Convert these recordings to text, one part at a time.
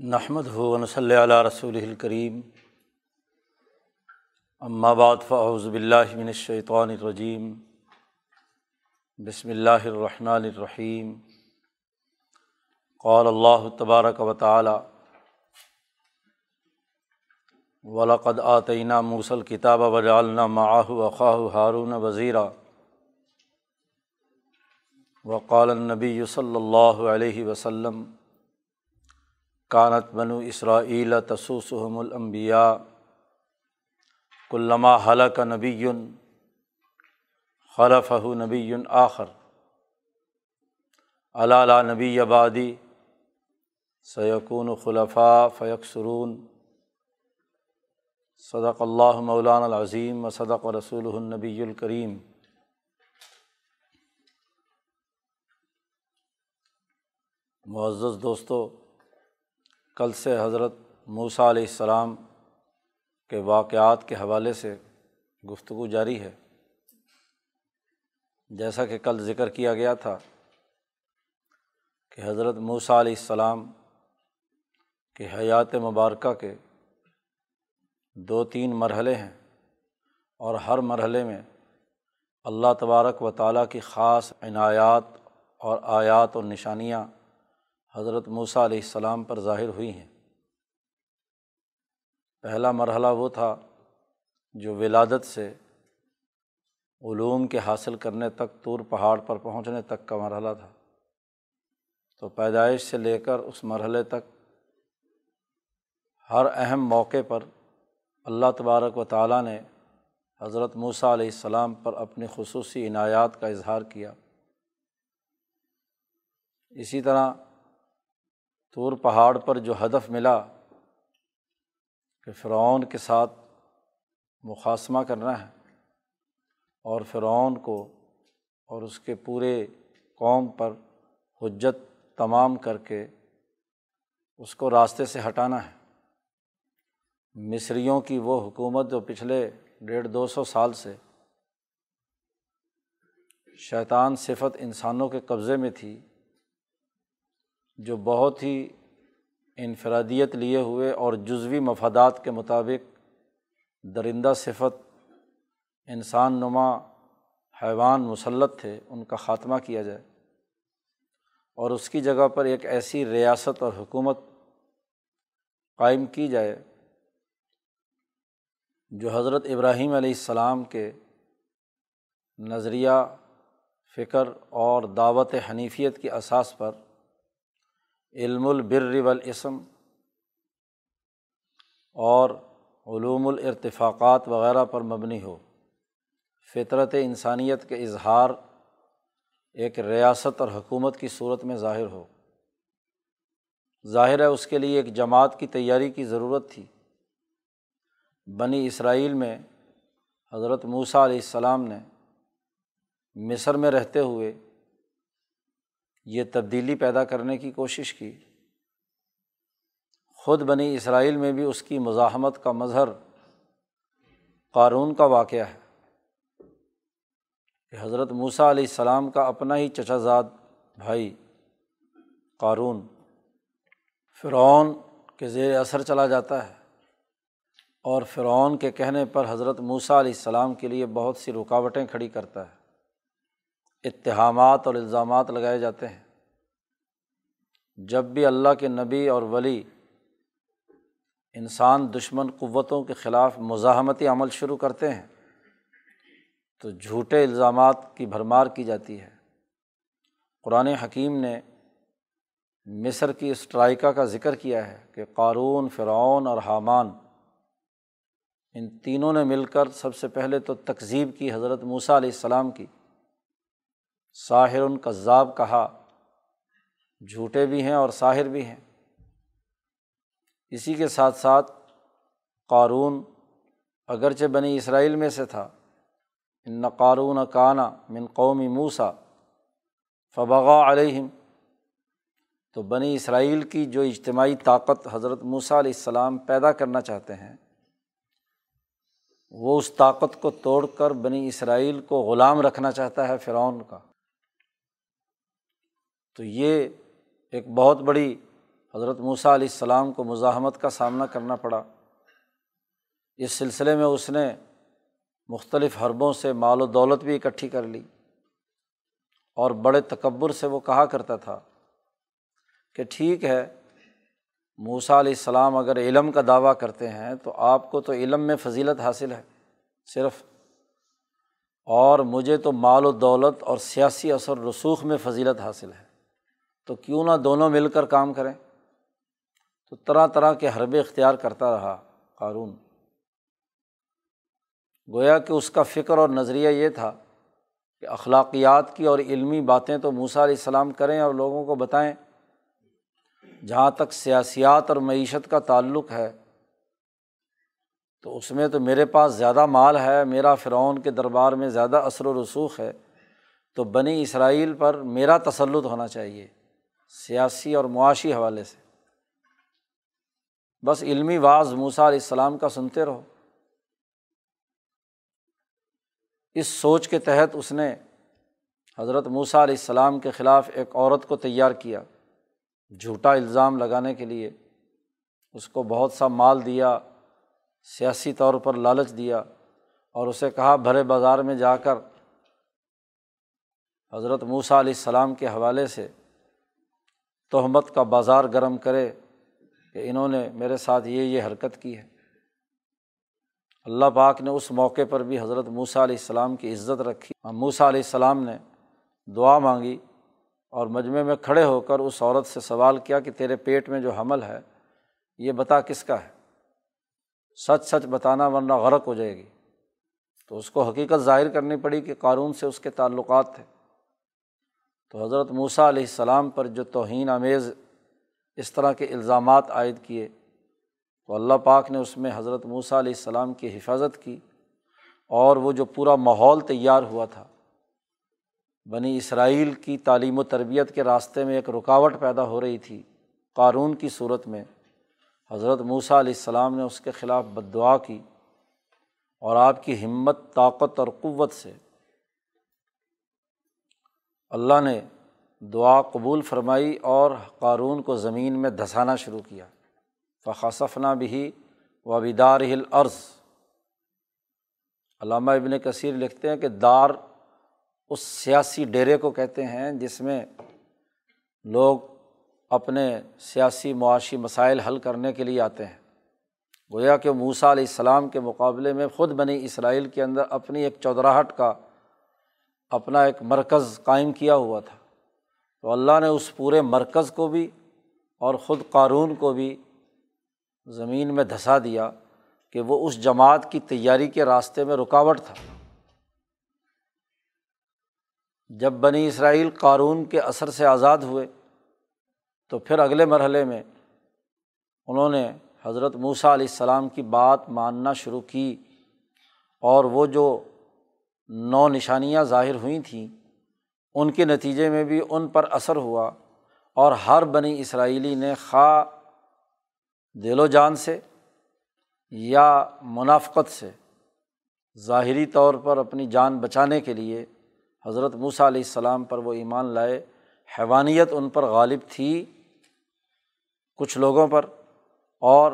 نحمد ہُون صلی علیہ رسول الکریم بعد فاعوذ باللہ من الشیطان الرجیم بسم اللہ الرحمن الرحیم قال اللہ تبارک و تعالی ولقد آتینہ موسل کتاب وجعلنا معه وخاہ ہارون وزیرہ وقال النبی صلی اللہ علیہ وسلم کانت بنو اسرائیل تسوسحم الانبیاء کلما حلق نبی خلف نبی آخر علالہ نبی آبادی سیقون خلفاء فیق سرون صدق اللہ مولان العظیم و صدق رسول النبی الکریم معزز دوستو کل سے حضرت موسیٰ علیہ السلام کے واقعات کے حوالے سے گفتگو جاری ہے۔ جیسا کہ کل ذکر کیا گیا تھا کہ حضرت موسیٰ علیہ السلام کے حیات مبارکہ کے دو تین مرحلے ہیں اور ہر مرحلے میں اللہ تبارک و تعالیٰ کی خاص عنایات اور آیات اور نشانیاں حضرت موسیٰ علیہ السلام پر ظاہر ہوئی ہیں۔ پہلا مرحلہ وہ تھا جو ولادت سے علوم کے حاصل کرنے تک طور پہاڑ پر پہنچنے تک کا مرحلہ تھا۔ تو پیدائش سے لے کر اس مرحلے تک ہر اہم موقع پر اللہ تبارک و تعالیٰ نے حضرت موسیٰ علیہ السلام پر اپنی خصوصی عنایات کا اظہار کیا۔ اسی طرح طور پہاڑ پر جو ہدف ملا کہ فرعون کے ساتھ مقاصمہ کرنا ہے اور فرعون کو اور اس کے پورے قوم پر حجت تمام کر کے اس کو راستے سے ہٹانا ہے۔ مصریوں کی وہ حکومت جو پچھلے ڈیڑھ دو سو سال سے شیطان صفت انسانوں کے قبضے میں تھی جو بہت ہی انفرادیت لیے ہوئے اور جزوی مفادات کے مطابق درندہ صفت، انسان نما، حیوان مسلط تھے، ان کا خاتمہ کیا جائے۔ اور اس کی جگہ پر ایک ایسی ریاست اور حکومت قائم کی جائے جو حضرت ابراہیم علیہ السلام کے نظریہ، فکر اور دعوت حنیفیت کی اساس پر علم البر والاسم اور علوم الارتفاقات وغیرہ پر مبنی ہو۔ فطرت انسانیت کے اظہار ایک ریاست اور حکومت کی صورت میں ظاہر ہو۔ ظاہر ہے اس کے لیے ایک جماعت کی تیاری کی ضرورت تھی۔ بنی اسرائیل میں حضرت موسیٰ علیہ السلام نے مصر میں رہتے ہوئے یہ تبدیلی پیدا کرنے کی کوشش کی۔ خود بنی اسرائیل میں بھی اس کی مزاحمت کا مظہر قارون کا واقعہ ہے کہ حضرت موسیٰ علیہ السلام کا اپنا ہی چچا زاد بھائی قارون فرعون کے زیر اثر چلا جاتا ہے اور فرعون کے کہنے پر حضرت موسیٰ علیہ السلام کے لیے بہت سی رکاوٹیں کھڑی کرتا ہے۔ اتہامات اور الزامات لگائے جاتے ہیں۔ جب بھی اللہ کے نبی اور ولی انسان دشمن قوتوں کے خلاف مزاحمتی عمل شروع کرتے ہیں، تو جھوٹے الزامات کی بھرمار کی جاتی ہے۔ قرآن حکیم نے مصر کی اسٹرائکہ کا ذکر کیا ہے کہ قارون، فرعون اور حامان، ان تینوں نے مل کر سب سے پہلے تو تقزیب کی حضرت موسیٰ علیہ السلام کی۔ ساحر ان کذاب کہا، جھوٹے بھی ہیں اور ساحر بھی ہیں۔ اسی کے ساتھ ساتھ قارون اگرچہ بنی اسرائیل میں سے تھا، ان قارون کانا من قومی موسا فبغا علیہم، تو بنی اسرائیل کی جو اجتماعی طاقت حضرت موسیٰ علیہ السلام پیدا کرنا چاہتے ہیں، وہ اس طاقت کو توڑ کر بنی اسرائیل کو غلام رکھنا چاہتا ہے فرعون کا۔ تو یہ ایک بہت بڑی حضرت موسیٰ علیہ السلام کو مزاحمت کا سامنا کرنا پڑا۔ اس سلسلے میں اس نے مختلف حربوں سے مال و دولت بھی اکٹھی کر لی اور بڑے تکبر سے وہ کہا کرتا تھا کہ ٹھیک ہے موسا علیہ السلام اگر علم کا دعویٰ کرتے ہیں تو آپ کو تو علم میں فضیلت حاصل ہے صرف۔ اور مجھے تو مال و دولت اور سیاسی اثر رسوخ میں فضیلت حاصل ہے۔ تو کیوں نہ دونوں مل کر کام کریں؟ تو طرح طرح کے حربے اختیار کرتا رہا قارون۔ گویا کہ اس کا فکر اور نظریہ یہ تھا کہ اخلاقیات کی اور علمی باتیں تو موسا علیہ السلام کریں اور لوگوں کو بتائیں۔ جہاں تک سیاسیات اور معیشت کا تعلق ہے، تو اس میں تو میرے پاس زیادہ مال ہے، میرا فرعون کے دربار میں زیادہ اثر و رسوخ ہے۔ تو بنی اسرائیل پر میرا تسلط ہونا چاہیے۔ سیاسی اور معاشی حوالے سے۔ بس علمی بعض موسا علیہ السلام کا سنتے رہو۔ اس سوچ کے تحت اس نے حضرت موسیٰ علیہ السلام کے خلاف ایک عورت کو تیار کیا۔ جھوٹا الزام لگانے کے لیے اس کو بہت سا مال دیا، سیاسی طور پر لالچ دیا اور اسے کہا بھرے بازار میں جا کر حضرت موسیٰ علیہ السلام کے حوالے سے تہمت کا بازار گرم کرے کہ انہوں نے میرے ساتھ یہ یہ حرکت کی ہے۔ اللہ پاک نے اس موقع پر بھی حضرت موسیٰ علیہ السلام کی عزت رکھی۔ موسیٰ علیہ السلام نے دعا مانگی اور مجمعے میں کھڑے ہو کر اس عورت سے سوال کیا کہ تیرے پیٹ میں جو حمل ہے، یہ بتا کس کا ہے؟ سچ سچ بتانا ورنہ غرق ہو جائے گی۔ تو اس کو حقیقت ظاہر کرنی پڑی کہ قانون سے اس کے تعلقات تھے۔ تو حضرت موسیٰ علیہ السلام پر جو توہین آمیز اس طرح کے الزامات عائد کیے تو اللہ پاک نے اس میں حضرت موسیٰ علیہ السلام کی حفاظت کی اور وہ جو پورا ماحول تیار ہوا تھا، بنی اسرائیل کی تعلیم و تربیت کے راستے میں ایک رکاوٹ پیدا ہو رہی تھی قارون کی صورت میں، حضرت موسیٰ علیہ السلام نے اس کے خلاف بد دعا کی اور آپ کی ہمت، طاقت اور قوت سے اللہ نے دعا قبول فرمائی اور قارون کو زمین میں دھسانا شروع کیا۔ فخصفنا بھی و بیدار ہل عرض علامہ ابن کثیر لکھتے ہیں کہ دار اس سیاسی ڈیرے کو کہتے ہیں جس میں لوگ اپنے سیاسی معاشی مسائل حل کرنے کے لیے آتے ہیں۔ گویا کہ موسا علیہ السلام کے مقابلے میں خود بنی اسرائیل کے اندر اپنی ایک چودراہٹ کا اپنا ایک مرکز قائم کیا ہوا تھا۔ تو اللہ نے اس پورے مرکز کو بھی اور خود قارون کو بھی زمین میں دھسا دیا کہ وہ اس جماعت کی تیاری کے راستے میں رکاوٹ تھا۔ جب بنی اسرائیل قارون کے اثر سے آزاد ہوئے، تو پھر اگلے مرحلے میں انہوں نے حضرت موسیٰ علیہ السلام کی بات ماننا شروع کی اور وہ جو نو نشانیاں ظاہر ہوئی تھیں۔ ان کے نتیجے میں بھی ان پر اثر ہوا اور ہر بنی اسرائیلی نے خواہ دل و جان سے یا منافقت سے ظاہری طور پر اپنی جان بچانے کے لیے حضرت موسیٰ علیہ السلام پر وہ ایمان لائے، حیوانیت ان پر غالب تھی کچھ لوگوں پر اور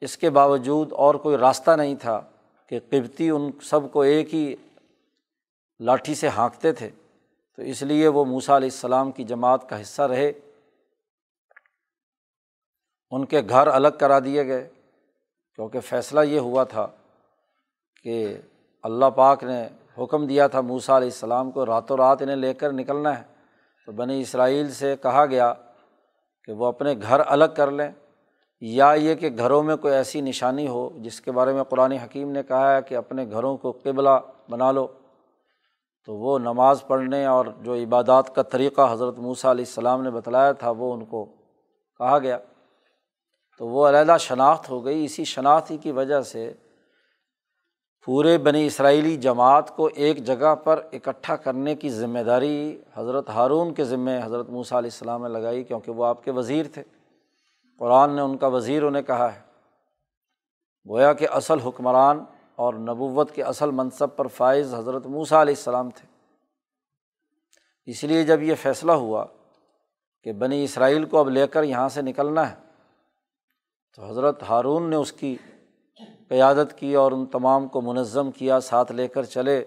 اس کے باوجود اور کوئی راستہ نہیں تھا کہ قبتی ان سب کو ایک ہی لاٹھی سے ہانکتے تھے۔ تو اس لیے وہ موسیٰ علیہ السلام کی جماعت کا حصہ رہے۔ ان کے گھر الگ کرا دیے گئے۔ کیونکہ فیصلہ یہ ہوا تھا کہ اللہ پاک نے حکم دیا تھا موسا علیہ السلام کو، راتوں رات انہیں لے کر نکلنا ہے۔ تو بنی اسرائیل سے کہا گیا کہ وہ اپنے گھر الگ کر لیں۔ یا یہ کہ گھروں میں کوئی ایسی نشانی ہو جس کے بارے میں قرآن حکیم نے کہا ہے کہ اپنے گھروں کو قبلہ بنا لو۔ تو وہ نماز پڑھنے اور جو عبادات کا طریقہ حضرت موسیٰ علیہ السلام نے بتلایا تھا، وہ ان کو کہا گیا۔ تو وہ علیحدہ شناخت ہو گئی۔ اسی شناخت ہی کی وجہ سے پورے بنی اسرائیلی جماعت کو ایک جگہ پر اکٹھا کرنے کی ذمہ داری حضرت ہارون کے ذمے حضرت موسیٰ علیہ السلام نے لگائی، کیونکہ وہ آپ کے وزیر تھے۔ قرآن نے ان کا وزیر انہیں کہا ہے۔ گویا کہ اصل حکمران اور نبوت کے اصل منصب پر فائز حضرت موسیٰ علیہ السلام تھے۔ اس لیے جب یہ فیصلہ ہوا کہ بنی اسرائیل کو اب لے کر یہاں سے نکلنا ہے، تو حضرت ہارون نے اس کی قیادت کی اور ان تمام کو منظم کیا، ساتھ لے کر چلے۔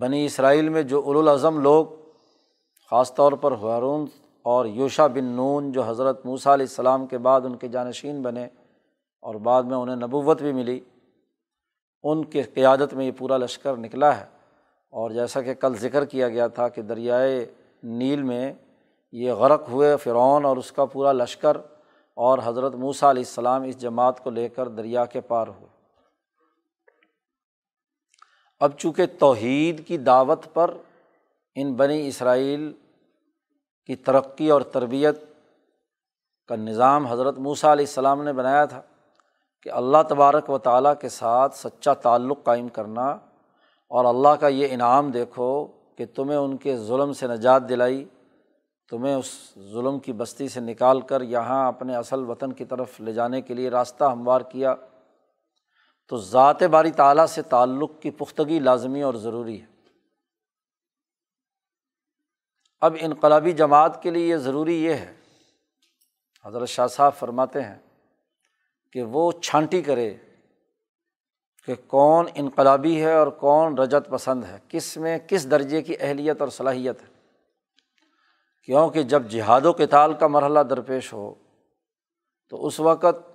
بنی اسرائیل میں جو الاظم لوگ، خاص طور پر ہارون اور یوشا بن نون جو حضرت موسیٰ علیہ السلام کے بعد ان کے جانشین بنے اور بعد میں انہیں نبوت بھی ملی۔ ان کے قیادت میں یہ پورا لشکر نکلا ہے۔ اور جیسا کہ کل ذکر کیا گیا تھا کہ دریائے نیل میں یہ غرق ہوئے فرعون اور اس کا پورا لشکر اور حضرت موسیٰ علیہ السلام اس جماعت کو لے کر دریا کے پار ہوئے۔ اب چونکہ توحید کی دعوت پر ان بنی اسرائیل کی ترقی اور تربیت کا نظام حضرت موسیٰ علیہ السلام نے بنایا تھا کہ اللہ تبارک و تعالیٰ کے ساتھ سچا تعلق قائم کرنا اور اللہ کا یہ انعام دیکھو کہ تمہیں ان کے ظلم سے نجات دلائی، تمہیں اس ظلم کی بستی سے نکال کر یہاں اپنے اصل وطن کی طرف لے جانے کے لیے راستہ ہموار کیا۔ تو ذات باری تعلیٰ سے تعلق کی پختگی لازمی اور ضروری ہے۔ اب انقلابی جماعت کے لیے یہ ضروری یہ ہے۔ حضرت شاہ صاحب فرماتے ہیں کہ وہ چھانٹی کرے کہ کون انقلابی ہے اور کون رجت پسند ہے، کس میں کس درجے کی اہلیت اور صلاحیت ہے۔ کیونکہ جب جہاد و کتال کا مرحلہ درپیش ہو، تو اس وقت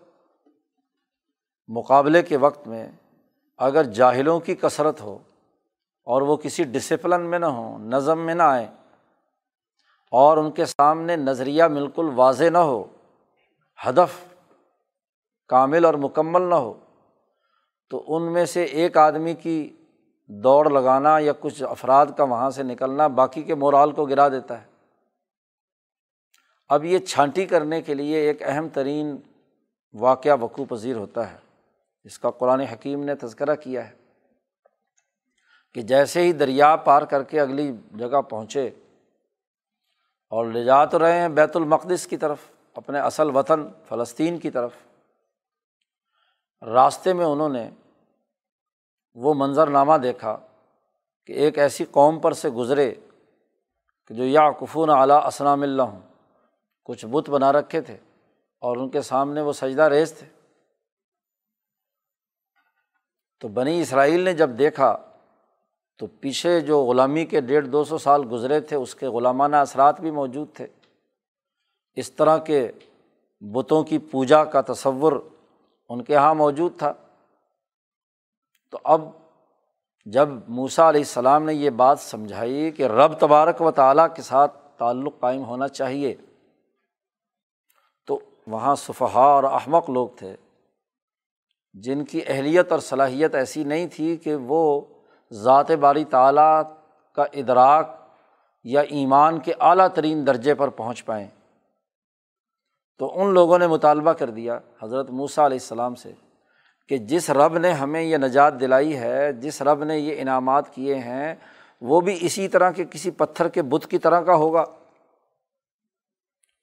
مقابلے کے وقت میں اگر جاہلوں کی کثرت ہو اور وہ کسی ڈسپلن میں نہ ہوں، نظم میں نہ آئیں اور ان کے سامنے نظریہ بالکل واضح نہ ہو، ہدف کامل اور مکمل نہ ہو، تو ان میں سے ایک آدمی کی دوڑ لگانا یا کچھ افراد کا وہاں سے نکلنا باقی کے مورال کو گرا دیتا ہے۔ اب یہ چھانٹی کرنے کے لیے ایک اہم ترین واقعہ وقوع پذیر ہوتا ہے۔ جس کا قرآن حکیم نے تذکرہ کیا ہے کہ جیسے ہی دریا پار کر کے اگلی جگہ پہنچے اور لے جا تو رہے ہیں بیت المقدس کی طرف، اپنے اصل وطن فلسطین کی طرف راستے میں انہوں نے وہ منظرنامہ دیکھا کہ ایک ایسی قوم پر سے گزرے کہ جو یا کفون اعلیٰ اسلام اللہ ہوں، کچھ بت بنا رکھے تھے اور ان کے سامنے وہ سجدہ ریز تھے۔ تو بنی اسرائیل نے جب دیکھا تو پیچھے جو غلامی کے ڈیڑھ دو سو سال گزرے تھے، اس کے غلامانہ اثرات بھی موجود تھے۔ اس طرح کے بتوں کی پوجا کا تصور ان کے یہاں موجود تھا۔ تو اب جب موسا علیہ السلام نے یہ بات سمجھائی کہ رب تبارک و تعالیٰ کے ساتھ تعلق قائم ہونا چاہیے، تو وہاں صفحا اور احمق لوگ تھے۔ جن کی اہلیت اور صلاحیت ایسی نہیں تھی کہ وہ ذات باری تعلیٰ کا ادراک یا ایمان کے اعلیٰ ترین درجے پر پہنچ پائیں۔ تو ان لوگوں نے مطالبہ کر دیا حضرت موسیٰ علیہ السلام سے کہ جس رب نے ہمیں یہ نجات دلائی ہے، جس رب نے یہ انعامات کیے ہیں، وہ بھی اسی طرح کے کسی پتھر کے بت کی طرح کا ہوگا۔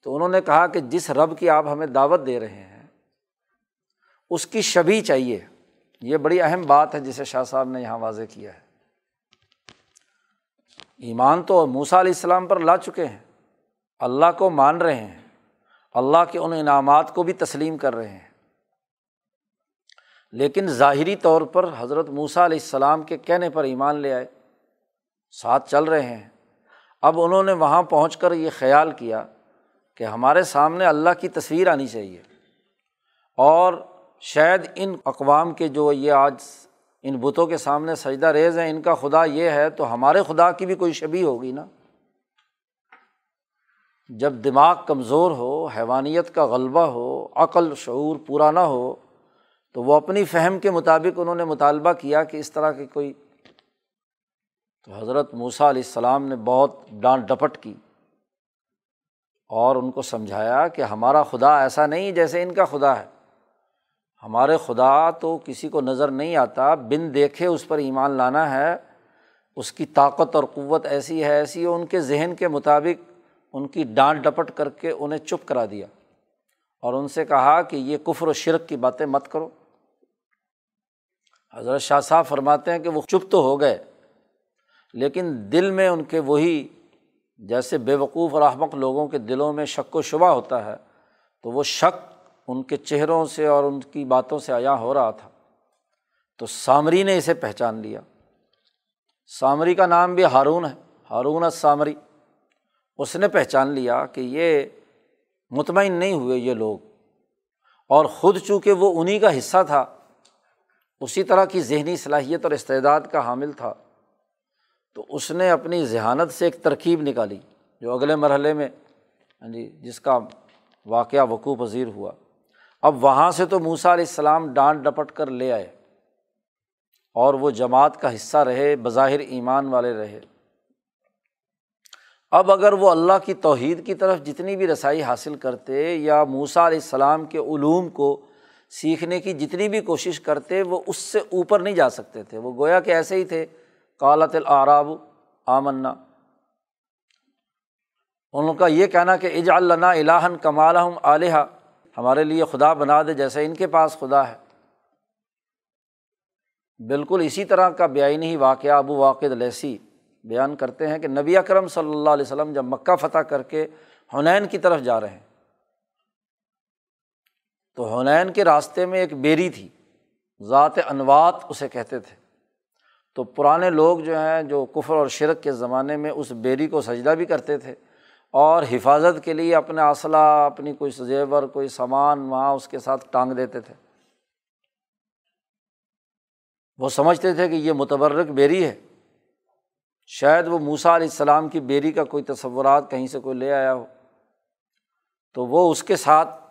تو انہوں نے کہا کہ جس رب کی آپ ہمیں دعوت دے رہے ہیں، اس کی شبی چاہیے۔ یہ بڑی اہم بات ہے جسے شاہ صاحب نے یہاں واضح کیا ہے۔ ایمان تو موسا علیہ السلام پر لا چکے ہیں۔ اللہ کو مان رہے ہیں۔ اللہ کے ان انعامات کو بھی تسلیم کر رہے ہیں۔ لیکن ظاہری طور پر حضرت موسیٰ علیہ السلام کے کہنے پر ایمان لے آئے، ساتھ چل رہے ہیں۔ اب انہوں نے وہاں پہنچ کر یہ خیال کیا کہ ہمارے سامنے اللہ کی تصویر آنی چاہیے۔ اور شاید ان اقوام کے جو یہ آج ان بتوں کے سامنے سجدہ ریز ہیں، ان کا خدا یہ ہے، تو ہمارے خدا کی بھی کوئی شبی ہوگی نا؟ جب دماغ کمزور ہو، حیوانیت کا غلبہ ہو، عقل، شعور پورا نہ ہو، تو وہ اپنی فہم کے مطابق انہوں نے مطالبہ کیا کہ اس طرح کی کوئی تو حضرت موسیٰ علیہ السلام نے بہت ڈانٹ ڈپٹ کی اور ان کو سمجھایا کہ ہمارا خدا ایسا نہیں جیسے ان کا خدا ہے۔ ہمارے خدا تو کسی کو نظر نہیں آتا، بن دیکھے اس پر ایمان لانا ہے، اس کی طاقت اور قوت ایسی ہے، ایسی ان کے ذہن کے مطابق ان کی ڈانٹ ڈپٹ کر کے انہیں چپ کرا دیا اور ان سے کہا کہ یہ کفر و شرک کی باتیں مت کرو۔ حضرت شاہ صاحب فرماتے ہیں کہ وہ چپ تو ہو گئے، لیکن دل میں ان کے وہی جیسے بے وقوف اور احمق لوگوں کے دلوں میں شک و شبہ ہوتا ہے، تو وہ شک ان کے چہروں سے اور ان کی باتوں سے عیاں ہو رہا تھا۔ تو سامری نے اسے پہچان لیا۔ سامری کا نام بھی ہارون ہے، ہارون سامری اس نے پہچان لیا کہ یہ مطمئن نہیں ہوئے یہ لوگ۔ اور خود چونکہ وہ انہیں کا حصہ تھا، اسی طرح کی ذہنی صلاحیت اور استعداد کا حامل تھا، تو اس نے اپنی ذہانت سے ایک ترکیب نکالی جو اگلے مرحلے میں ہاں جی جس کا واقعہ وقوع پذیر ہوا۔ اب وہاں سے تو موسا علیہ السلام ڈانٹ ڈپٹ کر لے آئے اور وہ جماعت کا حصہ رہے، بظاہر ایمان والے رہے۔ اب اگر وہ اللہ کی توحید کی طرف جتنی بھی رسائی حاصل کرتے یا موسا علیہ السلام کے علوم کو سیکھنے کی جتنی بھی کوشش کرتے، وہ اس سے اوپر نہیں جا سکتے تھے۔ وہ گویا کہ ایسے ہی تھے۔ کالت العراب آمنا۔ ان کا یہ کہنا کہ اج اللہ الہن کمال علیہ ہمارے لیے خدا بنا دے جیسے ان کے پاس خدا ہے۔ بالکل اسی طرح کا بیائی ہی واقعہ ابو واقع لیسی۔ بیان کرتے ہیں کہ نبی اکرم صلی اللہ علیہ وسلم جب مکہ فتح کر کے حنین کی طرف جا رہے ہیں، تو حنین کے راستے میں ایک بیری تھی، ذات انوات اسے کہتے تھے۔ تو پرانے لوگ جو ہیں، جو کفر اور شرک کے زمانے میں اس بیری کو سجدہ بھی کرتے تھے اور حفاظت کے لیے اپنے اسلحہ، اپنی کوئی زیور، کوئی سامان وہاں اس کے ساتھ ٹانگ دیتے تھے۔ وہ سمجھتے تھے کہ یہ متبرک بیری ہے۔ شاید وہ موسا علیہ السلام کی بیری کا کوئی تصورات کہیں سے کوئی لے آیا ہو۔ تو وہ اس کے ساتھ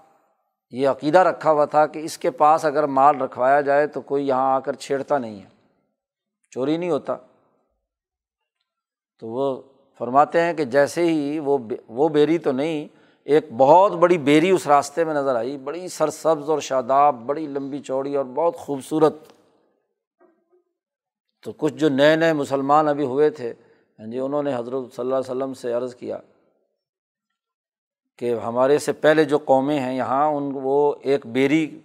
یہ عقیدہ رکھا ہوا تھا کہ اس کے پاس اگر مال رکھوایا جائے تو کوئی یہاں آ کر چھیڑتا نہیں ہے۔ چوری نہیں ہوتا۔ تو وہ فرماتے ہیں کہ جیسے ہی وہ وہ بیری تو نہیں، ایک بہت بڑی بیری اس راستے میں نظر آئی۔ بڑی سرسبز اور شاداب، بڑی لمبی چوڑی اور بہت خوبصورت۔ تو کچھ جو نئے نئے مسلمان ابھی ہوئے تھے ہاں جی انہوں نے حضرت صلی اللہ علیہ وسلم سے عرض کیا کہ ہمارے سے پہلے جو قومیں ہیں یہاں، ان وہ ایک بیری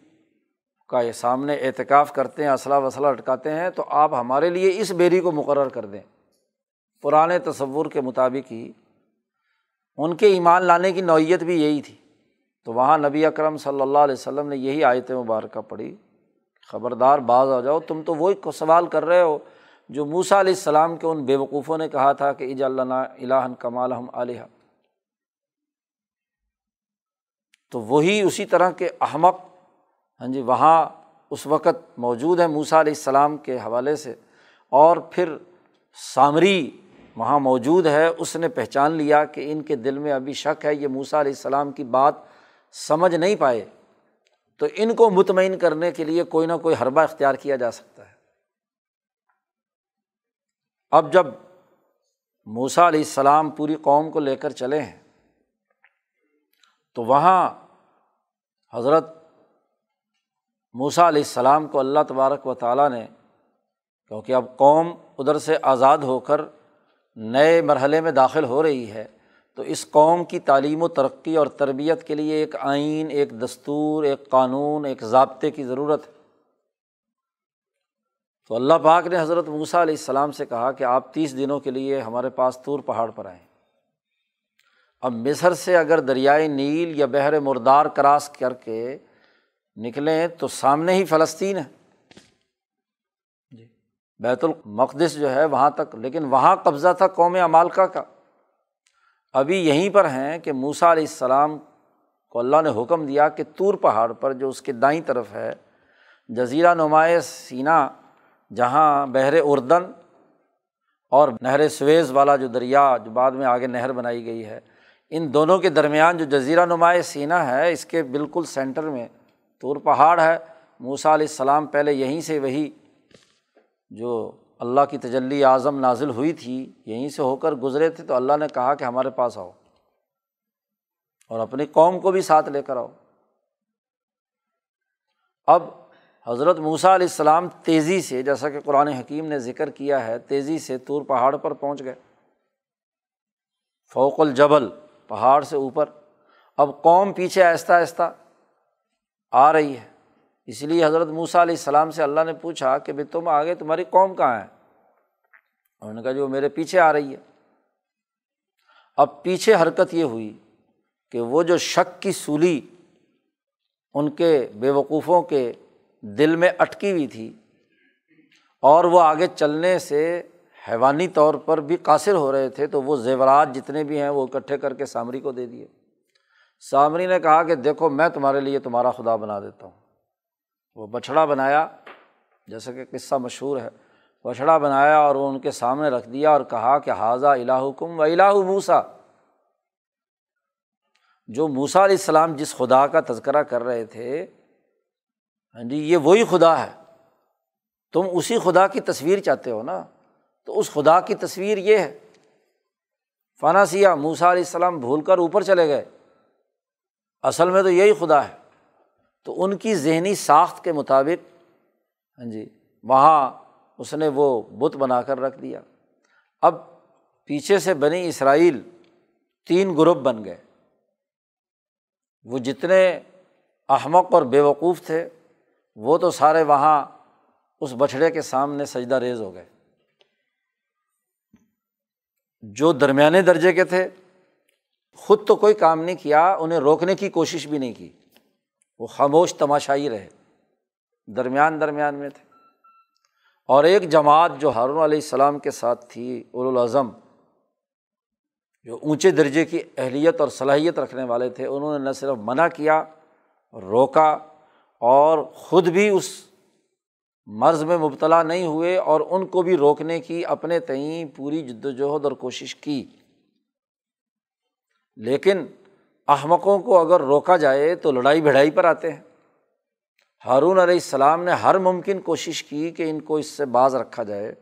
کا یہ سامنے اعتکاف کرتے ہیں، اسلحہ وسلح لٹکاتے ہیں، تو آپ ہمارے لیے اس بیری کو مقرر کر دیں۔ پرانے تصور کے مطابق ہی ان کے ایمان لانے کی نوعیت بھی یہی تھی۔ تو وہاں نبی اکرم صلی اللہ علیہ وسلم نے یہی آیت مبارکہ پڑھی۔ خبردار باز آ جاؤ۔ تم تو وہی سوال کر رہے ہو جو موسا علیہ السلام کے ان بے وقوفوں نے کہا تھا کہ اج اللہ الہن کمال ہم علیہ تو وہی اسی طرح کے احمق ہاں جی وہاں اس وقت موجود ہے موسا علیہ السلام کے حوالے سے۔ اور پھر سامری وہاں موجود ہے، اس نے پہچان لیا کہ ان کے دل میں ابھی شک ہے، یہ موسا علیہ السلام کی بات سمجھ نہیں پائے۔ تو ان کو مطمئن کرنے کے لیے کوئی نہ کوئی حربہ اختیار کیا جا سکتا ہے۔ اب جب موسا علیہ السلام پوری قوم کو لے کر چلے ہیں، تو وہاں حضرت موسا علیہ السلام کو اللہ تبارک و تعالیٰ نے، کیونکہ اب قوم ادھر سے آزاد ہو کر نئے مرحلے میں داخل ہو رہی ہے تو اس قوم کی تعلیم و ترقی اور تربیت کے لیے ایک آئین، ایک دستور، ایک قانون، ایک ضابطے کی ضرورت ہے۔ تو اللہ پاک نے حضرت موسیٰ علیہ السلام سے کہا کہ آپ تیس دنوں کے لیے ہمارے پاس طور پہاڑ پر آئیں۔ اب مصر سے اگر دریائے نیل یا بحر مردار کراس کر کے نکلیں تو سامنے ہی فلسطین ہے۔ جی۔ بیت المقدس جو ہے وہاں تک، لیکن وہاں قبضہ تھا قوم امالکا کا۔ ابھی یہیں پر ہیں کہ موسا علیہ السلام کو اللہ نے حکم دیا کہ طور پہاڑ پر جو اس کے دائیں طرف ہے، جزیرہ نمایاں سینا، جہاں بحر اردن اور نہر سویز والا جو دریا جو بعد میں آگے نہر بنائی گئی ہے، ان دونوں کے درمیان جو جزیرہ نمایاں سینا ہے، اس کے بالکل سینٹر میں طور پہاڑ ہے۔ موسا علیہ السلام پہلے یہیں سے وہی جو اللہ کی تجلی اعظم نازل ہوئی تھی، یہیں سے ہو کر گزرے تھے، تو اللہ نے کہا کہ ہمارے پاس آؤ اور اپنی قوم کو بھی ساتھ لے کر آؤ۔ اب حضرت موسیٰ علیہ السلام تیزی سے، جیسا کہ قرآن حکیم نے ذکر کیا ہے، تیزی سے طور پہاڑ پر پہنچ گئے۔ فوق الجبل، پہاڑ سے اوپر۔ اب قوم پیچھے آہستہ آہستہ آ رہی ہے۔ اس لیے حضرت موسیٰ علیہ السلام سے اللہ نے پوچھا کہ بھائی تم آگے، تمہاری قوم کہاں ہے؟ انہوں نے کہا جو میرے پیچھے آ رہی ہے۔ اب پیچھے حرکت یہ ہوئی کہ وہ جو شک کی سولی ان کے بے وقوفوں کے دل میں اٹکی ہوئی تھی اور وہ آگے چلنے سے حیوانی طور پر بھی قاصر ہو رہے تھے، تو وہ زیورات جتنے بھی ہیں وہ اکٹھے کر کے سامری کو دے دیے۔ سامری نے کہا کہ دیکھو، میں تمہارے لیے تمہارا خدا بنا دیتا ہوں۔ وہ بچھڑا بنایا، جیسا کہ قصہ مشہور ہے، بچھڑا بنایا اور وہ ان کے سامنے رکھ دیا اور کہا کہ حاضہ الہ کم و الہ موسا جو موسا علیہ السلام جس خدا کا تذکرہ کر رہے تھے ہاں جی یہ وہی خدا ہے۔ تم اسی خدا کی تصویر چاہتے ہو نا؟ تو اس خدا کی تصویر یہ ہے۔ فنا سیا موسا علیہ السلام بھول کر اوپر چلے گئے۔ اصل میں تو یہی خدا ہے۔ تو ان کی ذہنی ساخت کے مطابق ہاں جی وہاں اس نے وہ بت بنا کر رکھ دیا۔ اب پیچھے سے بنی اسرائیل تین گروپ بن گئے۔ وہ جتنے احمق اور بے وقوف تھے، وہ تو سارے وہاں اس بچھڑے کے سامنے سجدہ ریز ہو گئے۔ جو درمیانے درجے کے تھے، خود تو کوئی کام نہیں کیا، انہیں روکنے کی کوشش بھی نہیں کی۔ وہ خاموش تماشائی رہے۔ درمیان درمیان میں تھے۔ اور ایک جماعت جو ہارون علیہ السلام کے ساتھ تھی الاظم جو اونچے درجے کی اہلیت اور صلاحیت رکھنے والے تھے، انہوں نے نہ صرف منع کیا، روکا اور خود بھی اس مرض میں مبتلا نہیں ہوئے اور ان کو بھی روکنے کی اپنے تئیں پوری جد وجہد اور کوشش کی۔ لیکن احمقوں کو اگر روکا جائے تو لڑائی بھڑائی پر آتے ہیں۔ ہارون علیہ السلام نے ہر ممکن کوشش کی کہ ان کو اس سے باز رکھا جائے،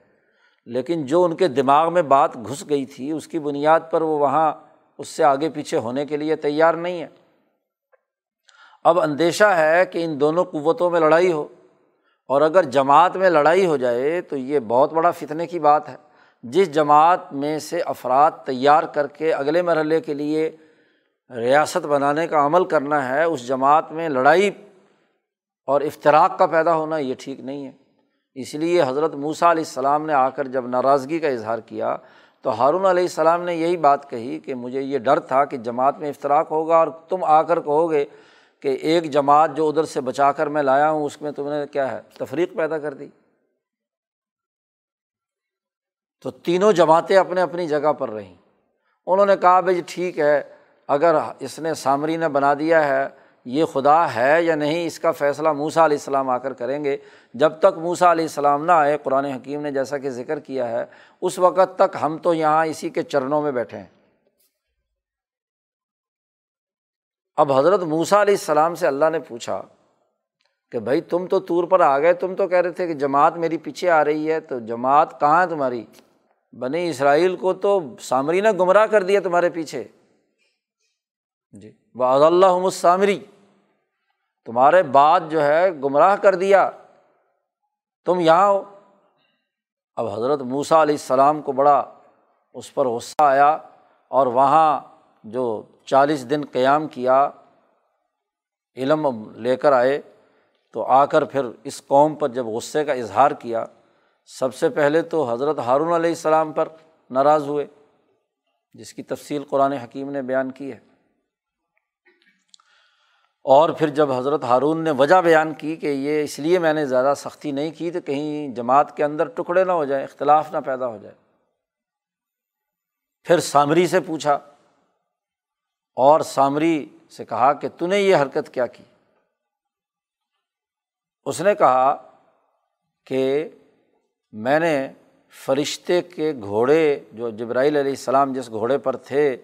لیکن جو ان کے دماغ میں بات گھس گئی تھی، اس کی بنیاد پر وہ وہاں اس سے آگے پیچھے ہونے کے لیے تیار نہیں ہے اب اندیشہ ہے کہ ان دونوں قوتوں میں لڑائی ہو، اور اگر جماعت میں لڑائی ہو جائے تو یہ بہت بڑا فتنے کی بات ہے۔ جس جماعت میں سے افراد تیار کر کے اگلے مرحلے کے لیے ریاست بنانے کا عمل کرنا ہے، اس جماعت میں لڑائی اور افطراک کا پیدا ہونا یہ ٹھیک نہیں ہے۔ اس لیے حضرت موسیٰ علیہ السلام نے آ کر جب ناراضگی کا اظہار کیا تو ہارون علیہ السلام نے یہی بات کہی کہ مجھے یہ ڈر تھا کہ جماعت میں افطراک ہوگا اور تم آ کر کہو گے کہ ایک جماعت جو ادھر سے بچا کر میں لایا ہوں، اس میں تم نے کیا ہے، تفریق پیدا کر دی۔ تو تینوں جماعتیں اپنے اپنی جگہ پر رہیں۔ انہوں نے کہا، بھائی جی ٹھیک ہے اگر اس نے سامری نے بنا دیا ہے، یہ خدا ہے یا نہیں، اس کا فیصلہ موسا علیہ السلام آ کر کریں گے۔ جب تک موسا علیہ السلام نہ آئے، قرآن حکیم نے جیسا کہ ذکر کیا ہے، اس وقت تک ہم تو یہاں اسی کے چرنوں میں بیٹھے ہیں۔ اب حضرت موسا علیہ السلام سے اللہ نے پوچھا کہ بھائی، تم تو طور پر آ گئے، تم تو کہہ رہے تھے کہ جماعت میری پیچھے آ رہی ہے، تو جماعت کہاں ہے تمہاری؟ بنی اسرائیل کو تو سامری نے گمراہ کر دیا تمہارے پیچھے۔ جی۔ بعض اللہ سامری تمہارے بعد جو ہے گمراہ کر دیا۔ تم یہاں ہو۔ اب حضرت موسا علیہ السلام کو بڑا اس پر غصہ آیا اور وہاں جو چالیس دن قیام کیا، علم لے کر آئے، تو آ کر پھر اس قوم پر جب غصے کا اظہار کیا، سب سے پہلے تو حضرت ہارون علیہ السلام پر ناراض ہوئے، جس کی تفصیل قرآن حکیم نے بیان کی ہے۔ اور پھر جب حضرت ہارون نے وجہ بیان کی کہ یہ اس لیے میں نے زیادہ سختی نہیں کی تو کہیں جماعت کے اندر ٹکڑے نہ ہو جائیں، اختلاف نہ پیدا ہو جائے۔ پھر سامری سے پوچھا، اور سامری سے کہا کہ تو نے یہ حرکت کیا کی؟ اس نے کہا کہ میں نے فرشتے کے گھوڑے، جو جبرائیل علیہ السلام جس گھوڑے پر تھے،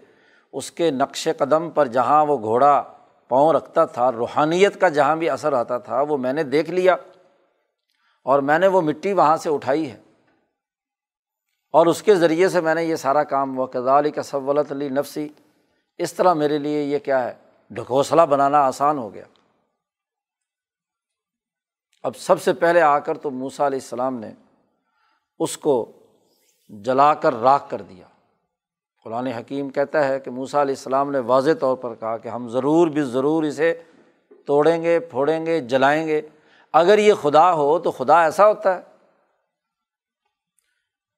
اس کے نقش قدم پر جہاں وہ گھوڑا پاؤں رکھتا تھا، روحانیت کا جہاں بھی اثر آتا تھا، وہ میں نے دیکھ لیا اور میں نے وہ مٹی وہاں سے اٹھائی ہے۔ اور اس کے ذریعے سے میں نے یہ سارا کام وہ کزال کا سولت علی نفسی اس طرح میرے لیے یہ کیا ہے؟ ڈھکوسلا بنانا آسان ہو گیا۔ اب سب سے پہلے آ کر تو موسا علیہ السلام نے اس کو جلا کر راکھ کر دیا۔ قرآن حکیم کہتا ہے کہ موسا علیہ السلام نے واضح طور پر کہا کہ ہم ضرور بھی ضرور اسے توڑیں گے، پھوڑیں گے، جلائیں گے۔ اگر یہ خدا ہو تو خدا ایسا ہوتا ہے۔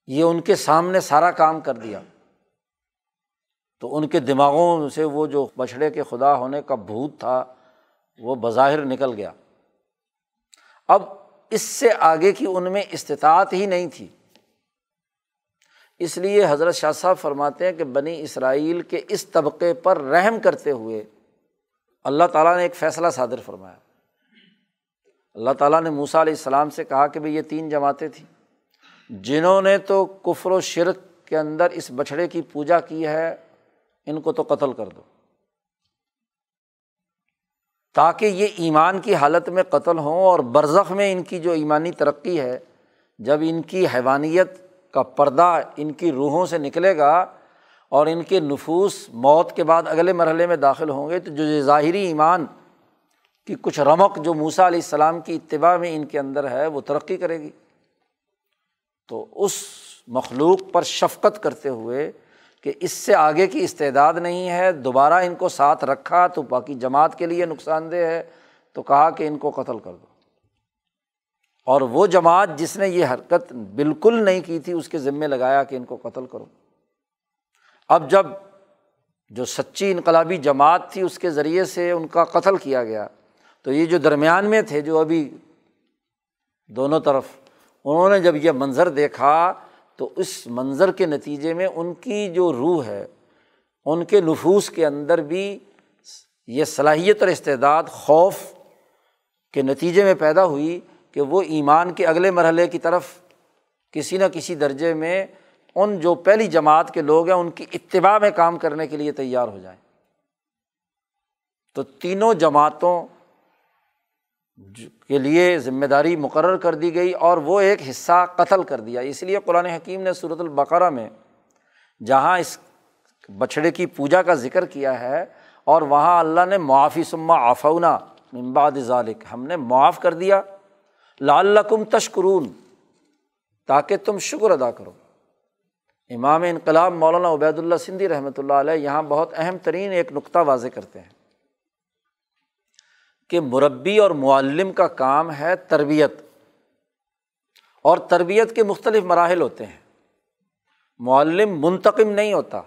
یہ ان کے سامنے سارا کام کر دیا۔ تو ان کے دماغوں سے وہ جو بچھڑے کے خدا ہونے کا بھوت تھا، وہ بظاہر نکل گیا۔ اب اس سے آگے کی ان میں استطاعت ہی نہیں تھی۔ اس لیے حضرت شاہ صاحب فرماتے ہیں کہ بنی اسرائیل کے اس طبقے پر رحم کرتے ہوئے اللہ تعالیٰ نے ایک فیصلہ صادر فرمایا۔ اللہ تعالیٰ نے موسا علیہ السلام سے کہا کہ بھائی یہ تین جماعتیں تھیں، جنہوں نے تو کفر و شرک کے اندر اس بچھڑے کی پوجا کی ہے، ان کو تو قتل کر دو۔ تاکہ یہ ایمان کی حالت میں قتل ہوں اور برزخ میں ان کی جو ایمانی ترقی ہے، جب ان کی حیوانیت کا پردہ ان کی روحوں سے نکلے گا اور ان کے نفوس موت کے بعد اگلے مرحلے میں داخل ہوں گے، تو جو ظاہری ایمان کی کچھ رمق جو موسا علیہ السلام کی اتباع میں ان کے اندر ہے، وہ ترقی کرے گی۔ تو اس مخلوق پر شفقت کرتے ہوئے کہ اس سے آگے کی استعداد نہیں ہے، دوبارہ ان کو ساتھ رکھا تو باقی جماعت کے لیے نقصان دہ ہے، تو کہا کہ ان کو قتل کر دو۔ اور وہ جماعت جس نے یہ حرکت بالکل نہیں کی تھی، اس کے ذمے لگایا کہ ان کو قتل کرو۔ اب جب جو سچی انقلابی جماعت تھی، اس کے ذریعے سے ان کا قتل کیا گیا، تو یہ جو درمیان میں تھے، جو ابھی دونوں طرف، انہوں نے جب یہ منظر دیکھا، تو اس منظر کے نتیجے میں ان کی جو روح ہے، ان کے نفوس کے اندر بھی یہ صلاحیت اور استعداد خوف کے نتیجے میں پیدا ہوئی۔ کہ وہ ایمان کے اگلے مرحلے کی طرف کسی نہ کسی درجے میں ان جو پہلی جماعت کے لوگ ہیں، ان کی اتباع میں کام کرنے کے لیے تیار ہو جائیں۔ تو تینوں جماعتوں کے لیے ذمہ داری مقرر کر دی گئی اور وہ ایک حصہ قتل کر دیا۔ اس لیے قرآن حکیم نے صورت البقرہ میں جہاں اس بچھڑے کی پوجا کا ذکر کیا ہے اور وہاں اللہ نے معافی سما آفونا ممباد ذالک ہم نے معاف کر دیا۔ لال تشکرون، تاکہ تم شکر ادا کرو۔ امام انقلاب مولانا عبید اللہ سندھی رحمۃ اللہ علیہ یہاں بہت اہم ترین ایک نقطہ واضح کرتے ہیں کہ مربی اور معلم کا کام ہے تربیت، اور تربیت کے مختلف مراحل ہوتے ہیں۔ معلم منتقم نہیں ہوتا۔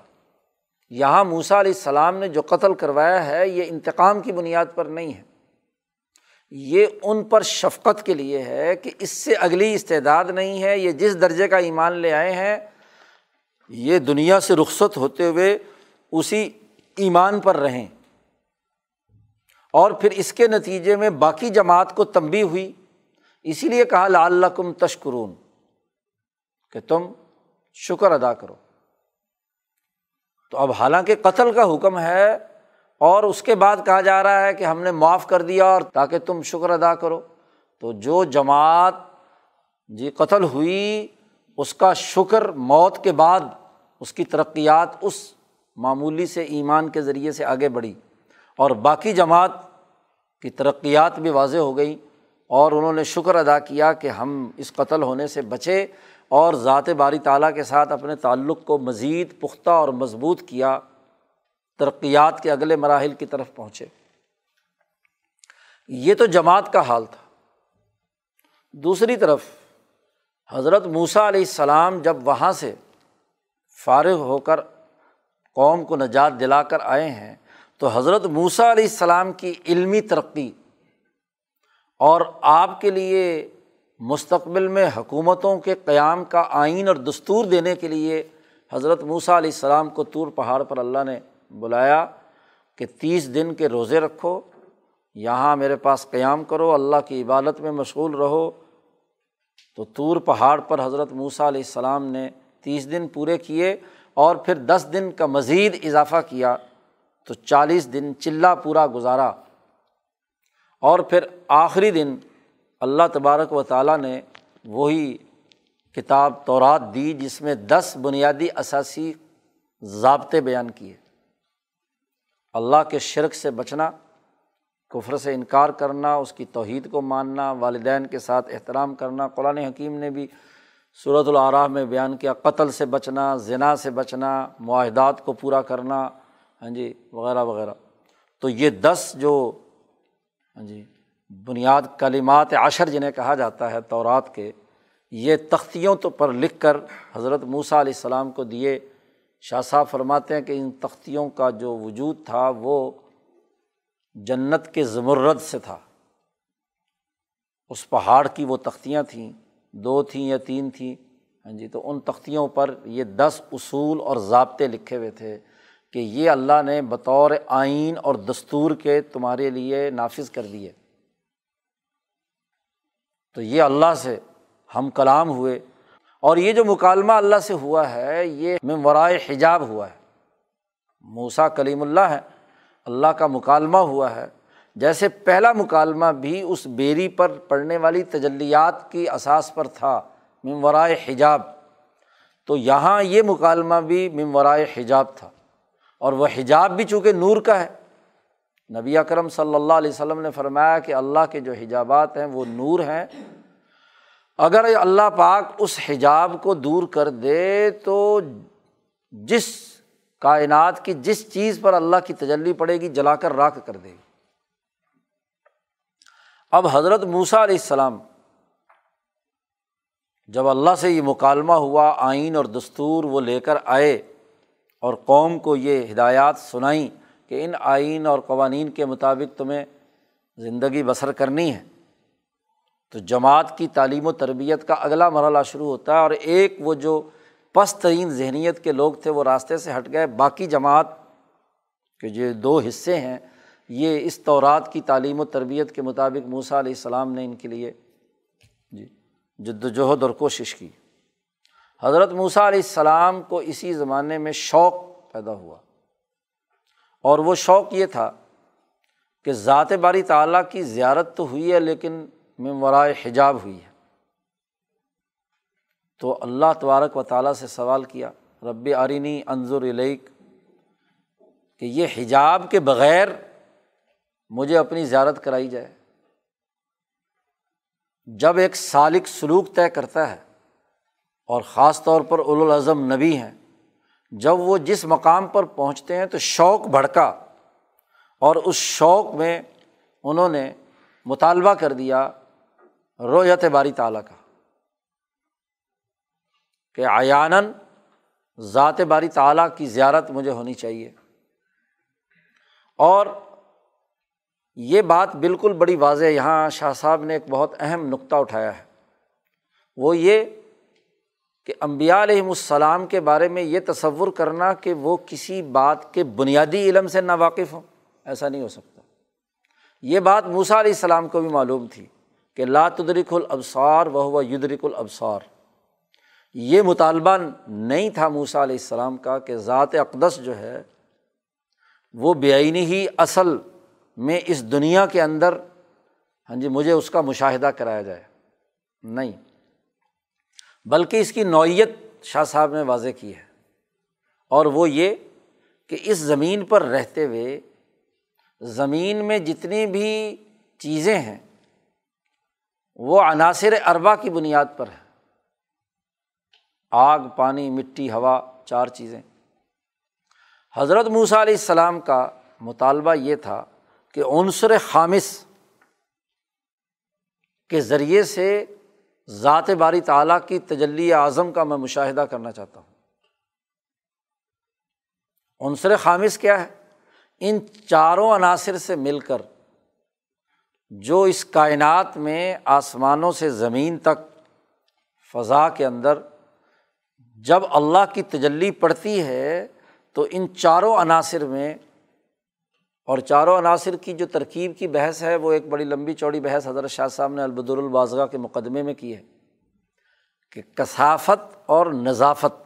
یہاں موسا علیہ السلام نے جو قتل کروایا ہے، یہ انتقام کی بنیاد پر نہیں ہے۔ یہ ان پر شفقت کے لیے ہے کہ اس سے اگلی استعداد نہیں ہے، یہ جس درجے کا ایمان لے آئے ہیں، یہ دنیا سے رخصت ہوتے ہوئے اسی ایمان پر رہیں۔ اور پھر اس کے نتیجے میں باقی جماعت کو تنبی ہوئی۔ اسی لیے کہا لال کم تشکرون، کہ تم شکر ادا کرو۔ تو اب حالانکہ قتل کا حکم ہے اور اس کے بعد کہا جا رہا ہے کہ ہم نے معاف کر دیا اور تاکہ تم شکر ادا کرو۔ تو جو جماعت جی قتل ہوئی، اس کا شکر موت کے بعد اس کی ترقیات اس معمولی سے ایمان کے ذریعے سے آگے بڑھی۔ اور باقی جماعت کی ترقیات بھی واضح ہو گئیں اور انہوں نے شکر ادا کیا کہ ہم اس قتل ہونے سے بچے اور ذات باری تعالیٰ کے ساتھ اپنے تعلق کو مزید پختہ اور مضبوط کیا۔ ترقیات کے اگلے مراحل کی طرف پہنچے۔ یہ تو جماعت کا حال تھا۔ دوسری طرف، حضرت موسا علیہ السلام جب وہاں سے فارغ ہو کر قوم کو نجات دلا کر آئے ہیں، تو حضرت موسا علیہ السلام کی علمی ترقی اور آپ کے لیے مستقبل میں حکومتوں کے قیام کا آئین اور دستور دینے کے لیے حضرت موسیٰ علیہ السلام کو طور پہاڑ پر اللہ نے بلایا کہ تیس دن کے روزے رکھو، یہاں میرے پاس قیام کرو، اللہ کی عبادت میں مشغول رہو۔ تو طور پہاڑ پر حضرت موسیٰ علیہ السلام نے تیس دن پورے کیے اور پھر دس دن کا مزید اضافہ کیا۔ تو چالیس دن چلہ پورا گزارا۔ اور پھر آخری دن اللہ تبارک و تعالیٰ نے وہی کتاب تورات دی جس میں دس بنیادی اثاثی ضابطے بیان کیے۔ اللہ کے شرک سے بچنا، کفر سے انکار کرنا، اس کی توحید کو ماننا، والدین کے ساتھ احترام کرنا، قرآن حکیم نے بھی صورت العراف میں بیان کیا، قتل سے بچنا ذنا سے بچنا، معاہدات کو پورا کرنا ہاں جی وغیرہ وغیرہ۔ تو یہ دس جو ہاں جی بنیاد کلمات عشر جنہیں کہا جاتا ہے تورات کے، یہ تختیوں تو پر لکھ کر حضرت موسیٰ علیہ السلام کو دیے شاہ صاحب فرماتے ہیں کہ ان تختیوں کا جو وجود تھا وہ جنت کے زمرد سے تھا۔ اس پہاڑ کی وہ تختیاں تھیں، دو تھیں یا تین تھیں۔ ہاں جی تو ان تختیوں پر یہ دس اصول اور ضابطے لکھے ہوئے تھے کہ یہ اللہ نے بطور آئین اور دستور کے تمہارے لیے نافذ کر دیے۔ تو یہ اللہ سے ہم کلام ہوئے۔ اور یہ جو مکالمہ اللہ سے ہوا ہے، یہ ممورائے حجاب ہوا ہے۔ موسا کلیم اللہ ہے اللہ کا مکالمہ ہوا ہے۔ جیسے پہلا مکالمہ بھی اس بیری پر پڑنے والی تجلیات کی اساس پر تھا ممورائے حجاب۔ تو یہاں یہ مکالمہ بھی ممورائے حجاب تھا۔ اور وہ حجاب بھی چونکہ نور کا ہے۔ نبی اکرم صلی اللہ علیہ وسلم نے فرمایا کہ اللہ کے جو حجابات ہیں وہ نور ہیں۔ اگر اللہ پاک اس حجاب کو دور کر دے تو جس کائنات کی جس چیز پر اللہ کی تجلی پڑے گی، جلا کر راکھ کر دے گی۔ اب حضرت موسا علیہ السلام جب اللہ سے یہ مکالمہ ہوا، آئین اور دستور وہ لے کر آئے اور قوم کو یہ ہدایات سنائیں کہ ان آئین اور قوانین کے مطابق تمہیں زندگی بسر کرنی ہے۔ تو جماعت کی تعلیم و تربیت کا اگلا مرحلہ شروع ہوتا ہے اور ایک وہ جو پست ترین ذہنیت کے لوگ تھے وہ راستے سے ہٹ گئے۔ باقی جماعت کے جو دو حصے ہیں، یہ اس طورات کی تعلیم و تربیت کے مطابق موسا علیہ السلام نے ان کے لیے جی جد وجہد اور کوشش کی۔ حضرت موسیٰ علیہ السلام کو اسی زمانے میں شوق پیدا ہوا۔ اور وہ شوق یہ تھا کہ ذات باری تعلیٰ کی زیارت تو ہوئی ہے، لیکن ممورائے حجاب ہوئی ہے۔ تو اللہ تبارک و تعالیٰ سے سوال کیا رب آرینی انضر علیک کہ یہ حجاب کے بغیر مجھے اپنی زیارت کرائی جائے۔ جب ایک سالق سلوک طے کرتا ہے اور خاص طور پر الاظم نبی ہیں، جب وہ جس مقام پر پہنچتے ہیں تو شوق بھڑکا اور اس شوق میں انہوں نے مطالبہ کر دیا رویت باری تعالیٰ کا۔ کہ آیان ذات باری تعلیٰ کی زیارت مجھے ہونی چاہیے۔ اور یہ بات بالکل بڑی واضح یہاں شاہ صاحب نے ایک بہت اہم نقطہ اٹھایا ہے۔ وہ یہ کہ امبیا علیہم السلام کے بارے میں یہ تصور کرنا کہ وہ کسی بات کے بنیادی علم سے نا واقف ہوں، ایسا نہیں ہو سکتا۔ یہ بات موسا علیہ السلام کو بھی معلوم تھی۔ کہ تدرک الابصار و ہوا یدرک الابصار۔ یہ مطالبہ نہیں تھا موسا علیہ السلام کا کہ ذات اقدس جو ہے وہ بے آئینی ہی اصل میں اس دنیا کے اندر ہاں جی مجھے اس کا مشاہدہ کرایا جائے۔ نہیں۔ بلکہ اس کی نوعیت شاہ صاحب نے واضح کی ہے۔ اور وہ یہ کہ اس زمین پر رہتے ہوئے، زمین میں جتنی بھی چیزیں ہیں وہ عناصر اربا کی بنیاد پر ہے۔ آگ، پانی، مٹی، ہوا، چار چیزیں۔ حضرت موسیٰ علیہ السلام کا مطالبہ یہ تھا کہ عنصر خامص کے ذریعے سے ذات باری تعلیٰ کی تجلی اعظم کا میں مشاہدہ کرنا چاہتا ہوں۔ عنصر خامص کیا ہے؟ ان چاروں عناصر سے مل کر جو اس کائنات میں آسمانوں سے زمین تک فضا کے اندر جب اللہ کی تجلی پڑتی ہے، تو ان چاروں عناصر میں، اور چاروں عناصر کی جو ترکیب کی بحث ہے، وہ ایک بڑی لمبی چوڑی بحث حضرت شاہ صاحب نے البدر البازگاہ کے مقدمے میں کی ہے کہ کثافت اور نظافت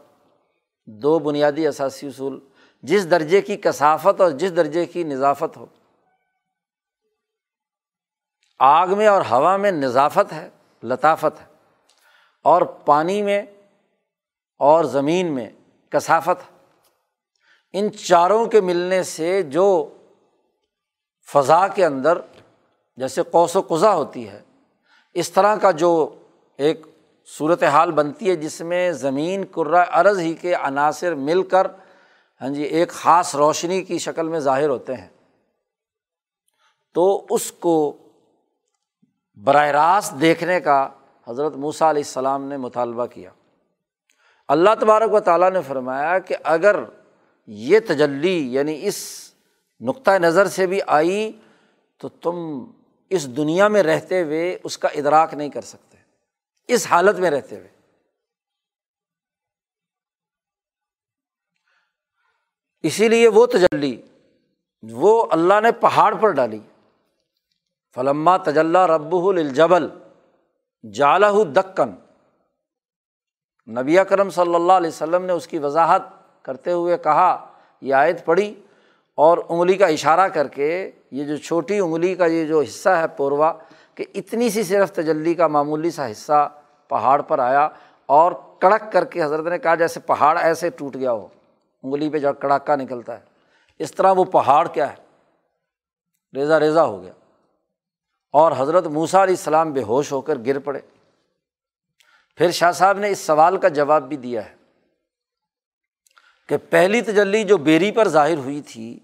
دو بنیادی اثاثی اصول، جس درجے کی کثافت اور جس درجے کی نظافت ہو۔ آگ میں اور ہوا میں نظافت ہے، لطافت ہے۔ اور پانی میں اور زمین میں کثافت ہے۔ ان چاروں کے ملنے سے جو فضا کے اندر جیسے قوس و قزا ہوتی ہے، اس طرح کا جو ایک صورت حال بنتی ہے، جس میں زمین کرا عرض ہی کے عناصر مل کر ہاں جی ایک خاص روشنی کی شکل میں ظاہر ہوتے ہیں۔ تو اس کو براہ راست دیکھنے کا حضرت موسیٰ علیہ السلام نے مطالبہ کیا۔ اللہ تبارک و تعالیٰ نے فرمایا کہ اگر یہ تجلی یعنی اس نقطۂ نظر سے بھی آئی تو تم اس دنیا میں رہتے ہوئے اس کا ادراک نہیں کر سکتے۔ اس حالت میں رہتے ہوئے۔ اسی لیے وہ تجلی، وہ اللہ نے پہاڑ پر ڈالی۔ فلما تجلّہ رب الجبل جالہ دکن۔ نبی کرم صلی اللہ علیہ وسلم نے اس کی وضاحت کرتے ہوئے کہا، یہ آیت پڑھی اور انگلی کا اشارہ کر کے یہ جو چھوٹی انگلی کا یہ جو حصہ ہے پوروا، کہ اتنی سی صرف تجلی کا معمولی سا حصہ پہاڑ پر آیا اور کڑک کر کے حضرت نے کہا، جیسے پہاڑ ایسے ٹوٹ گیا ہو، انگلی پہ جب کڑاکا نکلتا ہے۔ اس طرح وہ پہاڑ کیا ہے؟ ریزا ریزا ہو گیا۔ اور حضرت موسا علیہ السلام بے ہوش ہو کر گر پڑے۔ پھر شاہ صاحب نے اس سوال کا جواب بھی دیا ہے کہ پہلی تجلی جو بیری پر ظاہر ہوئی تھی،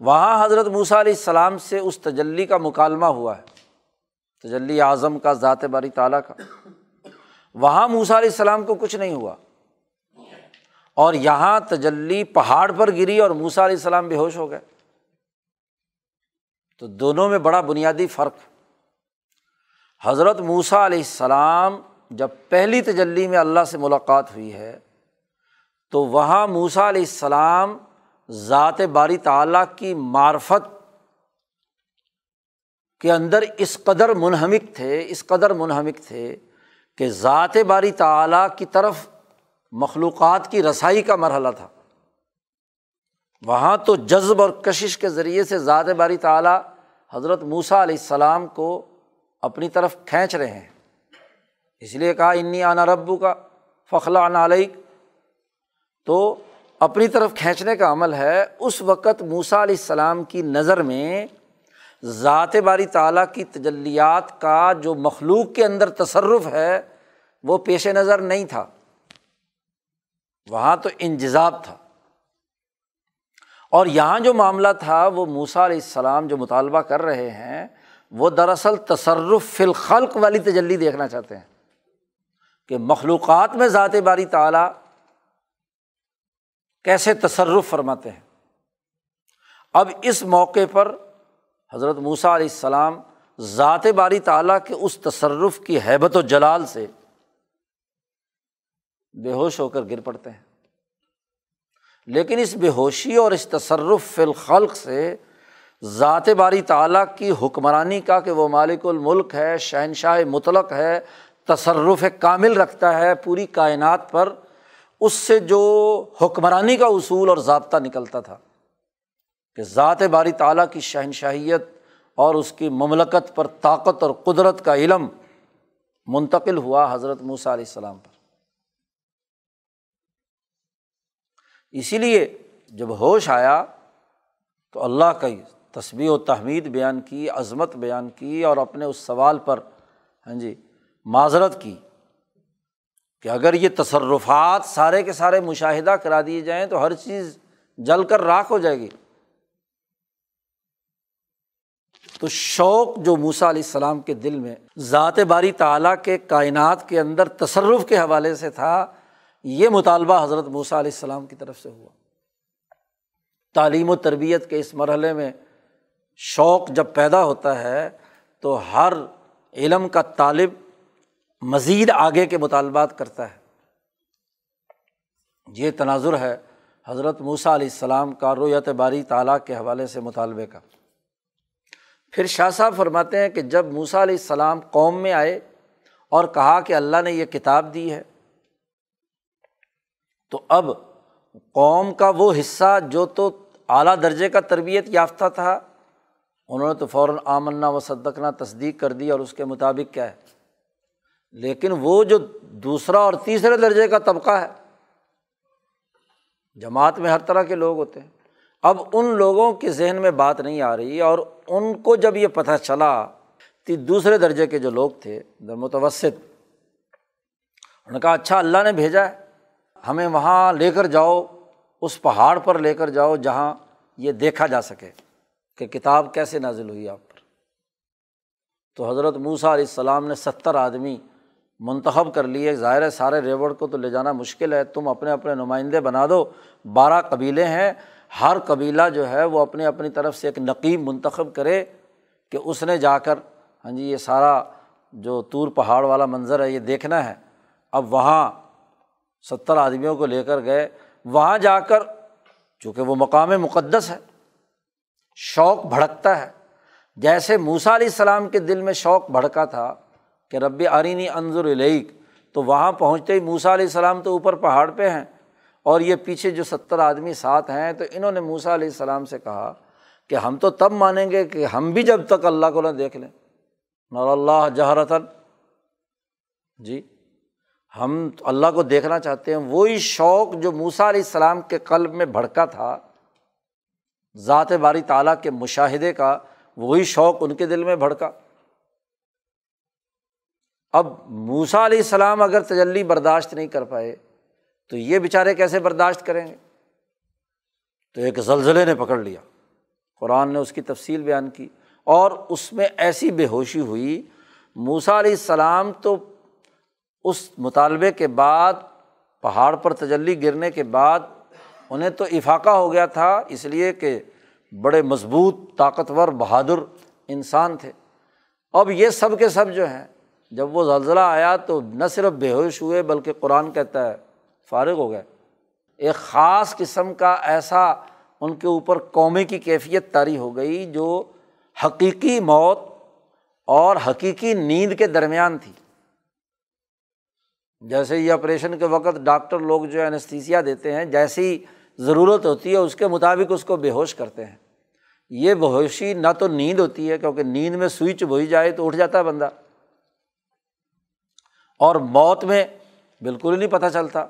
وہاں حضرت موسیٰ علیہ السلام سے اس تجلی کا مکالمہ ہوا ہے۔ تجلی اعظم کا، ذات باری تعالیٰ کا۔ وہاں موسیٰ علیہ السلام کو کچھ نہیں ہوا۔ اور یہاں تجلی پہاڑ پر گری اور موسا علیہ السلام بے ہوش ہو گئے۔ تو دونوں میں بڑا بنیادی فرق۔ حضرت موسا علیہ السلام جب پہلی تجلی میں اللہ سے ملاقات ہوئی ہے، تو وہاں موسا علیہ السلام ذات باری تعلیٰ کی معرفت کے اندر اس قدر منہمک تھے، اس قدر منہمک تھے کہ ذات باری تعلیٰ کی طرف مخلوقات کی رسائی کا مرحلہ تھا۔ وہاں تو جذب اور کشش کے ذریعے سے ذات باری تعلیٰ حضرت موسا علیہ السلام کو اپنی طرف کھینچ رہے ہیں۔ اس لیے کہا، انی آنا ربو کا فخلا علیک. تو اپنی طرف کھینچنے کا عمل ہے۔ اس وقت موسا علیہ السلام کی نظر میں ذات باری تعلیٰ کی تجلیات کا جو مخلوق کے اندر تصرف ہے، وہ پیش نظر نہیں تھا۔ وہاں تو انجذاب تھا۔ اور یہاں جو معاملہ تھا، وہ موسا علیہ السلام جو مطالبہ کر رہے ہیں، وہ دراصل تصرف فی الخلق والی تجلی دیکھنا چاہتے ہیں کہ مخلوقات میں ذات باری تعلیٰ کیسے تصرف فرماتے ہیں۔ اب اس موقع پر حضرت موسیٰ علیہ السلام ذات باری تعلیٰ کے اس تصرف کی حیبت و جلال سے بے ہوش ہو کر گر پڑتے ہیں۔ لیکن اس بے ہوشی اور اس تصرف فی الخلق سے ذات باری تعلیٰ کی حکمرانی کا کہ وہ مالک الملک ہے، شہنشاہ مطلق ہے، تصرف کامل رکھتا ہے پوری کائنات پر، اس سے جو حکمرانی کا اصول اور ضابطہ نکلتا تھا کہ ذات باری تعلیٰ کی شہنشاہیت اور اس کی مملکت پر طاقت اور قدرت کا علم منتقل ہوا حضرت موسیٰ علیہ السلام پر۔ اسی لیے جب ہوش آیا تو اللہ کا تصویر و تحمید بیان کی، عظمت بیان کی اور اپنے اس سوال پر ہاں جی معذرت کی کہ اگر یہ تصرفات سارے کے سارے مشاہدہ کرا دیے جائیں تو ہر چیز جل کر راکھ ہو جائے گی۔ تو شوق جو موسا علیہ السلام کے دل میں، ذات باری تعلیٰ کے کائنات کے اندر تصرف کے حوالے سے تھا یہ مطالبہ حضرت موسیٰ علیہ السلام کی طرف سے ہوا۔ تعلیم و تربیت کے اس مرحلے میں شوق جب پیدا ہوتا ہے تو ہر علم کا طالب مزید آگے کے مطالبات کرتا ہے۔ یہ تناظر ہے حضرت موسیٰ علیہ السلام کا رویت باری تعالیٰ کے حوالے سے مطالبے کا۔ پھر شاہ صاحب فرماتے ہیں کہ جب موسیٰ علیہ السلام قوم میں آئے اور کہا کہ اللہ نے یہ کتاب دی ہے تو اب قوم کا وہ حصہ جو تو اعلیٰ درجے کا تربیت یافتہ تھا، انہوں نے تو فوراً آمنا و صدقنا تصدیق کر دی اور اس کے مطابق کیا ہے۔ لیکن وہ جو دوسرا اور تیسرے درجے کا طبقہ ہے، جماعت میں ہر طرح کے لوگ ہوتے ہیں۔ اب ان لوگوں کے ذہن میں بات نہیں آ رہی اور ان کو جب یہ پتہ چلا کہ دوسرے درجے کے جو لوگ تھے متوسط، انہوں نے کہا اچھا اللہ نے بھیجا ہے۔ ہمیں وہاں لے کر جاؤ، اس پہاڑ پر لے کر جاؤ جہاں یہ دیکھا جا سکے کہ کتاب کیسے نازل ہوئی آپ پر۔ تو حضرت موسیٰ علیہ السلام نے ستر آدمی منتخب کر لیے۔ ظاہر ہے سارے ریوڑ کو تو لے جانا مشکل ہے۔ تم اپنے اپنے نمائندے بنا دو۔ بارہ قبیلے ہیں۔ ہر قبیلہ جو ہے وہ اپنی اپنی طرف سے ایک نقیب منتخب کرے کہ اس نے جا کر ہاں جی یہ سارا جو طور پہاڑ والا منظر ہے، یہ دیکھنا ہے۔ اب وہاں ستر آدمیوں کو لے کر گئے، وہاں جا کر، چونکہ وہ مقام مقدس ہے، شوق بھڑکتا ہے۔ جیسے موسا علیہ السلام کے دل میں شوق بھڑکا تھا کہ رب آرینی انضر علیک تو وہاں پہنچتے ہی موسا علیہ السلام تو اوپر پہاڑ پہ ہیں۔ اور یہ پیچھے جو ستر آدمی ساتھ ہیں، تو انہوں نے موسا علیہ السلام سے کہا کہ ہم تو تب مانیں گے کہ ہم بھی جب تک اللہ کو نہ دیکھ لیں۔ نور اللہ جہرتن جی؟ ہم اللہ کو دیکھنا چاہتے ہیں، وہی شوق جو موسا علیہ السلام کے قلب میں بھڑکا تھا، ذات باری تعالیٰ کے مشاہدے کا، وہی شوق ان کے دل میں بھڑکا۔ اب موسا علیہ السلام اگر تجلی برداشت نہیں کر پائے، تو یہ بیچارے کیسے برداشت کریں گے؟ تو ایک زلزلے نے پکڑ لیا۔ قرآن نے اس کی تفصیل بیان کی۔ اور اس میں ایسی بے ہوشی ہوئی موسا علیہ السلام تو اس مطالبے کے بعد، پہاڑ پر تجلی گرنے کے بعد انہیں تو افاقہ ہو گیا تھا، اس لیے کہ بڑے مضبوط، طاقتور، بہادر انسان تھے۔ اب یہ سب کے سب جو ہیں، جب وہ زلزلہ آیا تو نہ صرف بے ہوش ہوئے بلکہ قرآن کہتا ہے، فارغ ہو گئے۔ ایک خاص قسم کا ایسا ان کے اوپر قومی کی کیفیت طاری ہو گئی جو حقیقی موت اور حقیقی نیند کے درمیان تھی۔ جیسے یہ آپریشن کے وقت ڈاکٹر لوگ جو انستھیسیا دیتے ہیں، جیسی ضرورت ہوتی ہے، اس کے مطابق اس کو بے ہوش کرتے ہیں۔ یہ بے ہوشی نہ تو نیند ہوتی ہے، کیونکہ نیند میں سوئچ بوئی جائے تو اٹھ جاتا ہے بندہ۔ اور موت میں بالکل ہی نہیں پتہ چلتا۔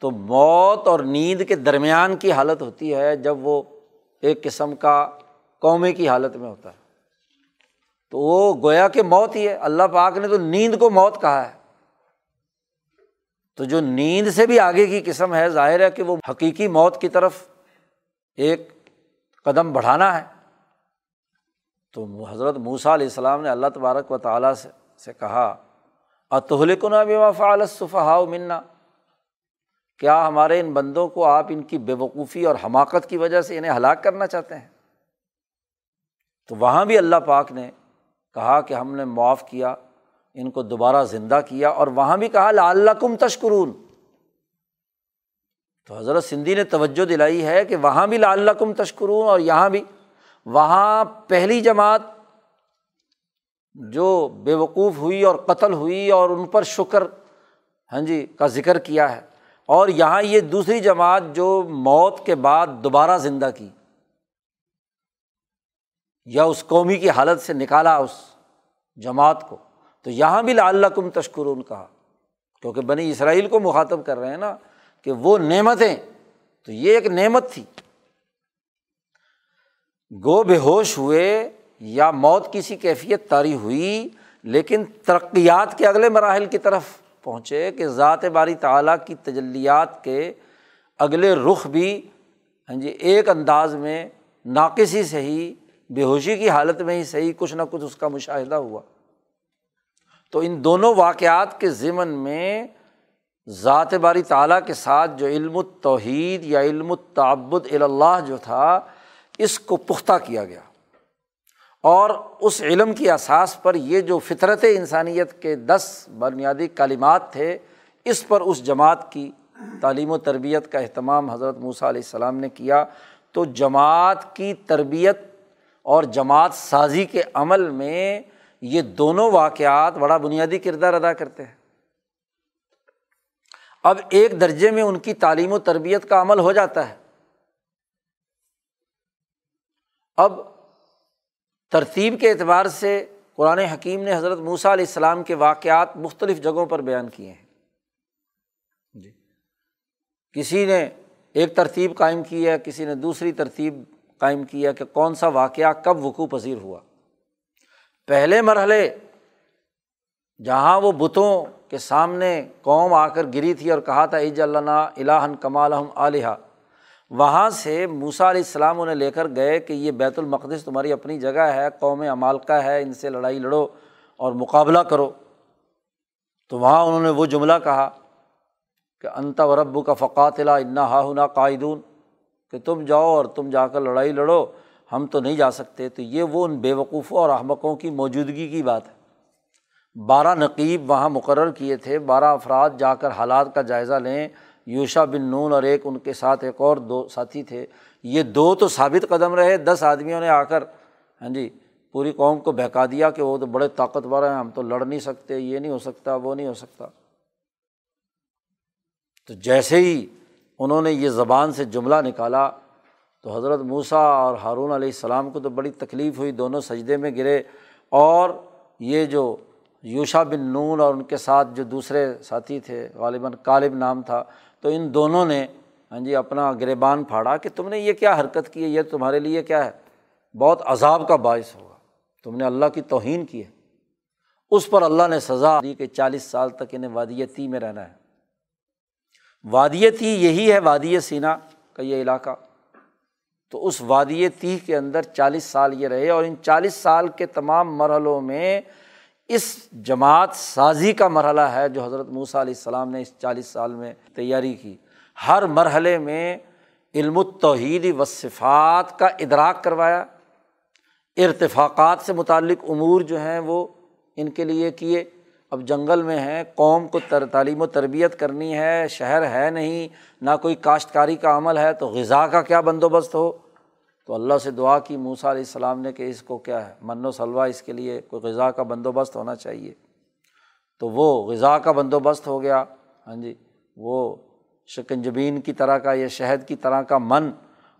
تو موت اور نیند کے درمیان کی حالت ہوتی ہے جب وہ ایک قسم کا قومی کی حالت میں ہوتا ہے۔ تو وہ گویا کہ موت ہی ہے۔ اللہ پاک نے تو نیند کو موت کہا ہے۔ تو جو نیند سے بھی آگے کی قسم ہے، ظاہر ہے کہ وہ حقیقی موت کی طرف ایک قدم بڑھانا ہے۔ تو حضرت موسا علیہ السلام نے اللہ تبارک و تعالیٰ سے سے کہا اتحلکن بھی وفا صفحاؤ منا کیا ہمارے ان بندوں کو آپ ان کی بے وقوفی اور حماقت کی وجہ سے انہیں ہلاک کرنا چاہتے ہیں؟ تو وہاں بھی اللہ پاک نے کہا کہ ہم نے معاف کیا۔ ان کو دوبارہ زندہ کیا اور وہاں بھی کہا اللہ کم تشکرون۔ تو حضرت سندھی نے توجہ دلائی ہے کہ وہاں بھی لا اللہ کم تشکرون اور یہاں بھی۔ وہاں پہلی جماعت جو بے وقوف ہوئی اور قتل ہوئی اور ان پر شکر ہاں جی کا ذکر کیا ہے۔ اور یہاں یہ دوسری جماعت جو موت کے بعد دوبارہ زندہ کی۔ یا اس قومی کی حالت سے نکالا اس جماعت کو۔ تو یہاں بھی اللہ کم تشکرون کہا، کیونکہ بنی اسرائیل کو مخاطب کر رہے ہیں نا کہ وہ نعمتیں، تو یہ ایک نعمت تھی۔ گو بے ہوش ہوئے یا موت کی سی کیفیت تاری ہوئی، لیکن ترقیات کے اگلے مراحل کی طرف پہنچے کہ ذات باری تعلیٰ کی تجلیات کے اگلے رخ بھی ہاں جی ایک انداز میں ناقصی سے ہی بے ہوشی کی حالت میں ہی صحیح، کچھ نہ کچھ اس کا مشاہدہ ہوا۔ تو ان دونوں واقعات کے ضمن میں ذات باری تعلیٰ کے ساتھ جو علم التوحید یا علم التعبد اللہ جو تھا، اس کو پختہ کیا گیا۔ اور اس علم کی اساس پر یہ جو فطرت انسانیت کے دس بنیادی کالمات تھے، اس پر اس جماعت کی تعلیم و تربیت کا اہتمام حضرت موسیٰ علیہ السلام نے کیا۔ تو جماعت کی تربیت اور جماعت سازی کے عمل میں یہ دونوں واقعات بڑا بنیادی کردار ادا کرتے ہیں۔ اب ایک درجے میں ان کی تعلیم و تربیت کا عمل ہو جاتا ہے۔ اب ترتیب کے اعتبار سے قرآن حکیم نے حضرت موسیٰ علیہ السلام کے واقعات مختلف جگہوں پر بیان کیے ہیں۔ جی۔ کسی نے ایک ترتیب قائم کی ہے، کسی نے دوسری ترتیب قائم کی ہے کہ کون سا واقعہ کب وقوع پذیر ہوا۔ پہلے مرحلے جہاں وہ بتوں کے سامنے قوم آ کر گری تھی اور کہا تھا، عج اللہ الہن کمال علیہ وہاں سے موسا علیہ السلام انہیں لے کر گئے کہ یہ بیت المقدس تمہاری اپنی جگہ ہے، قوم عمالقہ ہے، ان سے لڑائی لڑو اور مقابلہ کرو۔ تو وہاں انہوں نے وہ جملہ کہا کہ، انت و رب کا فقاتلا، انا ہا ہنا قائدون کہ تم جاؤ اور تم جا کر لڑائی لڑو۔ ہم تو نہیں جا سکتے، تو یہ وہ ان بے وقوفوں اور احمقوں کی موجودگی کی بات ہے۔ بارہ نقیب وہاں مقرر کیے تھے، بارہ افراد جا کر حالات کا جائزہ لیں۔ یوشا بن نون اور ایک ان کے ساتھ ایک اور دو ساتھی تھے۔ یہ دو تو ثابت قدم رہے، دس آدمیوں نے آ کر۔ ہاں جی پوری قوم کو بہکا دیا کہ وہ تو بڑے طاقتور ہیں، ہم تو لڑ نہیں سکتے، یہ نہیں ہو سکتا، وہ نہیں ہو سکتا۔ تو جیسے ہی انہوں نے یہ زبان سے جملہ نکالا تو حضرت موسیٰ اور ہارون علیہ السلام کو تو بڑی تکلیف ہوئی، دونوں سجدے میں گرے اور یہ جو یوشا بن نون اور ان کے ساتھ جو دوسرے ساتھی تھے، غالباً کالب نام تھا، تو ان دونوں نے ہاں جی اپنا گریبان پھاڑا کہ تم نے یہ کیا حرکت کی ہے، یہ تمہارے لیے کیا ہے؟ بہت عذاب کا باعث ہوگا، تم نے اللہ کی توہین کی ہے۔ اس پر اللہ نے سزا دی کہ چالیس سال تک انہیں وادیتی میں رہنا ہے۔ وادی تی یہی ہے، وادی سینا کا یہ علاقہ۔ تو اس وادی تی کے اندر چالیس سال یہ رہے اور ان چالیس سال کے تمام مرحلوں میں اس جماعت سازی کا مرحلہ ہے جو حضرت موسیٰ علیہ السلام نے اس چالیس سال میں تیاری کی۔ ہر مرحلے میں علم التوحید و صفات کا ادراک کروایا۔ ارتفاقات سے متعلق امور جو ہیں وہ ان کے لیے کیے۔ اب جنگل میں ہیں قوم کو تر، تعلیم و تربیت کرنی ہے، شہر ہے نہیں، نہ کوئی کاشتکاری کا عمل ہے، تو غذا کا کیا بندوبست ہو؟ تو اللہ سے دعا کی موسا علیہ السلام نے کہ اس کو کیا ہے؟ من و سلوا اس کے لیے کوئی غذا کا بندوبست ہونا چاہیے۔ تو وہ غذا کا بندوبست ہو گیا۔ ہاں جی وہ شکنجبین کی طرح کا یا شہد کی طرح کا من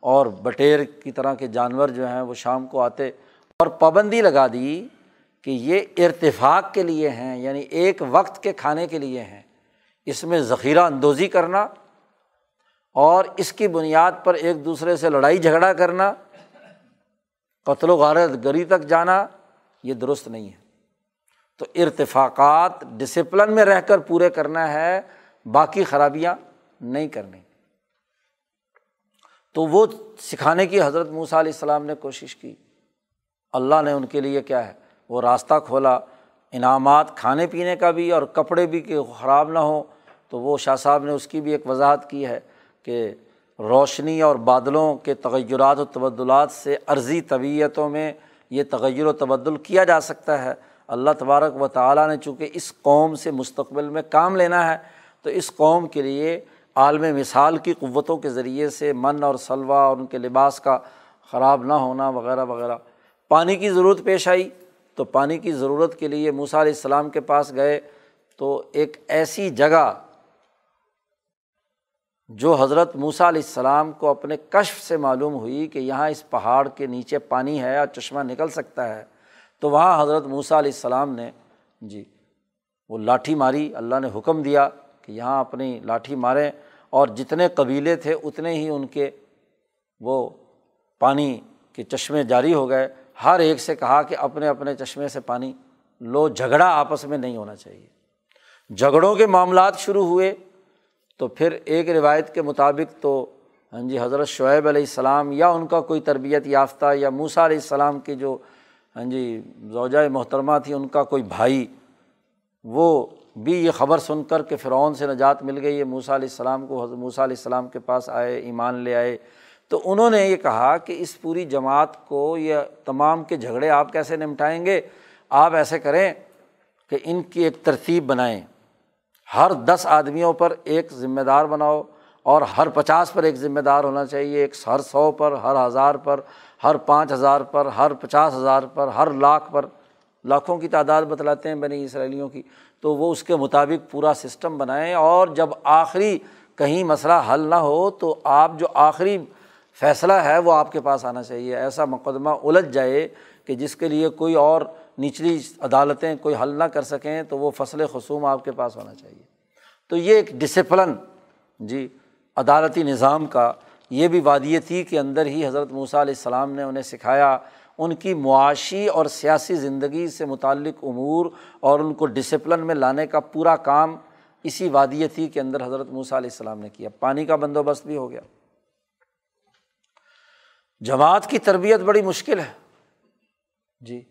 اور بٹیر کی طرح کے جانور جو ہیں وہ شام کو آتے اور پابندی لگا دی۔ کہ یہ ارتفاق کے لیے ہیں یعنی ایک وقت کے کھانے کے لیے ہیں۔ اس میں ذخیرہ اندوزی کرنا اور اس کی بنیاد پر ایک دوسرے سے لڑائی جھگڑا کرنا، قتل و غارت گری تک جانا، یہ درست نہیں ہے۔ تو ارتفاقات ڈسپلن میں رہ کر پورے کرنا ہے، باقی خرابیاں نہیں کرنی۔ تو وہ سکھانے کی حضرت موسیٰ علیہ السلام نے کوشش کی۔ اللہ نے ان کے لیے کیا ہے؟ وہ راستہ کھولا، انعامات کھانے پینے کا بھی اور کپڑے بھی کہ خراب نہ ہوں، تو وہ شاہ صاحب نے اس کی بھی ایک وضاحت کی ہے کہ روشنی اور بادلوں کے تغیرات و تبدلات سے عرضی طبیعتوں میں یہ تغیر و تبدل کیا جا سکتا ہے۔ اللہ تبارک و تعالیٰ نے چونکہ اس قوم سے مستقبل میں کام لینا ہے، تو اس قوم کے لیے عالم مثال کی قوتوں کے ذریعے سے من اور سلوا اور ان کے لباس کا خراب نہ ہونا وغیرہ وغیرہ۔ پانی کی ضرورت پیش آئی۔ تو پانی کی ضرورت کے لیے موسیٰ علیہ السلام کے پاس گئے تو ایک ایسی جگہ جو حضرت موسیٰ علیہ السلام کو اپنے کشف سے معلوم ہوئی کہ یہاں اس پہاڑ کے نیچے پانی ہے اور چشمہ نکل سکتا ہے، تو وہاں حضرت موسیٰ علیہ السلام نے جی وہ لاٹھی ماری، اللہ نے حکم دیا کہ یہاں اپنی لاٹھی ماریں اور جتنے قبیلے تھے اتنے ہی ان کے وہ پانی کے چشمے جاری ہو گئے۔ ہر ایک سے کہا کہ اپنے اپنے چشمے سے پانی لو، جھگڑا آپس میں نہیں ہونا چاہیے۔ جھگڑوں کے معاملات شروع ہوئے تو پھر ایک روایت کے مطابق تو ہاں جی حضرت شعیب علیہ السلام یا ان کا کوئی تربیت یافتہ یا موسا علیہ السلام کی جو ہاں جی زوجۂ محترمہ تھی، ان کا کوئی بھائی، وہ بھی یہ خبر سن کر کہ فرعون سے نجات مل گئی۔ ہے موسا علیہ السلام کو، حضرت موسیٰ علیہ السلام کے پاس آئے، ایمان لے آئے۔ تو انہوں نے یہ کہا کہ اس پوری جماعت کو یہ تمام کے جھگڑے آپ کیسے نمٹائیں گے؟ آپ ایسے کریں کہ ان کی ایک ترتیب بنائیں۔ ہر دس آدمیوں پر ایک ذمہ دار بناؤ اور ہر پچاس پر ایک ذمہ دار ہونا چاہیے۔ ایک ہر سو پر، ہر ہزار پر، ہر پانچ ہزار پر، ہر پچاس ہزار پر، ہر لاکھ پر۔ لاکھوں کی تعداد بتلاتے ہیں بنی اسرائیلیوں کی۔ تو وہ اس کے مطابق پورا سسٹم بنائیں اور جب آخری کہیں مسئلہ حل نہ ہو تو آپ جو آخری فیصلہ ہے وہ آپ کے پاس آنا چاہیے۔ ایسا مقدمہ الجھ جائے کہ جس کے لیے کوئی اور نچلی عدالتیں کوئی حل نہ کر سکیں تو وہ فصل خصوم آپ کے پاس ہونا چاہیے۔ تو یہ ایک ڈسپلن جی عدالتی نظام کا، یہ بھی وادیتی کے اندر ہی حضرت موسیٰ علیہ السلام نے انہیں سکھایا۔ ان کی معاشی اور سیاسی زندگی سے متعلق امور اور ان کو ڈسپلن میں لانے کا پورا کام اسی وادیتی کے اندر حضرت موسیٰ علیہ السلام نے کیا۔ پانی کا بندوبست بھی ہو گیا۔ جماعت کی تربیت بڑی مشکل ہے۔ جی۔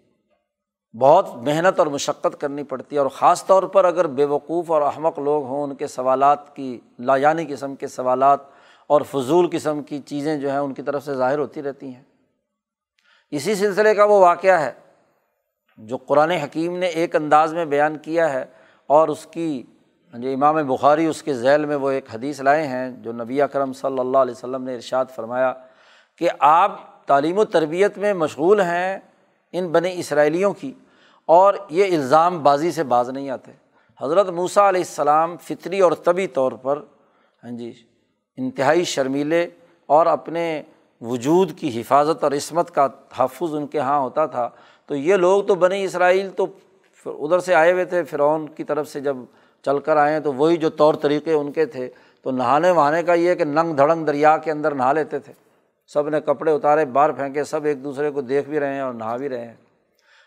بہت محنت اور مشقت کرنی پڑتی ہے اور خاص طور پر اگر بے وقوف اور احمق لوگ ہوں ان کے سوالات کی لایانی قسم کے سوالات اور فضول قسم کی چیزیں جو ہیں ان کی طرف سے ظاہر ہوتی رہتی ہیں۔ اسی سلسلے کا وہ واقعہ ہے جو قرآن حکیم نے ایک انداز میں بیان کیا ہے اور اس کی جو امام بخاری اس کے ذیل میں وہ ایک حدیث لائے ہیں جو نبی اکرم صلی اللہ علیہ وسلم نے ارشاد فرمایا کہ آپ تعلیم و تربیت میں مشغول ہیں ان بنی اسرائیلیوں کی اور یہ الزام بازی سے باز نہیں آتے۔ حضرت موسیٰ علیہ السلام فطری اور طبی طور پر ہاں جی انتہائی شرمیلے اور اپنے وجود کی حفاظت اور عصمت کا تحفظ ان کے یہاں ہوتا تھا۔ تو یہ لوگ تو بنی اسرائیل تو ادھر سے آئے ہوئے تھے، فرعون کی طرف سے جب چل کر آئے تو وہی جو طور طریقے ان کے تھے۔ تو نہانے وہانے کا یہ کہ ننگ دھڑنگ دریا کے اندر نہا لیتے تھے۔ سب نے کپڑے اتارے، باہر پھینکے، سب ایک دوسرے کو دیکھ بھی رہے ہیں اور نہا بھی رہے ہیں۔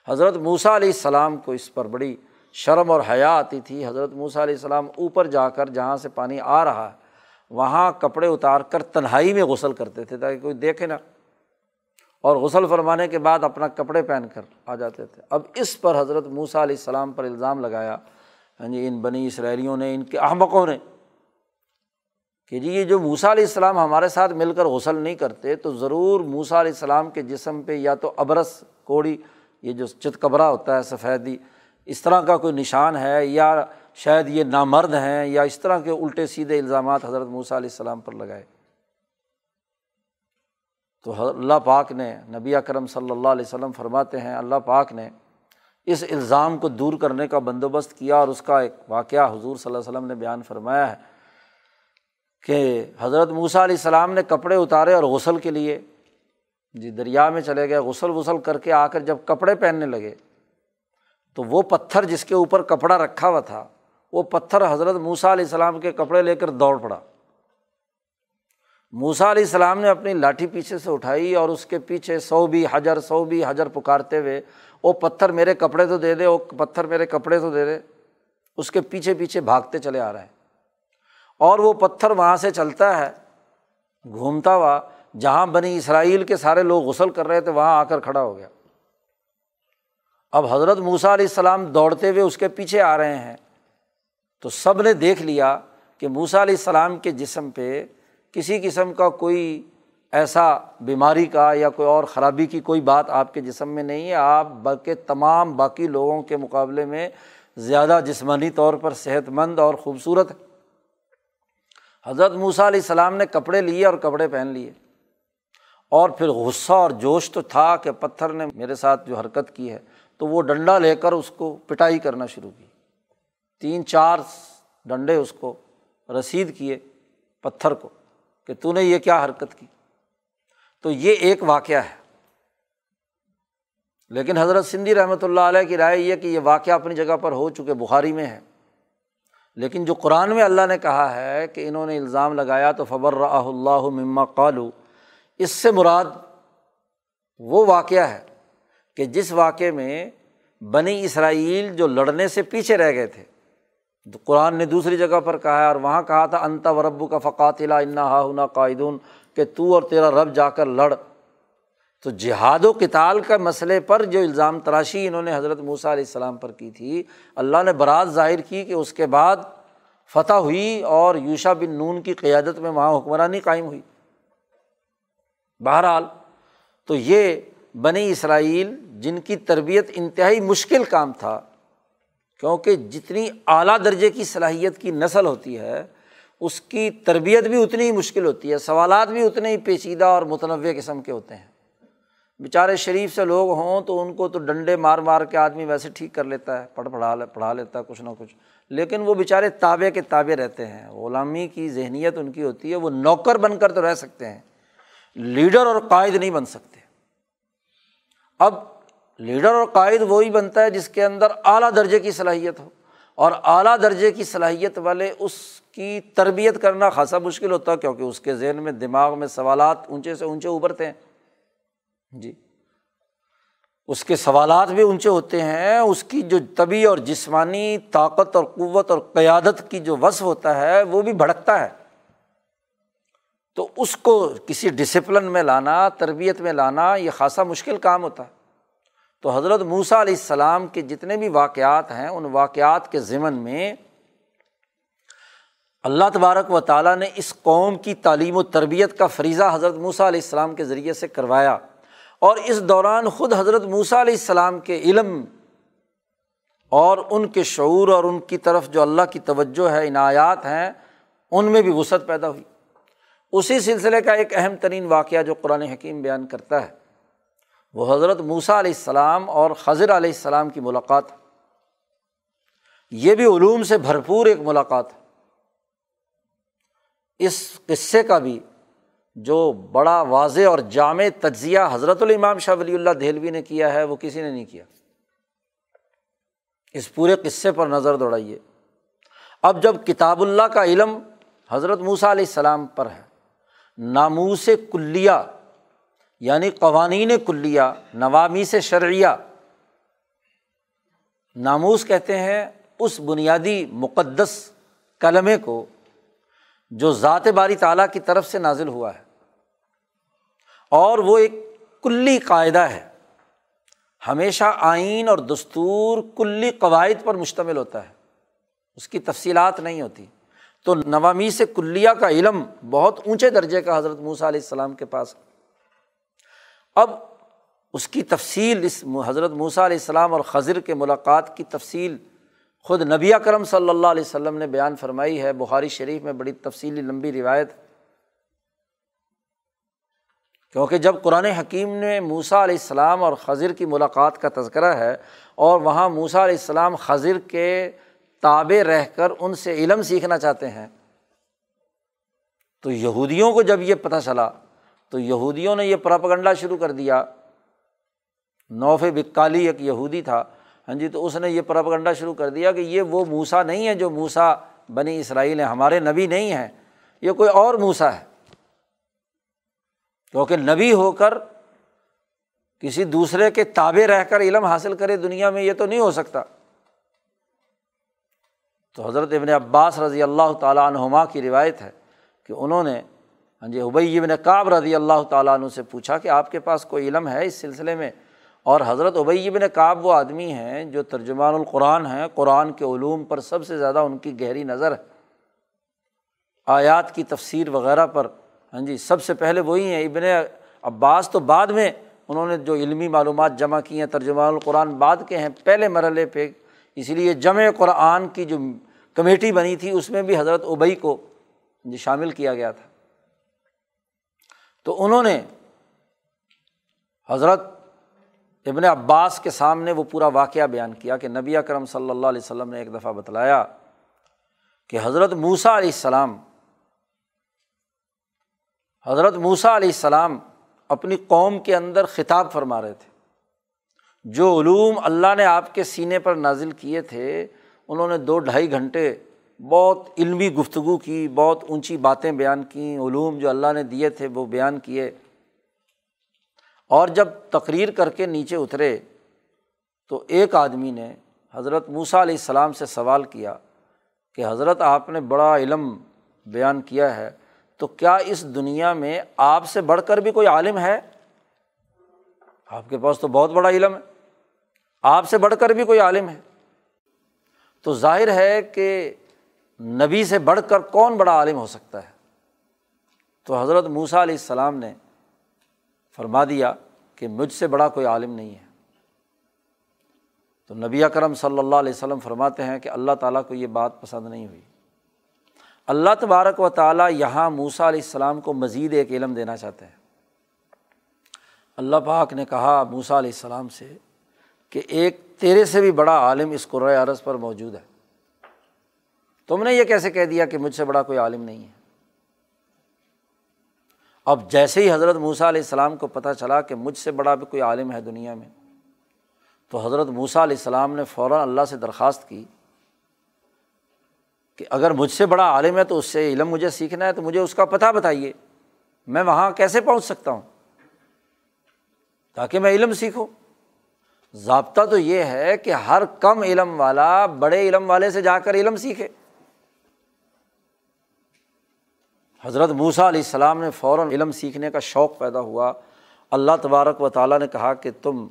حضرت موسیٰ علیہ السلام کو اس پر بڑی شرم اور حیا آتی تھی۔ حضرت موسیٰ علیہ السلام اوپر جا کر جہاں سے پانی آ رہا ہے، وہاں کپڑے اتار کر تنہائی میں غسل کرتے تھے تاکہ کوئی دیکھے نا اور غسل فرمانے کے بعد اپنا کپڑے پہن کر آ جاتے تھے۔ اب اس پر حضرت موسیٰ علیہ السلام پر الزام لگایا۔ ہاں جی ان بنی اسرائیلیوں نے، ان کے احمقوں نے کہ جی یہ جو موسا علیہ السلام ہمارے ساتھ مل کر غسل نہیں کرتے، تو ضرور موسا علیہ السلام کے جسم پہ یا تو ابرس کوڑی، یہ جو چتکبرا ہوتا ہے، سفیدی، اس طرح کا کوئی نشان ہے یا شاید یہ نامرد ہیں یا اس طرح کے الٹے سیدھے الزامات حضرت موسیٰ علیہ السلام پر لگائے؟ تو اللہ پاک نے، نبی اکرم صلی اللہ علیہ وسلم فرماتے ہیں، اللہ پاک نے اس الزام کو دور کرنے کا بندوبست کیا اور اس کا ایک واقعہ حضور صلی اللہ علیہ وسلم نے بیان فرمایا ہے۔ کہ حضرت موسیٰ علیہ السلام نے کپڑے اتارے اور غسل کے لیے۔ جی دریا میں چلے گئے، غسل وسل کر کے آ کر جب کپڑے پہننے لگے، تو وہ پتھر جس کے اوپر کپڑا رکھا ہوا تھا، وہ پتھر حضرت موسیٰ علیہ السلام کے کپڑے لے کر دوڑ پڑا۔ موسا علیہ السلام نے اپنی لاٹھی پیچھے سے اٹھائی اور اس کے پیچھے سو بھی حجر، سو بھی حجر پکارتے ہوئے وہ پتھر میرے کپڑے تو دے دے وہ پتھر میرے کپڑے تو دے دے۔ اس کے پیچھے پیچھے بھاگتے چلے آ رہے۔ ہیں اور وہ پتھر وہاں سے چلتا ہے، گھومتا ہوا، جہاں بنی اسرائیل کے سارے لوگ غسل کر رہے تھے، وہاں آ کر کھڑا ہو گیا۔ اب حضرت موسا علیہ السلام دوڑتے ہوئے اس کے پیچھے آ رہے ہیں۔ تو سب نے دیکھ لیا کہ موسا علیہ السلام کے جسم پہ کسی قسم کا کوئی ایسا بیماری کا یا کوئی اور خرابی کی کوئی بات آپ کے جسم میں نہیں ہے۔ آپ بلکہ تمام باقی لوگوں کے مقابلے میں زیادہ جسمانی طور پر صحت مند اور خوبصورت حضرت موسیٰ علیہ السلام نے کپڑے لیے اور کپڑے پہن لیے۔ اور پھر غصہ اور جوش تو تھا کہ پتھر نے میرے ساتھ جو حرکت کی ہے، تو وہ ڈنڈا لے کر اس کو پٹائی کرنا شروع کی۔ تین چار ڈنڈے اس کو رسید کیے پتھر کو کہ تو نے یہ کیا حرکت کی۔ تو یہ ایک واقعہ ہے۔ لیکن حضرت سندھی رحمۃ اللہ علیہ کی رائے یہ کہ یہ واقعہ اپنی جگہ پر ہو چکے، بخاری میں ہے۔ لیکن جو قرآن میں اللہ نے کہا ہے کہ انہوں نے الزام لگایا تو فبر رح اللہ مما قالو اس سے مراد وہ واقعہ ہے کہ جس واقعے میں بنی اسرائیل جو لڑنے سے پیچھے رہ گئے تھے، تو قرآن نے دوسری جگہ پر کہا ہے اور وہاں کہا تھا انتا وربو کا فقاتلا، انا ہا قائدون، کہ تو اور تیرا رب جا کر لڑ۔ تو جہاد و کتال کا مسئلے پر جو الزام تراشی انہوں نے حضرت موسیٰ علیہ السلام پر کی تھی، اللہ نے برات ظاہر کی کہ اس کے بعد فتح ہوئی اور یوشا بن نون کی قیادت میں وہاں حکمرانی قائم ہوئی۔ بہرحال تو یہ بنی اسرائیل جن کی تربیت انتہائی مشکل کام تھا، کیونکہ جتنی اعلیٰ درجے کی صلاحیت کی نسل ہوتی ہے، اس کی تربیت بھی اتنی ہی مشکل ہوتی ہے، سوالات بھی اتنے ہی پیچیدہ اور متنوع قسم کے ہوتے ہیں۔ بیچارے شریف سے لوگ ہوں تو ان کو تو ڈنڈے مار مار کے آدمی ویسے ٹھیک کر لیتا ہے، پڑھ پڑھا پڑھا لیتا ہے، کچھ نہ کچھ۔ لیکن وہ بیچارے تابے کے تابے رہتے ہیں۔ غلامی کی ذہنیت ان کی ہوتی ہے، وہ نوکر بن کر تو رہ سکتے ہیں۔ لیڈر اور قائد نہیں بن سکتے۔ اب لیڈر اور قائد وہی بنتا ہے جس کے اندر اعلیٰ درجے کی صلاحیت ہو۔ اور اعلیٰ درجے کی صلاحیت والے اس کی تربیت کرنا خاصا مشکل ہوتا ہے، کیونکہ اس کے ذہن میں دماغ میں سوالات اونچے سے اونچے ابھرتے ہیں۔ جی۔ اس کے سوالات بھی اونچے ہوتے ہیں، اس کی جو طبی اور جسمانی طاقت اور قوت اور قیادت کی جو وصف ہوتا ہے، وہ بھی بھڑکتا ہے۔ تو اس کو کسی ڈسپلن میں لانا، تربیت میں لانا، یہ خاصا مشکل کام ہوتا ہے۔ تو حضرت موسیٰ علیہ السلام کے جتنے بھی واقعات ہیں، ان واقعات کے ضمن میں اللہ تبارک و تعالیٰ نے اس قوم کی تعلیم و تربیت کا فریضہ حضرت موسیٰ علیہ السلام کے ذریعے سے کروایا۔ اور اس دوران خود حضرت موسیٰ علیہ السلام کے علم اور ان کے شعور اور ان کی طرف جو اللہ کی توجہ ہے، عنایات ہیں، ان میں بھی وسعت پیدا ہوئی۔ اسی سلسلے کا ایک اہم ترین واقعہ جو قرآن حکیم بیان کرتا ہے، وہ حضرت موسیٰ علیہ السلام اور خضر علیہ السلام کی ملاقات۔ یہ بھی علوم سے بھرپور ایک ملاقات۔ ہے اس قصے کا بھی جو بڑا واضح اور جامع تجزیہ حضرت الامام شاہ ولی اللہ دہلوی نے کیا ہے، وہ کسی نے نہیں کیا۔ اس پورے قصے پر نظر دوڑائیے۔ اب جب کتاب اللہ کا علم حضرت موسیٰ علیہ السلام پر ہے، ناموس کلیہ یعنی قوانین کلیہ، نوامی سے شرعیہ، ناموس کہتے ہیں اس بنیادی مقدس کلمے کو جو ذات باری تعالیٰ کی طرف سے نازل ہوا ہے۔ اور وہ ایک کلی قاعدہ ہے۔ ہمیشہ آئین اور دستور کلی قواعد پر مشتمل ہوتا ہے۔ اس کی تفصیلات نہیں ہوتی۔ تو نوامی سے کلیہ کا علم بہت اونچے درجے کا حضرت موسیٰ علیہ السلام کے پاس اب اس کی تفصیل اس حضرت موسیٰ علیہ السلام اور خضر کے ملاقات کی تفصیل خود نبی اکرم صلی اللہ علیہ وسلم نے بیان فرمائی ہے، بخاری شریف میں بڑی تفصیلی لمبی روایت۔ کیونکہ جب قرآن حکیم نے موسا علیہ السلام اور خضر کی ملاقات کا تذکرہ ہے اور وہاں موسا علیہ السلام خضر کے تابے رہ کر ان سے علم سیکھنا چاہتے ہیں، تو یہودیوں کو جب یہ پتہ چلا، تو یہودیوں نے یہ پراپگنڈا شروع کر دیا۔ نوف بکالی ایک یہودی تھا۔ ہاں جی تو اس نے یہ پراپگنڈا شروع کر دیا کہ یہ وہ موسا نہیں ہے جو موسا بنی اسرائیل ہیں، ہمارے نبی نہیں ہیں، یہ کوئی اور موسا ہے۔ کیونکہ نبی ہو کر کسی دوسرے کے تابے رہ کر علم حاصل کرے دنیا میں، یہ تو نہیں ہو سکتا۔ تو حضرت ابن عباس رضی اللہ تعالیٰ عنہما کی روایت ہے کہ انہوں نے ہاں جی ابئی ابن کعب رضی اللہ تعالیٰ عنہ سے پوچھا کہ آپ کے پاس کوئی علم ہے اس سلسلے میں؟ اور حضرت ابئی ابن کعب وہ آدمی ہیں جو ترجمان القرآن ہیں، قرآن کے علوم پر سب سے زیادہ ان کی گہری نظر ہے۔ آیات کی تفسیر وغیرہ پر ہاں جی سب سے پہلے وہی ہیں۔ ابن عباس تو بعد میں انہوں نے جو علمی معلومات جمع کی ہیں، ترجمان القرآن بعد کے ہیں، پہلے مرحلے پہ۔ اسی لیے جمع قرآن کی جو کمیٹی بنی تھی، اس میں بھی حضرت ابئی کو جی شامل کیا گیا تھا۔ تو انہوں نے حضرت ابن عباس کے سامنے وہ پورا واقعہ بیان کیا کہ نبی اکرم صلی اللہ علیہ وسلم نے ایک دفعہ بتلایا کہ حضرت موسا علیہ السلام حضرت موسا علیہ السلام اپنی قوم کے اندر خطاب فرما رہے تھے۔ جو علوم اللہ نے آپ کے سینے پر نازل کیے تھے، انہوں نے دو ڈھائی گھنٹے بہت علمی گفتگو کی، بہت اونچی باتیں بیان کیں، علوم جو اللہ نے دیے تھے وہ بیان کیے۔ اور جب تقریر کر کے نیچے اترے تو ایک آدمی نے حضرت موسیٰ علیہ السلام سے سوال کیا کہ حضرت آپ نے بڑا علم بیان کیا ہے، تو کیا اس دنیا میں آپ سے بڑھ کر بھی کوئی عالم ہے؟ آپ کے پاس تو بہت بڑا علم ہے، آپ سے بڑھ کر بھی کوئی عالم ہے۔ تو ظاہر ہے کہ نبی سے بڑھ کر کون بڑا عالم ہو سکتا ہے؟ تو حضرت موسیٰ علیہ السلام نے فرما دیا کہ مجھ سے بڑا کوئی عالم نہیں ہے۔ تو نبی اکرم صلی اللہ علیہ وسلم فرماتے ہیں کہ اللہ تعالیٰ کو یہ بات پسند نہیں ہوئی۔ اللہ تبارک و تعالیٰ یہاں موسا علیہ السلام کو مزید ایک علم دینا چاہتے ہیں۔ اللہ پاک نے کہا موسا علیہ السلام سے کہ ایک تیرے سے بھی بڑا عالم اس قرۂۂ عرض پر موجود ہے۔ تم نے یہ کیسے کہہ دیا کہ مجھ سے بڑا کوئی عالم نہیں ہے؟ اب جیسے ہی حضرت موسیٰ علیہ السلام کو پتہ چلا کہ مجھ سے بڑا بھی کوئی عالم ہے دنیا میں، تو حضرت موسیٰ علیہ السلام نے فوراً اللہ سے درخواست کی کہ اگر مجھ سے بڑا عالم ہے تو اس سے علم مجھے سیکھنا ہے، تو مجھے اس کا پتہ بتائیے، میں وہاں کیسے پہنچ سکتا ہوں؟ تاکہ میں علم سیکھوں۔ ضابطہ تو یہ ہے کہ ہر کم علم والا بڑے علم والے سے جا کر علم سیکھے۔ حضرت موسا علیہ السلام نے فوراً علم سیکھنے کا شوق پیدا ہوا۔ اللہ تبارک و تعالیٰ نے کہا کہ تم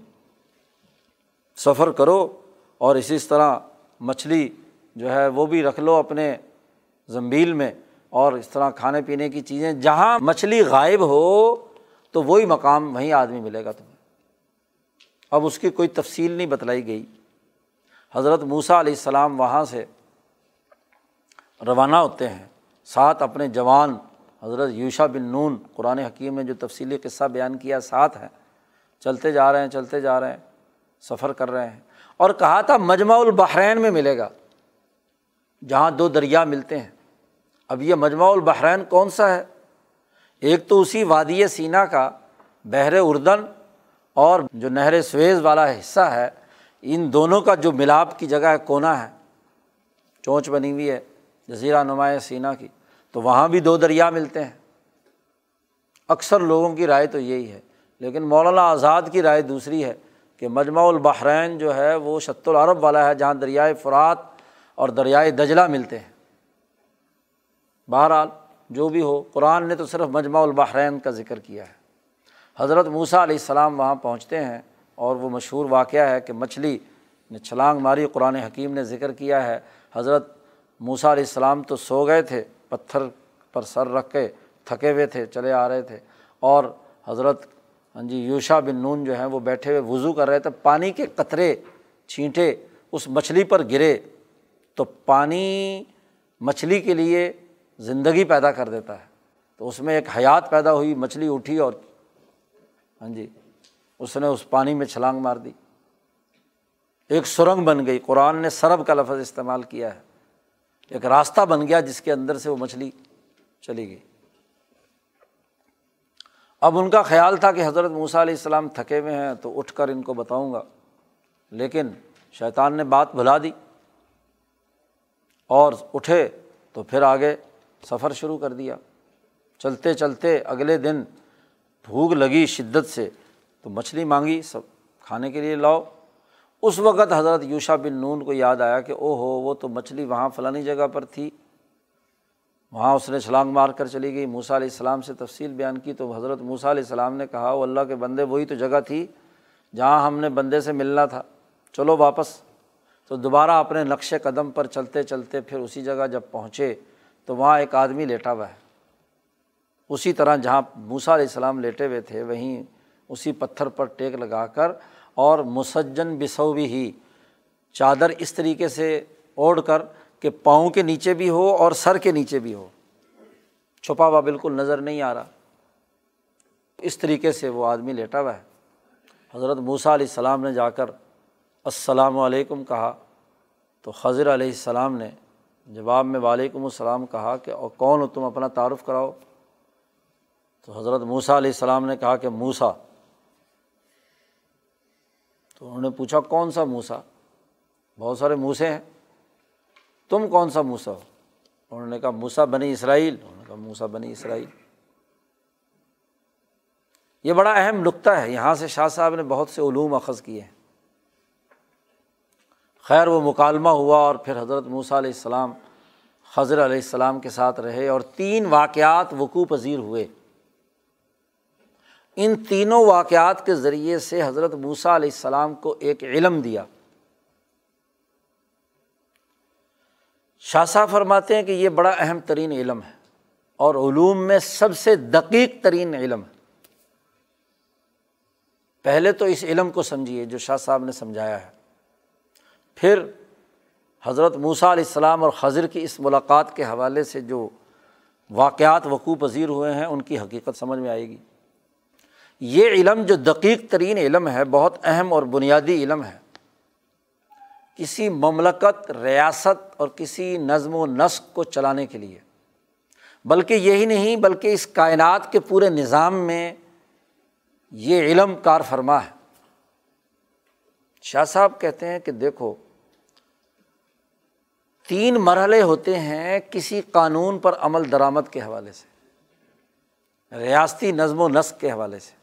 سفر کرو اور اسی طرح مچھلی جو ہے وہ بھی رکھ لو اپنے زمبیل میں اور اس طرح کھانے پینے کی چیزیں۔ جہاں مچھلی غائب ہو تو وہی مقام وہیں آدمی ملے گا تمہیں۔ اب اس کی کوئی تفصیل نہیں بتلائی گئی۔ حضرت موسیٰ علیہ السلام وہاں سے روانہ ہوتے ہیں۔ ساتھ اپنے جوان حضرت یوشا بن نون، قرآن حکیم میں جو تفصیلی قصہ بیان کیا ساتھ ہے چلتے جا رہے ہیں، چلتے جا رہے ہیں، سفر کر رہے ہیں۔ اور کہا تھا مجمع البحرین میں ملے گا، جہاں دو دریا ملتے ہیں۔ اب یہ مجمع البحرین کون سا ہے؟ ایک تو اسی وادی سینا کا بحر اردن، اور جو نہر سویز والا حصہ ہے، ان دونوں کا جو ملاپ کی جگہ ہے، کونا ہے۔ چونچ بنی ہوئی ہے، جزیرہ نمایاں سینا کی۔ تو وہاں بھی دو دریا ملتے ہیں۔ اکثر لوگوں کی رائے تو یہی ہے، لیکن مولانا آزاد کی رائے دوسری ہے کہ مجمع البحرین جو ہے وہ شط العرب والا ہے، جہاں دریائے فرات اور دریائے دجلہ ملتے ہیں۔ بہرحال جو بھی ہو، قرآن نے تو صرف مجمع البحرین کا ذکر کیا ہے۔ حضرت موسیٰ علیہ السلام وہاں پہنچتے ہیں اور وہ مشہور واقعہ ہے کہ مچھلی نے چھلانگ ماری، قرآن حکیم نے ذکر کیا ہے۔ حضرت موسیٰ علیہ السلام تو سو گئے تھے۔ پتھر پر سر رکھ کے تھکے ہوئے تھے، چلے آ رہے تھے۔ اور حضرت ہاں جی یوشا بن نون جو ہیں، وہ بیٹھے ہوئے وضو کر رہے تھے۔ پانی کے قطرے چھینٹے اس مچھلی پر گرے تو پانی مچھلی کے لیے زندگی پیدا کر دیتا ہے۔ تو اس میں ایک حیات پیدا ہوئی، مچھلی اٹھی اور ہاں جی اس نے اس پانی میں چھلانگ مار دی۔ ایک سرنگ بن گئی۔ قرآن نے سرب کا لفظ استعمال کیا ہے۔ ایک راستہ بن گیا جس کے اندر سے وہ مچھلی چلی گئی۔ اب ان کا خیال تھا کہ حضرت موسیٰ علیہ السلام تھکے ہوئے ہیں تو اٹھ کر ان کو بتاؤں گا۔ لیکن شیطان نے بات بھلا دی اور اٹھے تو پھر آگے سفر شروع کر دیا۔ چلتے چلتے اگلے دن بھوک لگی شدت سے تو مچھلی مانگی، سب کھانے کے لیے لاؤ۔ اس وقت حضرت یوشا بن نون کو یاد آیا کہ او ہو وہ تو مچھلی وہاں فلانی جگہ پر تھی۔ وہاں اس نے چھلانگ مار کر چلی گئی۔ موسا علیہ السلام سے تفصیل بیان کی تو حضرت موسیٰ علیہ السلام نے کہا وہ اللہ کے بندے، وہی تو جگہ تھی جہاں ہم نے بندے سے ملنا تھا۔ چلو واپس۔ تو دوبارہ اپنے نقش قدم پر چلتے چلتے پھر اسی جگہ جب پہنچے تو وہاں ایک آدمی لیٹا ہوا ہے۔ اسی طرح جہاں موسا علیہ السلام لیٹے ہوئے تھے، وہیں اسی پتھر پر ٹیک لگا کر اور مسجن بسو بھی ہی چادر اس طریقے سے اوڑھ کر کہ پاؤں کے نیچے بھی ہو اور سر کے نیچے بھی ہو۔ چھپا ہوا بالکل نظر نہیں آ رہا۔ اس طریقے سے وہ آدمی لیٹا ہوا ہے۔ حضرت موسیٰ علیہ السلام نے جا کر السلام علیکم کہا۔ تو خضر علیہ السلام نے جواب میں وعلیکم السلام کہا کہ اور کون ہو تم اپنا تعارف کراؤ؟ تو حضرت موسیٰ علیہ السلام نے کہا کہ موسا تو انہوں نے پوچھا، کون سا موسا بہت سارے موسے ہیں. تم کون سا موسا ہو؟ انہوں نے کہا موسا بنی اسرائیل. انہوں نے کہا موسا بنی اسرائیل. یہ بڑا اہم نقطہ ہے۔ یہاں سے شاہ صاحب نے بہت سے علوم اخذ کیے ہیں۔ خیر، وہ مکالمہ ہوا اور پھر حضرت موسیٰ علیہ السلام حضر علیہ السلام کے ساتھ رہے اور تین واقعات وقوع پذیر ہوئے۔ ان تینوں واقعات کے ذریعے سے حضرت موسیٰ علیہ السلام کو ایک علم دیا۔ شاہ صاحب فرماتے ہیں کہ یہ بڑا اہم ترین علم ہے اور علوم میں سب سے دقیق ترین علم ہے۔ پہلے تو اس علم کو سمجھیے جو شاہ صاحب نے سمجھایا ہے۔ پھر حضرت موسیٰ علیہ السلام اور خضر کی اس ملاقات کے حوالے سے جو واقعات وقوع پذیر ہوئے ہیں، ان کی حقیقت سمجھ میں آئے گی۔ یہ علم جو دقیق ترین علم ہے، بہت اہم اور بنیادی علم ہے۔ کسی مملکت، ریاست اور کسی نظم و نسق کو چلانے کے لیے، بلکہ یہی نہیں، بلکہ اس کائنات کے پورے نظام میں یہ علم کار فرما ہے۔ شاہ صاحب کہتے ہیں کہ دیکھو، تین مرحلے ہوتے ہیں کسی قانون پر عمل درآمد کے حوالے سے، ریاستی نظم و نسق کے حوالے سے۔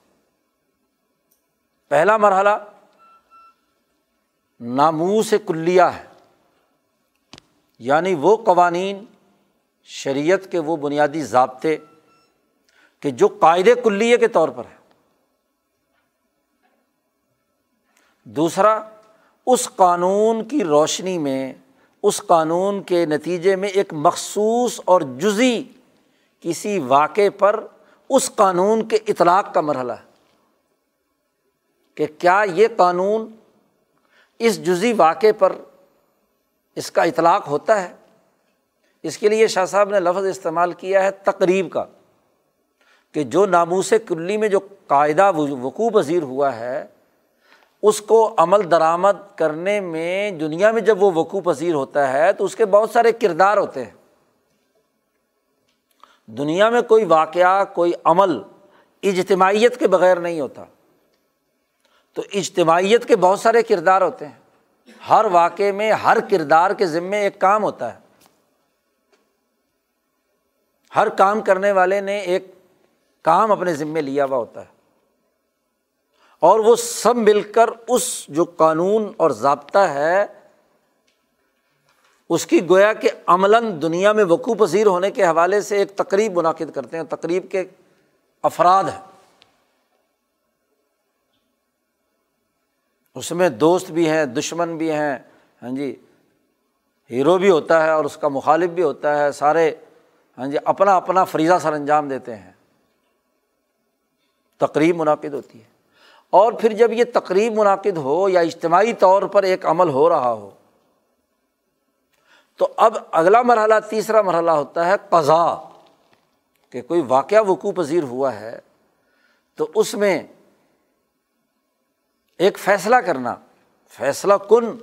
پہلا مرحلہ ناموس کلیہ ہے۔ یعنی وہ قوانین شریعت کے وہ بنیادی ضابطے کہ جو قاعدے کلیے کے طور پر ہے دوسرا، اس قانون کی روشنی میں، اس قانون کے نتیجے میں ایک مخصوص اور جزی کسی واقعے پر اس قانون کے اطلاق کا مرحلہ ہے۔ کہ کیا یہ قانون اس جزی واقعے پر اس کا اطلاق ہوتا ہے؟ اس کے لیے شاہ صاحب نے لفظ استعمال کیا ہے تقریب کا، کہ جو ناموس کلی میں جو قاعدہ وقوع پذیر ہوا ہے، اس کو عمل درآمد کرنے میں دنیا میں جب وہ وقوع پذیر ہوتا ہے تو اس کے بہت سارے کردار ہوتے ہیں۔ دنیا میں کوئی واقعہ، کوئی عمل اجتماعیت کے بغیر نہیں ہوتا۔ تو اجتماعیت کے بہت سارے کردار ہوتے ہیں۔ ہر واقعے میں ہر کردار کے ذمے ایک کام ہوتا ہے۔ ہر کام کرنے والے نے ایک کام اپنے ذمے لیا ہوا ہوتا ہے۔ اور وہ سب مل کر اس جو قانون اور ضابطہ ہے، اس کی گویا کہ عملاً دنیا میں وقوع پذیر ہونے کے حوالے سے ایک تقریب منعقد کرتے ہیں۔ تقریب کے افراد ہیں۔ اس میں دوست بھی ہیں، دشمن بھی ہیں ہاں جی ہیرو بھی ہوتا ہے اور اس کا مخالف بھی ہوتا ہے، سارے ہاں جی اپنا اپنا فریضہ سر انجام دیتے ہیں۔ تقریب منعقد ہوتی ہے۔ اور پھر جب یہ تقریب منعقد ہو یا اجتماعی طور پر ایک عمل ہو رہا ہو، تو اب اگلا مرحلہ، تیسرا مرحلہ ہوتا ہے قضا کہ کوئی واقعہ وقوع پذیر ہوا ہے تو اس میں ایک فیصلہ کرنا، فیصلہ کن،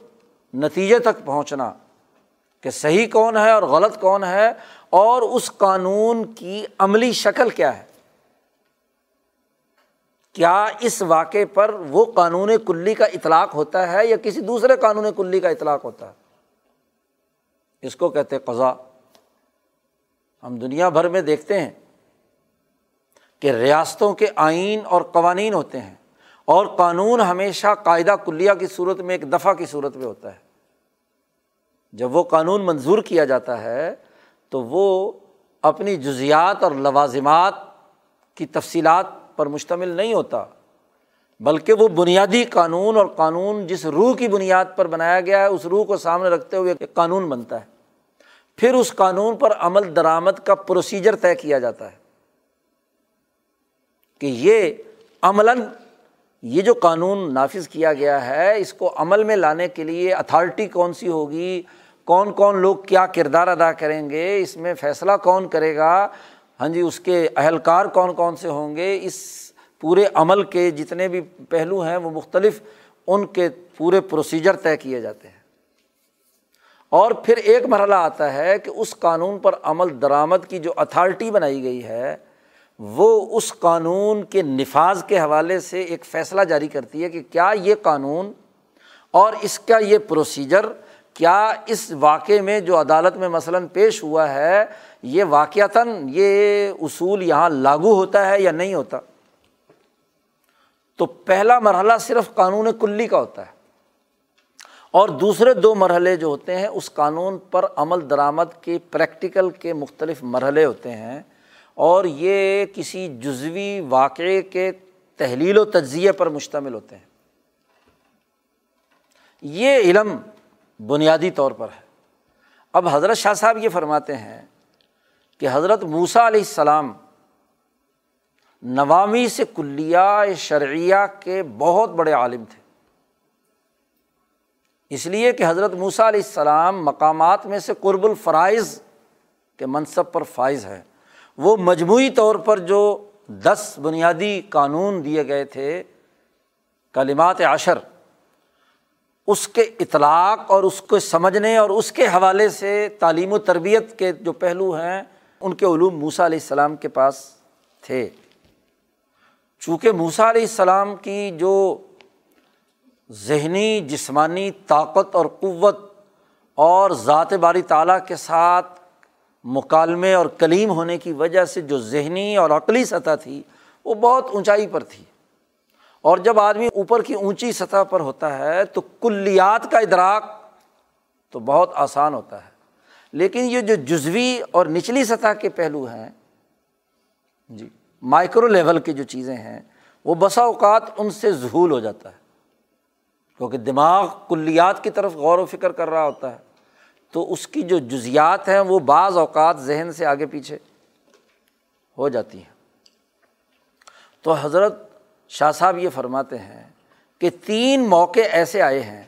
نتیجے تک پہنچنا کہ صحیح کون ہے اور غلط کون ہے اور اس قانون کی عملی شکل کیا ہے۔ کیا اس واقعے پر وہ قانون کلی کا اطلاق ہوتا ہے یا کسی دوسرے قانون کلی کا اطلاق ہوتا ہے؟ اس کو کہتے قضا ہم دنیا بھر میں دیکھتے ہیں کہ ریاستوں کے آئین اور قوانین ہوتے ہیں۔ اور قانون ہمیشہ قاعدہ کلیہ کی صورت میں ایک دفعہ کی صورت میں ہوتا ہے۔ جب وہ قانون منظور کیا جاتا ہے تو وہ اپنی جزیات اور لوازمات کی تفصیلات پر مشتمل نہیں ہوتا، بلکہ وہ بنیادی قانون اور قانون جس روح کی بنیاد پر بنایا گیا ہے، اس روح کو سامنے رکھتے ہوئے ایک قانون بنتا ہے۔ پھر اس قانون پر عمل درآمد کا پروسیجر طے کیا جاتا ہے کہ یہ عملاً یہ جو قانون نافذ کیا گیا ہے، اس کو عمل میں لانے کے لیے اتھارٹی کون سی ہوگی؟ کون کون لوگ کیا کردار ادا کریں گے؟ اس میں فیصلہ کون کرے گا؟ ہاں جی اس کے اہلکار کون کون سے ہوں گے؟ اس پورے عمل کے جتنے بھی پہلو ہیں، وہ مختلف ان کے پورے پروسیجر طے کیے جاتے ہیں۔ اور پھر ایک مرحلہ آتا ہے کہ اس قانون پر عمل درآمد کی جو اتھارٹی بنائی گئی ہے وہ اس قانون کے نفاذ کے حوالے سے ایک فیصلہ جاری کرتی ہے کہ کیا یہ قانون اور اس کا یہ پروسیجر، کیا اس واقعے میں جو عدالت میں مثلاً پیش ہوا ہے، یہ واقعتاً یہ اصول یہاں لاگو ہوتا ہے یا نہیں ہوتا؟ تو پہلا مرحلہ صرف قانون کلی کا ہوتا ہے۔ اور دوسرے دو مرحلے جو ہوتے ہیں، اس قانون پر عمل درآمد کے پریکٹیکل کے مختلف مرحلے ہوتے ہیں۔ اور یہ کسی جزوی واقعے کے تحلیل و تجزیے پر مشتمل ہوتے ہیں۔ یہ علم بنیادی طور پر ہے۔ اب حضرت شاہ صاحب یہ فرماتے ہیں کہ حضرت موسا علیہ السلام نوامی سے کلیا شرعیہ کے بہت بڑے عالم تھے۔ اس لیے کہ حضرت موسا علیہ السلام مقامات میں سے قرب الفرائض کے منصب پر فائز ہے وہ مجموعی طور پر جو دس بنیادی قانون دیے گئے تھے، کلمات عشر، اس کے اطلاق اور اس کو سمجھنے اور اس کے حوالے سے تعلیم و تربیت کے جو پہلو ہیں، ان کے علوم موسا علیہ السلام کے پاس تھے۔ چونکہ موسا علیہ السلام کی جو ذہنی، جسمانی طاقت اور قوت اور ذات باری تعالیٰ کے ساتھ مکالمے اور کلیم ہونے کی وجہ سے جو ذہنی اور عقلی سطح تھی، وہ بہت اونچائی پر تھی۔ اور جب آدمی اوپر کی اونچی سطح پر ہوتا ہے، تو کلیات کا ادراک تو بہت آسان ہوتا ہے۔ لیکن یہ جو جزوی اور نچلی سطح کے پہلو ہیں جی مائکرو لیول کی جو چیزیں ہیں، وہ بسا اوقات ان سے ظہول ہو جاتا ہے۔ کیونکہ دماغ کلیات کی طرف غور و فکر کر رہا ہوتا ہے۔ تو اس کی جو جزیات ہیں وہ بعض اوقات ذہن سے آگے پیچھے ہو جاتی ہیں۔ تو حضرت شاہ صاحب یہ فرماتے ہیں کہ تین موقع ایسے آئے ہیں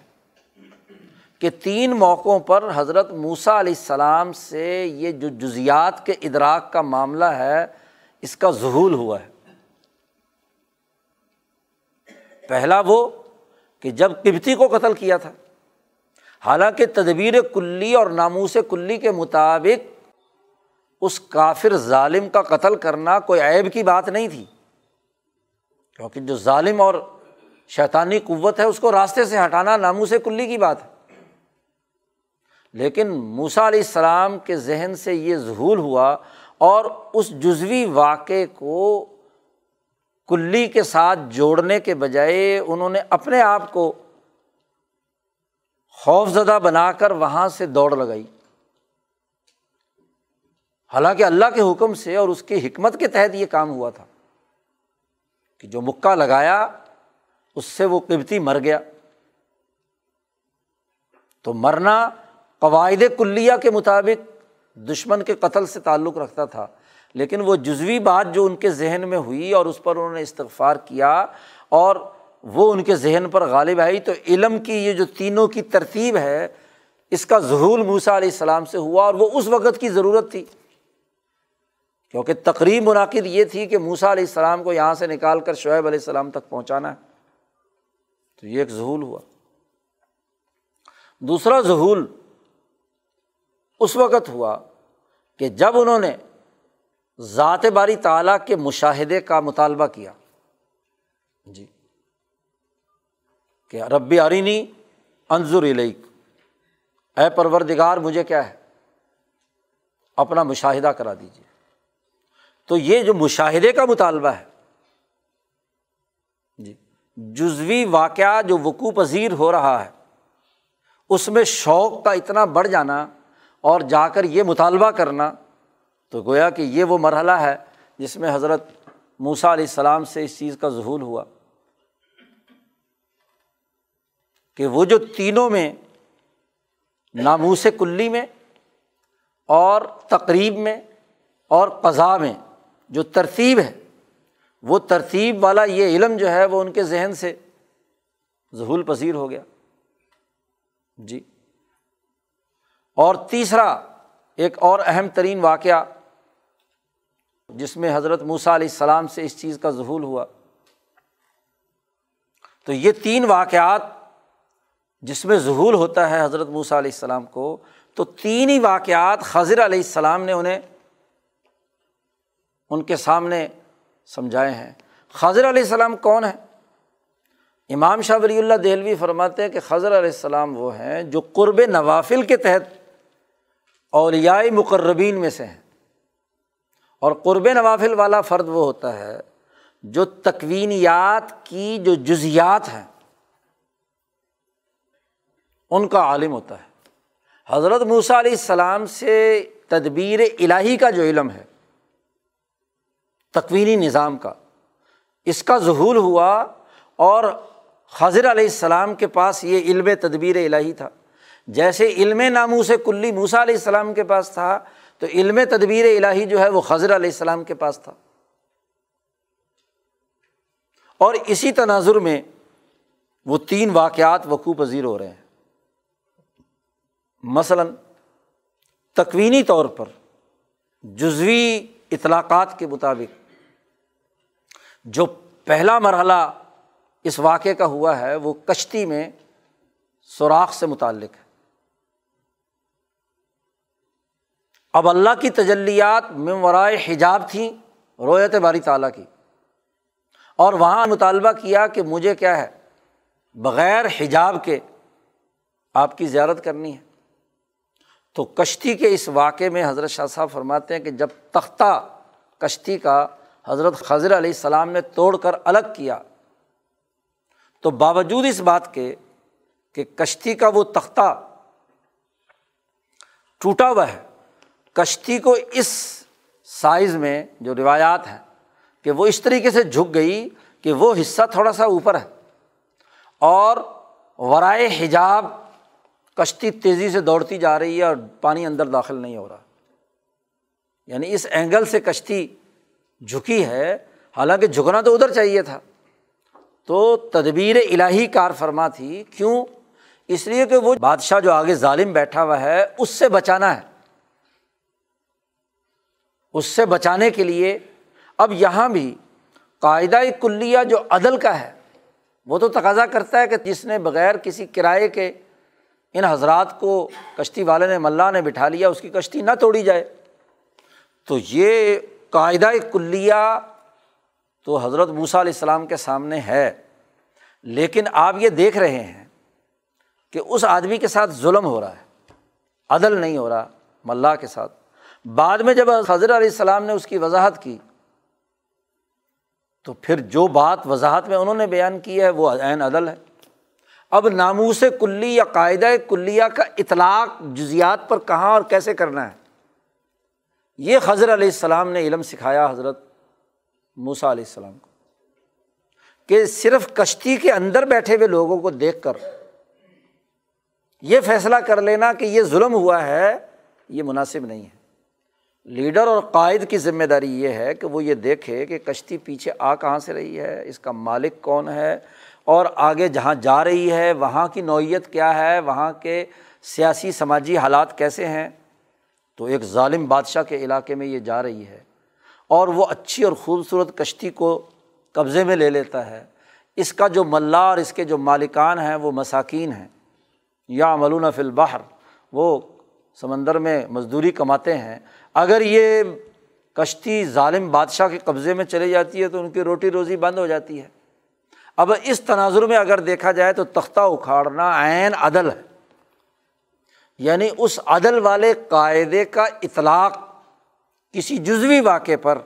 کہ تین موقعوں پر حضرت موسا علیہ السلام سے یہ جو جزیات کے ادراک کا معاملہ ہے، اس کا ظہول ہوا ہے۔ پہلا وہ کہ جب کبتی کو قتل کیا تھا حالانکہ تدبیر کلی اور ناموس کلی کے مطابق اس کافر ظالم کا قتل کرنا کوئی عیب کی بات نہیں تھی۔ کیونکہ جو ظالم اور شیطانی قوت ہے، اس کو راستے سے ہٹانا ناموس کلی کی بات ہے۔ لیکن موسا علیہ السلام کے ذہن سے یہ ظہول ہوا اور اس جزوی واقعے کو کلی کے ساتھ جوڑنے کے بجائے انہوں نے اپنے آپ کو خوف زدہ بنا کر وہاں سے دوڑ لگائی۔ حالانکہ اللہ کے حکم سے اور اس کی حکمت کے تحت یہ کام ہوا تھا کہ جو مکہ لگایا، اس سے وہ قبتی مر گیا۔ تو مرنا قواعد کلیہ کے مطابق دشمن کے قتل سے تعلق رکھتا تھا، لیکن وہ جزوی بات جو ان کے ذہن میں ہوئی اور اس پر انہوں نے استغفار کیا اور وہ ان کے ذہن پر غالب آئی تو علم کی یہ جو تینوں کی ترتیب ہے، اس کا ظہول موسا علیہ السلام سے ہوا اور وہ اس وقت کی ضرورت تھی۔ کیونکہ تقریب منعقد یہ تھی کہ موسا علیہ السلام کو یہاں سے نکال کر شعیب علیہ السلام تک پہنچانا ہے۔ تو یہ ایک ظہول ہوا۔ دوسرا ظہول اس وقت ہوا کہ جب انہوں نے ذات باری تعالیٰ کے مشاہدے کا مطالبہ کیا۔ جی۔ کہ رب ارینی انضر علیک اے پروردگار، مجھے کیا ہے؟ اپنا مشاہدہ کرا دیجیے تو یہ جو مشاہدے کا مطالبہ ہے جی جزوی واقعہ جو وقوع پذیر ہو رہا ہے، اس میں شوق کا اتنا بڑھ جانا اور جا کر یہ مطالبہ کرنا، تو گویا کہ یہ وہ مرحلہ ہے جس میں حضرت موسا علیہ السلام سے اس چیز کا ظہول ہوا۔ کہ وہ جو تینوں میں، ناموس کلی میں اور تقریب میں اور قضا میں جو ترتیب ہے، وہ ترتیب والا یہ علم جو ہے وہ ان کے ذہن سے ظہول پذیر ہو گیا۔ جی۔ اور تیسرا ایک اور اہم ترین واقعہ جس میں حضرت موسیٰ علیہ السلام سے اس چیز کا ظہول ہوا۔ تو یہ تین واقعات جس میں ظہول ہوتا ہے حضرت موسیٰ علیہ السلام کو، تو تین ہی واقعات خضر علیہ السلام نے انہیں ان کے سامنے سمجھائے ہیں۔ خضر علیہ السلام کون ہے امام شاہ ولی اللہ دہلوی فرماتے ہیں کہ خضر علیہ السلام وہ ہیں جو قرب نوافل کے تحت اولیائی مقربین میں سے ہیں۔ اور قرب نوافل والا فرد وہ ہوتا ہے جو تکوینیات کی جو جزیات ہیں۔ ان کا عالم ہوتا ہے۔ حضرت موسیٰ علیہ السلام سے تدبیر الہی کا جو علم ہے، تکوینی نظام کا، اس کا ظہول ہوا اور حضر علیہ السلام کے پاس یہ علم تدبیر الہی تھا۔ جیسے علم نامو سے کلی موسا علیہ السلام کے پاس تھا، تو علم تدبیر الہی جو ہے وہ خضر علیہ السلام کے پاس تھا۔ اور اسی تناظر میں وہ تین واقعات وقوع پذیر ہو رہے ہیں۔ مثلاً تکوینی طور پر جزوی اطلاقات کے مطابق جو پہلا مرحلہ اس واقعے کا ہوا ہے، وہ کشتی میں سوراخ سے متعلق ہے۔ اب اللہ کی تجلیات ممورائے حجاب تھیں رویت باری تعالیٰ کی۔ اور وہاں مطالبہ کیا کہ مجھے کیا ہے، بغیر حجاب کے آپ کی زیارت کرنی ہے۔ تو کشتی کے اس واقعے میں حضرت شاہ صاحب فرماتے ہیں کہ جب تختہ کشتی کا حضرت خضر علیہ السلام نے توڑ کر الگ کیا، تو باوجود اس بات کے کہ کشتی کا وہ تختہ ٹوٹا ہوا ہے، کشتی کو اس سائز میں جو روایات ہیں کہ وہ اس طریقے سے جھک گئی کہ وہ حصہ تھوڑا سا اوپر ہے اور ورائے حجاب کشتی تیزی سے دوڑتی جا رہی ہے اور پانی اندر داخل نہیں ہو رہا۔ یعنی اس اینگل سے کشتی جھکی ہے، حالانکہ جھکنا تو ادھر چاہیے تھا۔ تو تدبیر الہی کار فرما تھی، کیوں؟ اس لیے کہ وہ بادشاہ جو آگے ظالم بیٹھا ہوا ہے، اس سے بچانا ہے۔ اس سے بچانے کے لیے اب یہاں بھی قاعدہ کلیہ جو عدل کا ہے، وہ تو تقاضا کرتا ہے کہ جس نے بغیر کسی کرائے کے ان حضرات کو کشتی والے نے، ملا نے بٹھا لیا، اس کی کشتی نہ توڑی جائے۔ تو یہ قاعدہ کلیہ تو حضرت موسیٰ علیہ السلام کے سامنے ہے۔ لیکن آپ یہ دیکھ رہے ہیں کہ اس آدمی کے ساتھ ظلم ہو رہا ہے، عدل نہیں ہو رہا ملا کے ساتھ۔ بعد میں جب حضرت علیہ السلام نے اس کی وضاحت کی، تو پھر جو بات وضاحت میں انہوں نے بیان کی ہے، وہ عین عدل ہے۔ اب ناموس کلی یا قاعدہ کلیہ کا اطلاق جزیات پر کہاں اور کیسے کرنا ہے؟ یہ حضرت علیہ السلام نے علم سکھایا حضرت موسا علیہ السلام کو کہ صرف کشتی کے اندر بیٹھے ہوئے لوگوں کو دیکھ کر یہ فیصلہ کر لینا کہ یہ ظلم ہوا ہے، یہ مناسب نہیں ہے۔ لیڈر اور قائد کی ذمہ داری یہ ہے کہ وہ یہ دیکھے کہ کشتی پیچھے آ کہاں سے رہی ہے، اس کا مالک کون ہے اور آگے جہاں جا رہی ہے، وہاں کی نوعیت کیا ہے؟ وہاں کے سیاسی سماجی حالات کیسے ہیں؟ تو ایک ظالم بادشاہ کے علاقے میں یہ جا رہی ہے اور وہ اچھی اور خوبصورت کشتی کو قبضے میں لے لیتا ہے۔ اس کا جو ملا اور اس کے جو مالکان ہیں، وہ مساکین ہیں۔ یا ملون فی البحر، وہ سمندر میں مزدوری کماتے ہیں۔ اگر یہ کشتی ظالم بادشاہ کے قبضے میں چلی جاتی ہے تو ان کی روٹی روزی بند ہو جاتی ہے۔ اب اس تناظر میں اگر دیکھا جائے تو تختہ اکھاڑنا عین عدل ہے۔ یعنی اس عدل والے قاعدے کا اطلاق کسی جزوی واقعے پر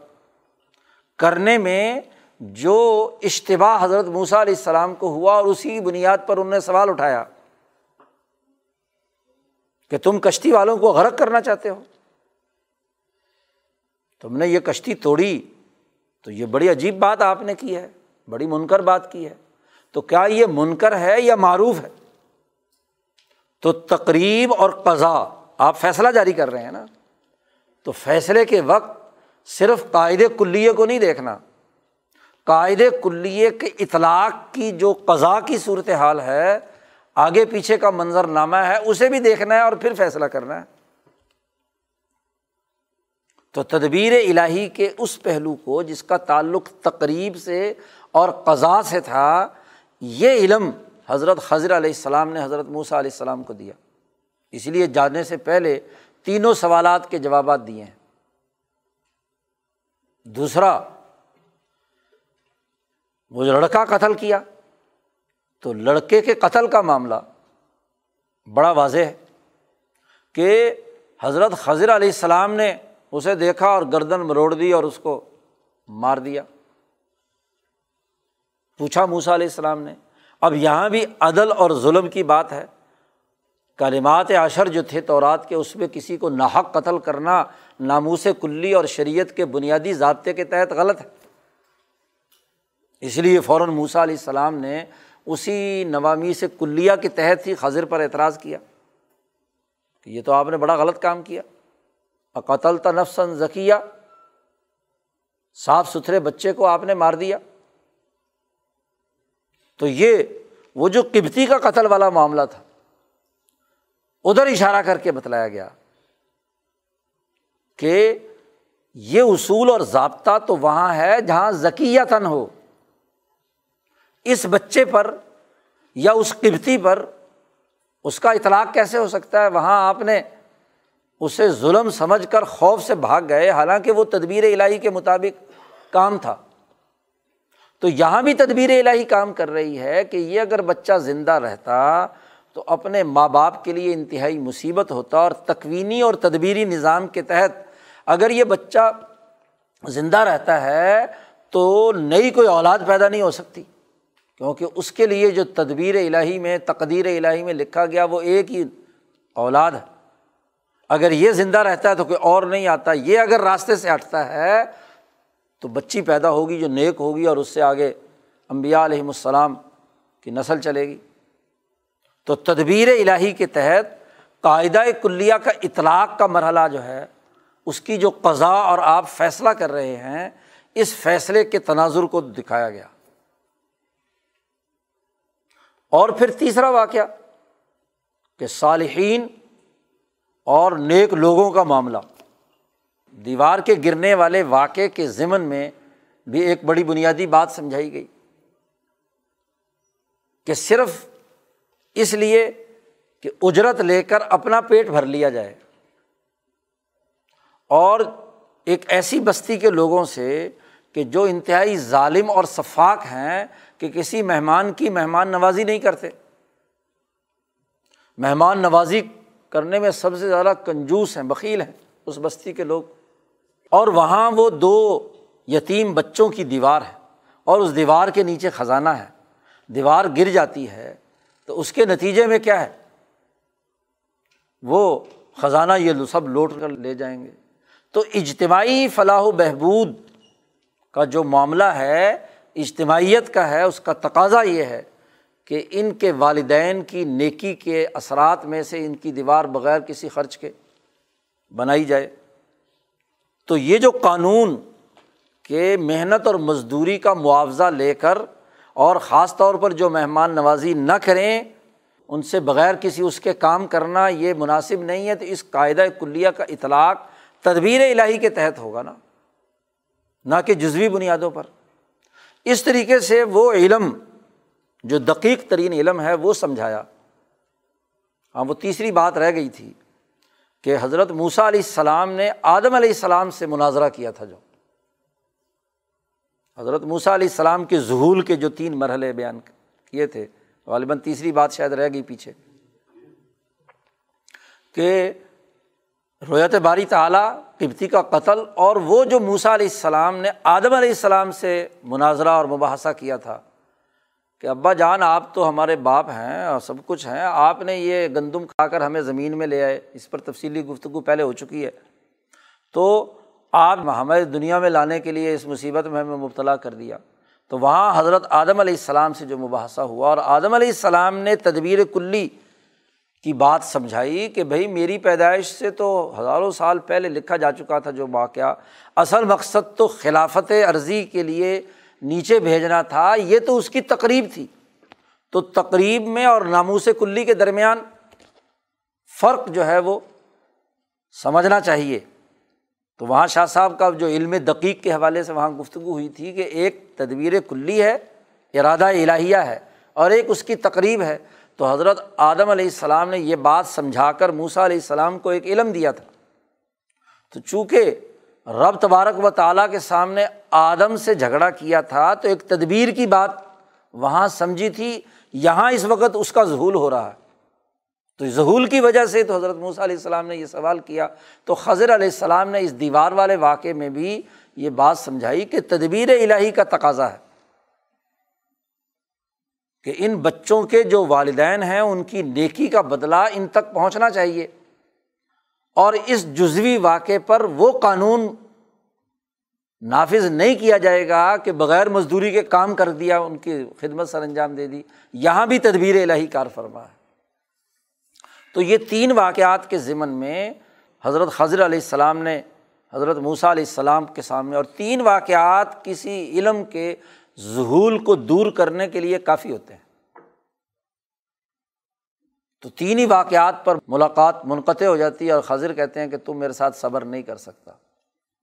کرنے میں جو اشتباہ حضرت موسیٰ علیہ السلام کو ہوا اور اسی بنیاد پر انہوں نے سوال اٹھایا کہ تم کشتی والوں کو غرق کرنا چاہتے ہو؟ تم نے یہ کشتی توڑی تو یہ بڑی عجیب بات آپ نے کی ہے۔ بڑی منکر بات کی ہے۔ تو کیا یہ منکر ہے یا معروف ہے؟ تو تقریب اور قضا آپ فیصلہ جاری کر رہے ہیں نا۔ تو فیصلے کے وقت صرف قاعدے کلیے کو نہیں دیکھنا۔ قاعدے کلیے کے اطلاق کی جو قضا کی صورت حال ہے، آگے پیچھے کا منظر نامہ ہے، اسے بھی دیکھنا ہے اور پھر فیصلہ کرنا ہے۔ تو تدبیر الہی کے اس پہلو کو، جس کا تعلق تقریب سے اور قضا سے تھا، یہ علم حضرت حضر علیہ السلام نے حضرت موسیٰ علیہ السلام کو دیا۔ اس لیے جانے سے پہلے تینوں سوالات کے جوابات دیے ہیں۔ دوسرا، وہ لڑکا قتل کیا، تو لڑکے کے قتل کا معاملہ بڑا واضح ہے کہ حضرت حضر علیہ السلام نے اسے دیکھا اور گردن مروڑ دی اور اس کو مار دیا۔ پوچھا موسا علیہ السلام نے، اب یہاں بھی عدل اور ظلم کی بات ہے۔ کالمات عشر جو تھے تورات کے، اس میں کسی کو ناحق قتل کرنا ناموس کلی اور شریعت کے بنیادی ضابطے کے تحت غلط ہے۔ اس لیے فوراً موسا علیہ السلام نے اسی نوامی سے کلیہ کے تحت ہی خضر پر اعتراض کیا کہ یہ تو آپ نے بڑا غلط کام کیا۔ قتل تنفسن ذکیہ صاف ستھرے بچے کو آپ نے مار دیا۔ تو یہ وہ جو قبتی کا قتل والا معاملہ تھا، ادھر اشارہ کر کے بتلایا گیا کہ یہ اصول اور ضابطہ تو وہاں ہے جہاں ذکیہ تن ہو۔ اس بچے پر یا اس قبتی پر اس کا اطلاق کیسے ہو سکتا ہے؟ وہاں آپ نے اسے ظلم سمجھ کر خوف سے بھاگ گئے، حالانکہ وہ تدبیر الہی کے مطابق کام تھا۔ تو یہاں بھی تدبیر الہی کام کر رہی ہے کہ یہ اگر بچہ زندہ رہتا تو اپنے ماں باپ کے لیے انتہائی مصیبت ہوتا اور تکوینی اور تدبیری نظام کے تحت اگر یہ بچہ زندہ رہتا ہے تو نئی کوئی اولاد پیدا نہیں ہو سکتی، کیونکہ اس کے لیے جو تدبیر الہی میں، تقدیر الہی میں لکھا گیا وہ ایک ہی اولاد ہے۔ اگر یہ زندہ رہتا ہے تو کوئی اور نہیں آتا، یہ اگر راستے سے ہٹتا ہے تو بچی پیدا ہوگی جو نیک ہوگی اور اس سے آگے امبیا علیہم السلام کی نسل چلے گی۔ تو تدبیر الہی کے تحت قاعدہ کلیہ کا اطلاق کا مرحلہ جو ہے، اس کی جو قضا اور آپ فیصلہ کر رہے ہیں، اس فیصلے کے تناظر کو دکھایا گیا۔ اور پھر تیسرا واقعہ کہ صالحین اور نیک لوگوں کا معاملہ۔ دیوار کے گرنے والے واقعے کے ضمن میں بھی ایک بڑی بنیادی بات سمجھائی گئی کہ صرف اس لیے کہ اجرت لے کر اپنا پیٹ بھر لیا جائے اور ایک ایسی بستی کے لوگوں سے کہ جو انتہائی ظالم اور شفاق ہیں کہ کسی مہمان کی مہمان نوازی نہیں کرتے۔ مہمان نوازی کرنے میں سب سے زیادہ کنجوس ہیں بکیل ہیں اس بستی کے لوگ۔ اور وہاں وہ دو یتیم بچوں کی دیوار ہے اور اس دیوار کے نیچے خزانہ ہے۔ دیوار گر جاتی ہے تو اس کے نتیجے میں کیا ہے؟ وہ خزانہ یہ سب لوٹ کر لے جائیں گے۔ تو اجتماعی فلاح و بہبود کا جو معاملہ ہے، اجتماعیت کا ہے، اس کا تقاضا یہ ہے کہ ان کے والدین کی نیکی کے اثرات میں سے ان کی دیوار بغیر کسی خرچ کے بنائی جائے۔ تو یہ جو قانون کہ محنت اور مزدوری کا معاوضہ لے کر اور خاص طور پر جو مہمان نوازی نہ کریں، ان سے بغیر کسی اس کے کام کرنا یہ مناسب نہیں ہے۔ تو اس قاعدہ کلیہ کا اطلاق تدبیر الہی کے تحت ہوگا نا، نہ کہ جزوی بنیادوں پر۔ اس طریقے سے وہ علم، جو دقیق ترین علم ہے، وہ سمجھایا۔ ہاں وہ تیسری بات رہ گئی تھی۔ کہ حضرت موسا علیہ السلام نے آدم علیہ السلام سے مناظرہ کیا تھا جو۔ حضرت موسا علیہ السلام کے ظہول کے جو تین مرحلے بیان کیے تھے، غالباً تیسری بات شاید رہ گئی پیچھے۔ کہ رویت باری تعلیٰ قبتی کا قتل اور وہ جو موسا علیہ السلام نے آدم علیہ السلام سے مناظرہ اور مباحثہ کیا تھا کہ ابا جان، آپ تو ہمارے باپ ہیں اور سب کچھ ہیں۔ آپ نے یہ گندم کھا کر ہمیں زمین میں لے آئے۔ اس پر تفصیلی گفتگو پہلے ہو چکی ہے۔ تو آپ ہمیں دنیا میں لانے کے لیے اس مصیبت میں ہمیں مبتلا کر دیا۔ تو وہاں حضرت آدم علیہ السلام سے جو مباحثہ ہوا اور آدم علیہ السلام نے تدبیر کلی کی بات سمجھائی کہ بھائی، میری پیدائش سے تو ہزاروں سال پہلے لکھا جا چکا تھا جو واقعہ۔ اصل مقصد تو خلافت عرضی کے لیے نیچے بھیجنا تھا، یہ تو اس کی تقریب تھی۔ تو تقریب میں اور ناموس کلی کے درمیان فرق جو ہے وہ سمجھنا چاہیے۔ تو وہاں شاہ صاحب کا جو علم دقیق کے حوالے سے وہاں گفتگو ہوئی تھی کہ ایک تدبیر کلی ہے، ارادہ الہیہ ہے اور ایک اس کی تقریب ہے۔ تو حضرت آدم علیہ السلام نے یہ بات سمجھا کر موسا علیہ السلام کو ایک علم دیا تھا۔ تو چونکہ رب تبارک و تعالیٰ کے سامنے آدم سے جھگڑا کیا تھا تو ایک تدبیر کی بات وہاں سمجھی تھی، یہاں اس وقت اس کا ظہول ہو رہا ہے۔ تو ظہول کی وجہ سے تو حضرت موسیٰ علیہ السلام نے یہ سوال کیا، تو خضر علیہ السلام نے اس دیوار والے واقعے میں بھی یہ بات سمجھائی کہ تدبیر الہی کا تقاضا ہے کہ ان بچوں کے جو والدین ہیں، ان کی نیکی کا بدلہ ان تک پہنچنا چاہیے۔ اور اس جزوی واقعے پر وہ قانون نافذ نہیں کیا جائے گا کہ بغیر مزدوری کے کام کر دیا، ان کی خدمت سر انجام دے دی۔ یہاں بھی تدبیر الہی کار فرما ہے۔ تو یہ تین واقعات کے ضمن میں حضرت خضر علیہ السلام نے، حضرت موسیٰ علیہ السلام کے سامنے، اور تین واقعات کسی علم کے ظہول کو دور کرنے کے لیے کافی ہوتے ہیں۔ تو تین ہی واقعات پر ملاقات منقطع ہو جاتی ہے اور خضر کہتے ہیں کہ تم میرے ساتھ صبر نہیں کر سکتا۔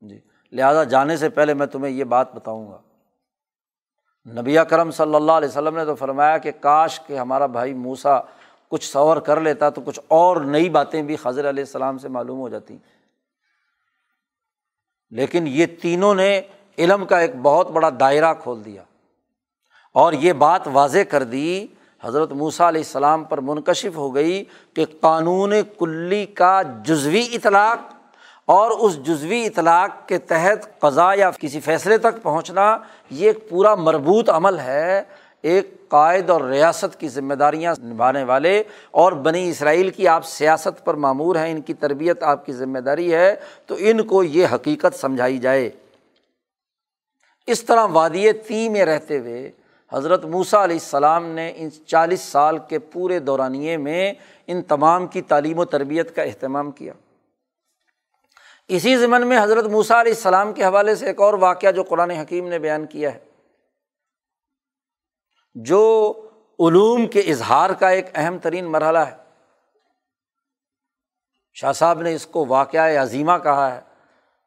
جی لہٰذا جانے سے پہلے میں تمہیں یہ بات بتاؤں گا۔ نبی کرم صلی اللہ علیہ وسلم نے تو فرمایا کہ کاش کہ ہمارا بھائی موسا کچھ سور کر لیتا تو کچھ اور نئی باتیں بھی خضر علیہ السلام سے معلوم ہو جاتی۔ لیکن یہ تینوں نے علم کا ایک بہت بڑا دائرہ کھول دیا اور یہ بات واضح کر دی حضرت موسیٰ علیہ السلام پر منکشف ہو گئی کہ قانون کلی کا جزوی اطلاق اور اس جزوی اطلاق کے تحت قضا یا کسی فیصلے تک پہنچنا یہ ایک پورا مربوط عمل ہے، ایک قائد اور ریاست کی ذمہ داریاں نبھانے والے اور بنی اسرائیل کی آپ سیاست پر معمور ہیں، ان کی تربیت آپ کی ذمہ داری ہے، تو ان کو یہ حقیقت سمجھائی جائے۔ اس طرح وادی تی میں رہتے ہوئے حضرت موسیٰ علیہ السلام نے ان چالیس سال کے پورے دورانیے میں ان تمام کی تعلیم و تربیت کا اہتمام کیا۔ اسی ضمن میں حضرت موسیٰ علیہ السلام کے حوالے سے ایک اور واقعہ جو قرآن حکیم نے بیان کیا ہے۔ جو علوم کے اظہار کا ایک اہم ترین مرحلہ ہے۔ شاہ صاحب نے اس کو واقعہ عظیمہ کہا ہے،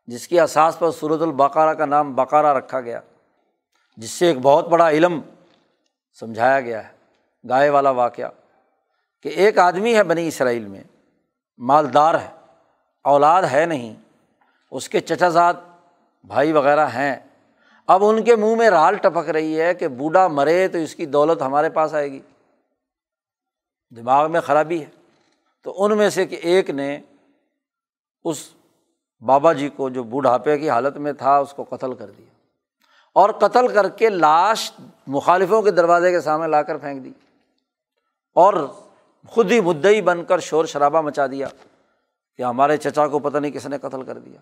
جس کی اساس پر صورت البقارہ کا نام بقارہ رکھا گیا۔ جس سے ایک بہت بڑا علم سمجھایا گیا ہے، گائے والا واقعہ، کہ ایک آدمی ہے بنی اسرائیل میں، مالدار ہے، اولاد ہے نہیں، اس کے چچا زاد بھائی وغیرہ ہیں۔ اب ان کے منہ میں رال ٹپک رہی ہے کہ بوڑھا مرے تو اس کی دولت ہمارے پاس آئے گی۔ دماغ میں خرابی ہے۔ تو ان میں سے کہ ایک نے اس بابا جی کو، جو بوڑھاپے کی حالت میں تھا، اس کو قتل کر دیا۔ اور قتل کر کے لاش مخالفوں کے دروازے کے سامنے لا کر پھینک دی اور خود ہی مدعی بن کر شور شرابہ مچا دیا کہ ہمارے چچا کو پتہ نہیں کس نے قتل کر دیا۔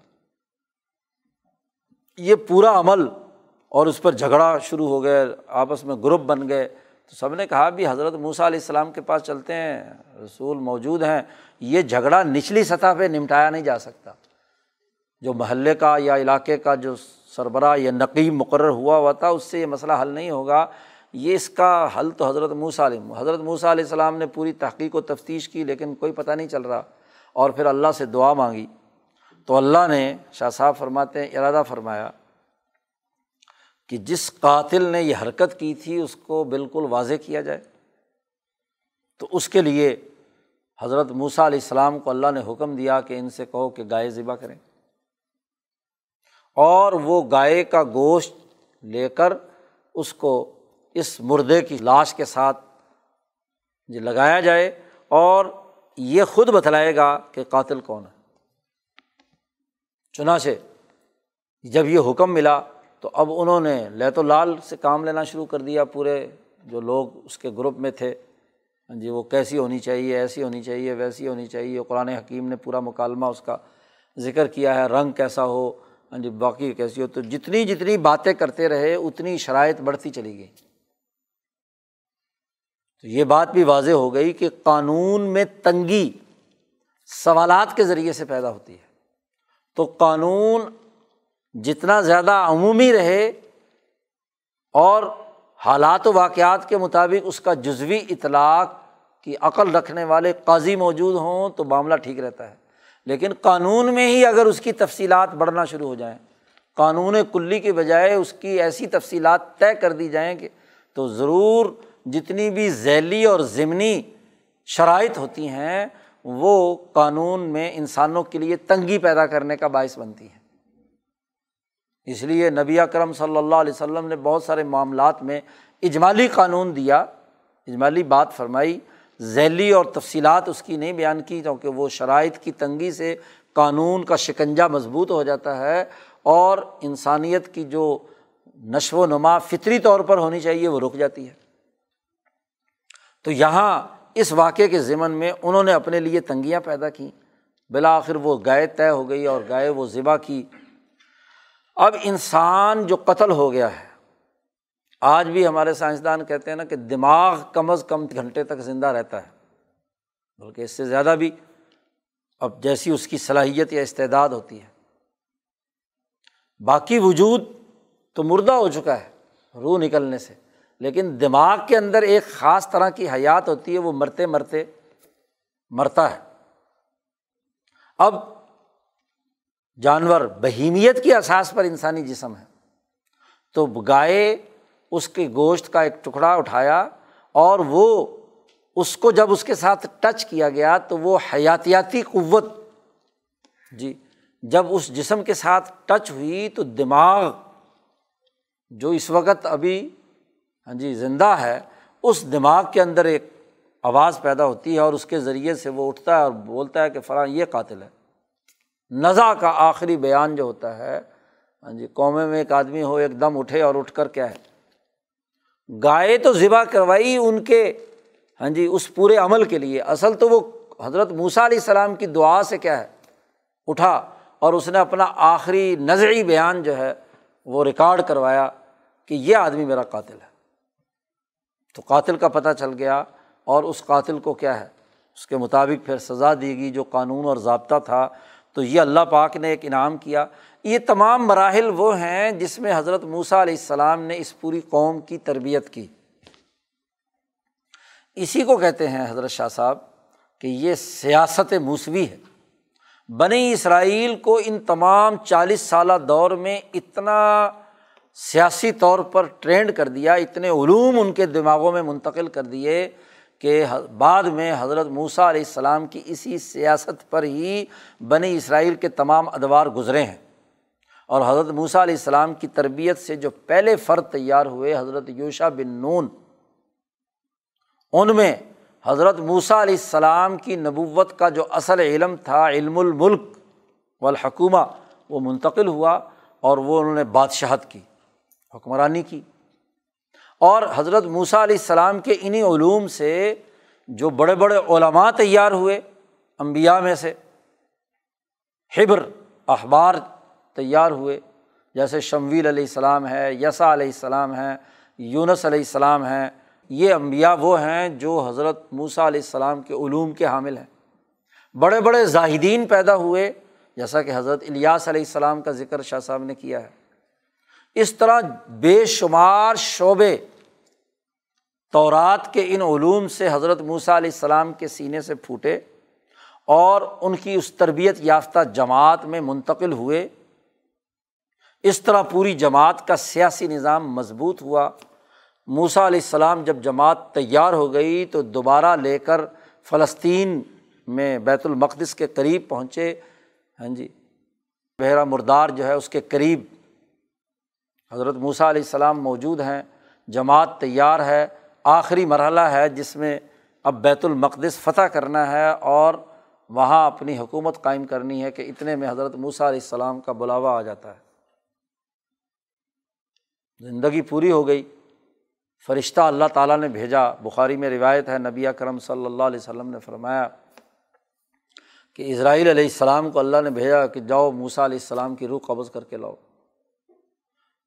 یہ پورا عمل اور اس پر جھگڑا شروع ہو گئے آپس میں گروپ بن گئے۔ تو سب نے کہا بھی حضرت موسیٰ علیہ السلام کے پاس چلتے ہیں، رسول موجود ہیں۔ یہ جھگڑا نچلی سطح پہ نمٹایا نہیں جا سکتا۔ جو محلے کا یا علاقے کا جو سربراہ یا نقیب مقرر ہوا ہوا تھا، اس سے یہ مسئلہ حل نہیں ہوگا۔ یہ اس کا حل تو حضرت موسیٰ علیہ، حضرت موسیٰ علیہ السلام نے پوری تحقیق و تفتیش کی، لیکن کوئی پتہ نہیں چل رہا۔ اور پھر اللہ سے دعا مانگی۔ تو اللہ نے شاہ صاحب فرماتے ہیں ارادہ فرمایا کہ جس قاتل نے یہ حرکت کی تھی، اس کو بالکل واضح کیا جائے۔ تو اس کے لیے حضرت موسیٰ علیہ السلام کو اللہ نے حکم دیا کہ ان سے کہو کہ گائے ذبح کریں۔ اور وہ گائے کا گوشت لے کر اس کو اس مردے کی لاش کے ساتھ جی لگایا جائے اور یہ خود بتلائے گا کہ قاتل کون ہے۔ چنانچہ جب یہ حکم ملا تو اب انہوں نے لیت و لال سے کام لینا شروع کر دیا۔ پورے جو لوگ اس کے گروپ میں تھے ہاں جی وہ کیسی ہونی چاہیے، ایسی ہونی چاہیے، ویسی ہونی چاہیے۔ قرآن حکیم نے پورا مکالمہ اس کا ذکر کیا ہے، رنگ کیسا ہو ہاں جی باقی کیسی ہو؟ تو جتنی جتنی باتیں کرتے رہے، اتنی شرائط بڑھتی چلی گئی۔ تو یہ بات بھی واضح ہو گئی کہ قانون میں تنگی سوالات کے ذریعے سے پیدا ہوتی ہے۔ تو قانون جتنا زیادہ عمومی رہے اور حالات و واقعات کے مطابق اس کا جزوی اطلاق کی عقل رکھنے والے قاضی موجود ہوں، تو معاملہ ٹھیک رہتا ہے۔ لیکن قانون میں ہی اگر اس کی تفصیلات بڑھنا شروع ہو جائیں، قانون کلی کے بجائے اس کی ایسی تفصیلات طے کر دی جائیں کہ تو ضرور جتنی بھی ذیلی اور ضمنی شرائط ہوتی ہیں، وہ قانون میں انسانوں کے لیے تنگی پیدا کرنے کا باعث بنتی ہیں۔ اس لیے نبی اکرم صلی اللہ علیہ وسلم نے بہت سارے معاملات میں اجمالی قانون دیا، اجمالی بات فرمائی۔ ذیلی اور تفصیلات اس کی نہیں بیان کی کیونکہ وہ شرائط کی تنگی سے قانون کا شکنجہ مضبوط ہو جاتا ہے اور انسانیت کی جو نشو و نما فطری طور پر ہونی چاہیے وہ رک جاتی ہے۔ تو یہاں اس واقعے کے ذمن میں انہوں نے اپنے لیے تنگیاں پیدا کیں بالآخر وہ گائے طے ہو گئی اور گائے وہ ذبح کی۔ اب انسان جو قتل ہو گیا ہے آج بھی ہمارے سائنسدان کہتے ہیں نا کہ دماغ کم از کم گھنٹے تک زندہ رہتا ہے، بلکہ اس سے زیادہ بھی۔ اب جیسی اس کی صلاحیت یا استعداد ہوتی ہے۔ باقی وجود تو مردہ ہو چکا ہے روح نکلنے سے، لیکن دماغ کے اندر ایک خاص طرح کی حیات ہوتی ہے، وہ مرتے مرتے مرتا ہے۔ اب جانور بہیمیت کی احساس پر انسانی جسم ہے۔ تو گائے اس کے گوشت کا ایک ٹکڑا اٹھایا اور وہ اس کو جب اس کے ساتھ ٹچ کیا گیا تو وہ حیاتیاتی قوت جی جب اس جسم کے ساتھ ٹچ ہوئی تو دماغ جو اس وقت ابھی ہاں جی زندہ ہے، اس دماغ کے اندر ایک آواز پیدا ہوتی ہے اور اس کے ذریعے سے وہ اٹھتا ہے اور بولتا ہے کہ فلاں یہ قاتل ہے۔ نزا کا آخری بیان جو ہوتا ہے ہاں جی قومے میں ایک آدمی ہو، ایک دم اٹھے اور اٹھ کر کیا ہے؟ گائے تو ذبح کروائی ان کے ہاں جی اس پورے عمل کے لیے۔ اصل تو وہ حضرت موسیٰ علیہ السلام کی دعا سے کیا ہے؟ اٹھا اور اس نے اپنا آخری نظری بیان جو ہے وہ ریکارڈ کروایا کہ یہ آدمی میرا قاتل ہے۔ تو قاتل کا پتہ چل گیا اور اس قاتل کو کیا ہے؟ اس کے مطابق پھر سزا دی گئی جو قانون اور ضابطہ تھا۔ تو یہ اللہ پاک نے ایک انعام کیا۔ یہ تمام مراحل وہ ہیں جس میں حضرت موسیٰ علیہ السلام نے اس پوری قوم کی تربیت کی۔ اسی کو کہتے ہیں حضرت شاہ صاحب کہ یہ سیاست موسوی ہے۔ بنی اسرائیل کو ان تمام چالیس سالہ دور میں اتنا سیاسی طور پر ٹرینڈ کر دیا، اتنے علوم ان کے دماغوں میں منتقل کر دیے کہ بعد میں حضرت موسیٰ علیہ السلام کی اسی سیاست پر ہی بنی اسرائیل کے تمام ادوار گزرے ہیں۔ اور حضرت موسیٰ علیہ السلام کی تربیت سے جو پہلے فرد تیار ہوئے، حضرت یوشا بن نون، ان میں حضرت موسیٰ علیہ السلام کی نبوت کا جو اصل علم تھا، علم الملک والحکومہ، وہ منتقل ہوا اور وہ انہوں نے بادشاہت کی، حکمرانی کی۔ اور حضرت موسیٰ علیہ السلام کے انہیں علوم سے جو بڑے بڑے علماء تیار ہوئے امبیا میں سے، حبر اخبار تیار ہوئے۔ جیسے شمویل علیہ السلام ہے یسا علیہ السلام ہیں، یونس علیہ السلام ہیں، یہ امبیا وہ ہیں جو حضرت موسیٰ علیہ السلام کے علوم کے حامل ہیں۔ بڑے بڑے زاہدین پیدا ہوئے، جیسا کہ حضرت الیاس علیہ السلام کا ذکر شاہ صاحب نے کیا ہے۔ اس طرح بے شمار شعبے تورات کے ان علوم سے حضرت موسیٰ علیہ السلام کے سینے سے پھوٹے اور ان کی اس تربیت یافتہ جماعت میں منتقل ہوئے۔ اس طرح پوری جماعت کا سیاسی نظام مضبوط ہوا۔ موسا علیہ السلام جب جماعت تیار ہو گئی تو دوبارہ لے کر فلسطین میں بیت المقدس کے قریب پہنچے۔ ہاں جی بحیرہ مردار جو ہے اس کے قریب حضرت موسیٰ علیہ السلام موجود ہیں۔ جماعت تیار ہے۔ آخری مرحلہ ہے جس میں اب بیت المقدس فتح کرنا ہے اور وہاں اپنی حکومت قائم کرنی ہے کہ اتنے میں حضرت موسیٰ علیہ السلام کا بلاوا آ جاتا ہے۔ زندگی پوری ہو گئی۔ فرشتہ اللہ تعالیٰ نے بھیجا۔ بخاری میں روایت ہے، نبی کرم صلی اللہ علیہ وسلم نے فرمایا کہ اسرائیل علیہ السلام کو اللہ نے بھیجا کہ جاؤ موسیٰ علیہ السلام کی روح قبض کر کے لاؤ۔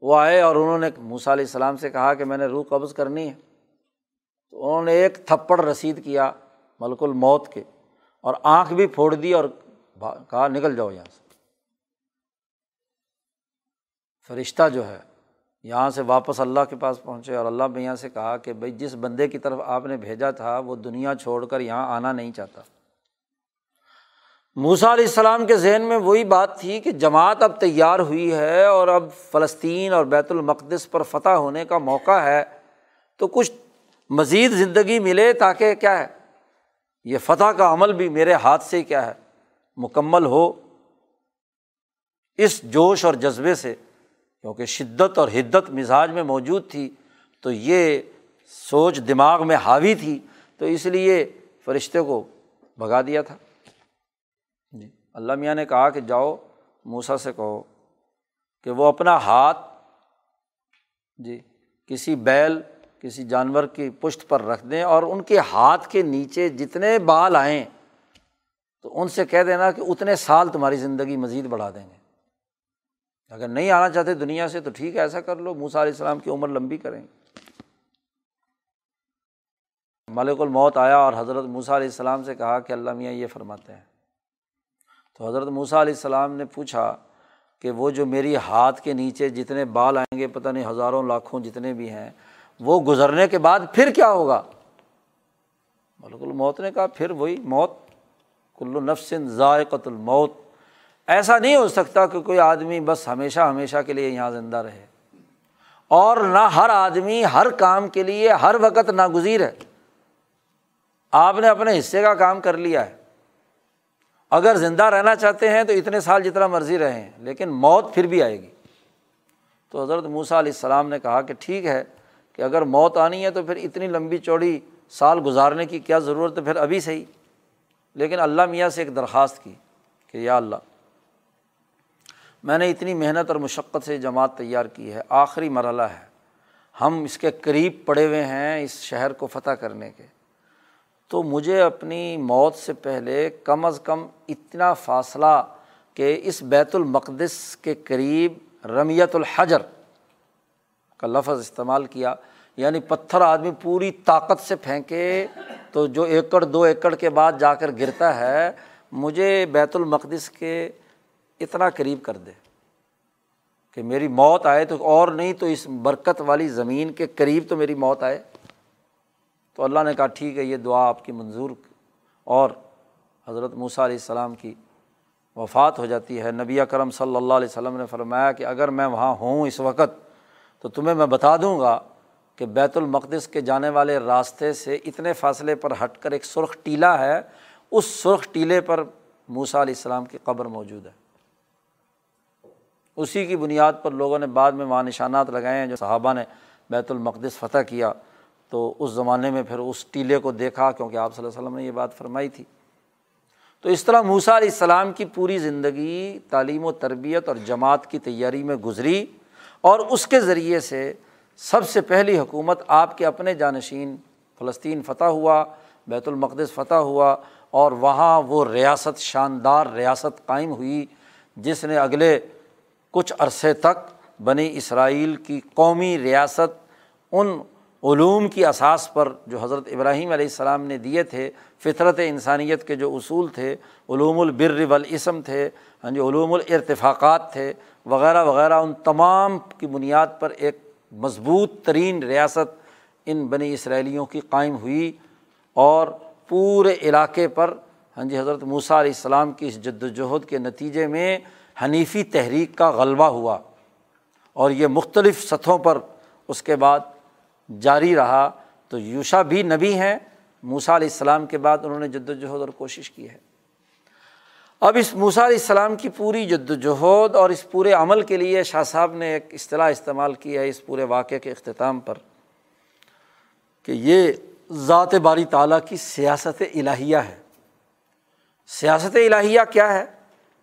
وہ آئے اور انہوں نے موسیٰ علیہ السلام سے کہا کہ میں نے روح قبض کرنی ہے۔ تو انہوں نے ایک تھپڑ رسید کیا ملک الموت کے اور آنکھ بھی پھوڑ دی اور کہا، نکل جاؤ یہاں سے۔ فرشتہ جو ہے یہاں سے واپس اللہ کے پاس پہنچے اور اللہ میاں سے کہا کہ بھائی جس بندے کی طرف آپ نے بھیجا تھا وہ دنیا چھوڑ کر یہاں آنا نہیں چاہتا۔ موسا علیہ السلام کے ذہن میں وہی بات تھی کہ جماعت اب تیار ہوئی ہے اور اب فلسطین اور بیت المقدس پر فتح ہونے کا موقع ہے تو کچھ مزید زندگی ملے تاکہ کیا ہے؟ یہ فتح کا عمل بھی میرے ہاتھ سے کیا ہے؟ مکمل ہو۔ اس جوش اور جذبے سے کیونکہ شدت اور حدت مزاج میں موجود تھی، تو یہ سوچ دماغ میں حاوی تھی، تو اس لیے فرشتے کو بھگا دیا تھا۔ جی۔ اللہ میاں نے کہا کہ جاؤ موسا سے کہو کہ وہ اپنا ہاتھ جی کسی بیل، کسی جانور کی پشت پر رکھ دیں اور ان کے ہاتھ کے نیچے جتنے بال آئیں، تو ان سے کہہ دینا کہ اتنے سال تمہاری زندگی مزید بڑھا دیں گے۔ اگر نہیں آنا چاہتے دنیا سے تو ٹھیک ہے، ایسا کر لو۔ موسا علیہ السلام کی عمر لمبی کریں۔ ملک الموت آیا اور حضرت موسیٰ علیہ السلام سے کہا کہ اللہ میاں یہ فرماتے ہیں۔ تو حضرت موسیٰ علیہ السلام نے پوچھا کہ وہ جو میری ہاتھ کے نیچے جتنے بال آئیں گے، پتہ نہیں ہزاروں لاکھوں جتنے بھی ہیں، وہ گزرنے کے بعد پھر کیا ہوگا؟ ملک الموت نے کہا پھر وہی موت۔ کلو نفسن ذائقۃ الموت۔ ایسا نہیں ہو سکتا کہ کوئی آدمی بس ہمیشہ ہمیشہ کے لیے یہاں زندہ رہے۔ اور نہ ہر آدمی ہر کام کے لیے ہر وقت ناگزیر ہے۔ آپ نے اپنے حصے کا کام کر لیا ہے۔ اگر زندہ رہنا چاہتے ہیں تو اتنے سال جتنا مرضی رہیں، لیکن موت پھر بھی آئے گی۔ تو حضرت موسیٰ علیہ السلام نے کہا کہ ٹھیک ہے کہ اگر موت آنی ہے تو پھر اتنی لمبی چوڑی سال گزارنے کی کیا ضرورت ہے؟ پھر ابھی صحیح۔ لیکن اللہ میاں سے ایک درخواست کی کہ یا اللہ میں نے اتنی محنت اور مشقت سے جماعت تیار کی ہے، آخری مرحلہ ہے۔ ہم اس کے قریب پڑے ہوئے ہیں اس شہر کو فتح کرنے کے۔ تو مجھے اپنی موت سے پہلے کم از کم اتنا فاصلہ کہ اس بیت المقدس کے قریب رمیت الحجر کا لفظ استعمال کیا یعنی پتھر آدمی پوری طاقت سے پھینکے تو جو ایکڑ، دو ایکڑ کے بعد جا کر گرتا ہے، مجھے بیت المقدس کے اتنا قریب کر دے کہ میری موت آئے تو اور نہیں تو اس برکت والی زمین کے قریب تو میری موت آئے۔ تو اللہ نے کہا، ٹھیک ہے، یہ دعا آپ کی منظور اور حضرت موسیٰ علیہ السلام کی وفات ہو جاتی ہے۔ نبی کرم صلی اللہ علیہ وسلم نے فرمایا کہ اگر میں وہاں ہوں اس وقت تو تمہیں میں بتا دوں گا کہ بیت المقدس کے جانے والے راستے سے اتنے فاصلے پر ہٹ کر ایک سرخ ٹیلا ہے۔ اس سرخ ٹیلے پر موسیٰ علیہ السلام کی قبر موجود ہے۔ اسی کی بنیاد پر لوگوں نے بعد میں وہاں نشانات لگائے ہیں، جو صحابہ نے بیت المقدس فتح کیا۔ تو اس زمانے میں پھر اس ٹیلے کو دیکھا، کیونکہ آپ صلی اللہ علیہ وسلم نے یہ بات فرمائی تھی۔ تو اس طرح موسا علیہ السلام کی پوری زندگی تعلیم و تربیت اور جماعت کی تیاری میں گزری۔ اور اس کے ذریعے سے سب سے پہلی حکومت آپ کے اپنے جانشین فلسطین فتح ہوا، بیت المقدس فتح ہوا، اور وہاں وہ ریاست، شاندار ریاست قائم ہوئی، جس نے اگلے کچھ عرصے تک بنی اسرائیل کی قومی ریاست ان علوم کی اساس پر جو حضرت ابراہیم علیہ السلام نے دیے تھے، فطرت انسانیت کے جو اصول تھے، علوم البر والاسم تھے ہاں جی علوم الارتفاقات تھے، وغیرہ وغیرہ، ان تمام کی بنیاد پر ایک مضبوط ترین ریاست ان بنی اسرائیلیوں کی قائم ہوئی اور پورے علاقے پر ہاں جی حضرت موسیٰ علیہ السلام کی اس جد وجہد کے نتیجے میں حنیفی تحریک کا غلبہ ہوا اور یہ مختلف سطحوں پر اس کے بعد جاری رہا تو یوشا بھی نبی ہیں موسا علیہ السلام کے بعد انہوں نے جد وجہد اور کوشش کی ہے۔ اب اس موسا علیہ السلام کی پوری جد وجہد اور اس پورے عمل کے لیے شاہ صاحب نے ایک اصطلاح استعمال کی ہے اس پورے واقعے کے اختتام پر کہ یہ ذات باری تعالیٰ کی سیاست الہیہ ہے۔ سیاست الہیہ کیا ہے؟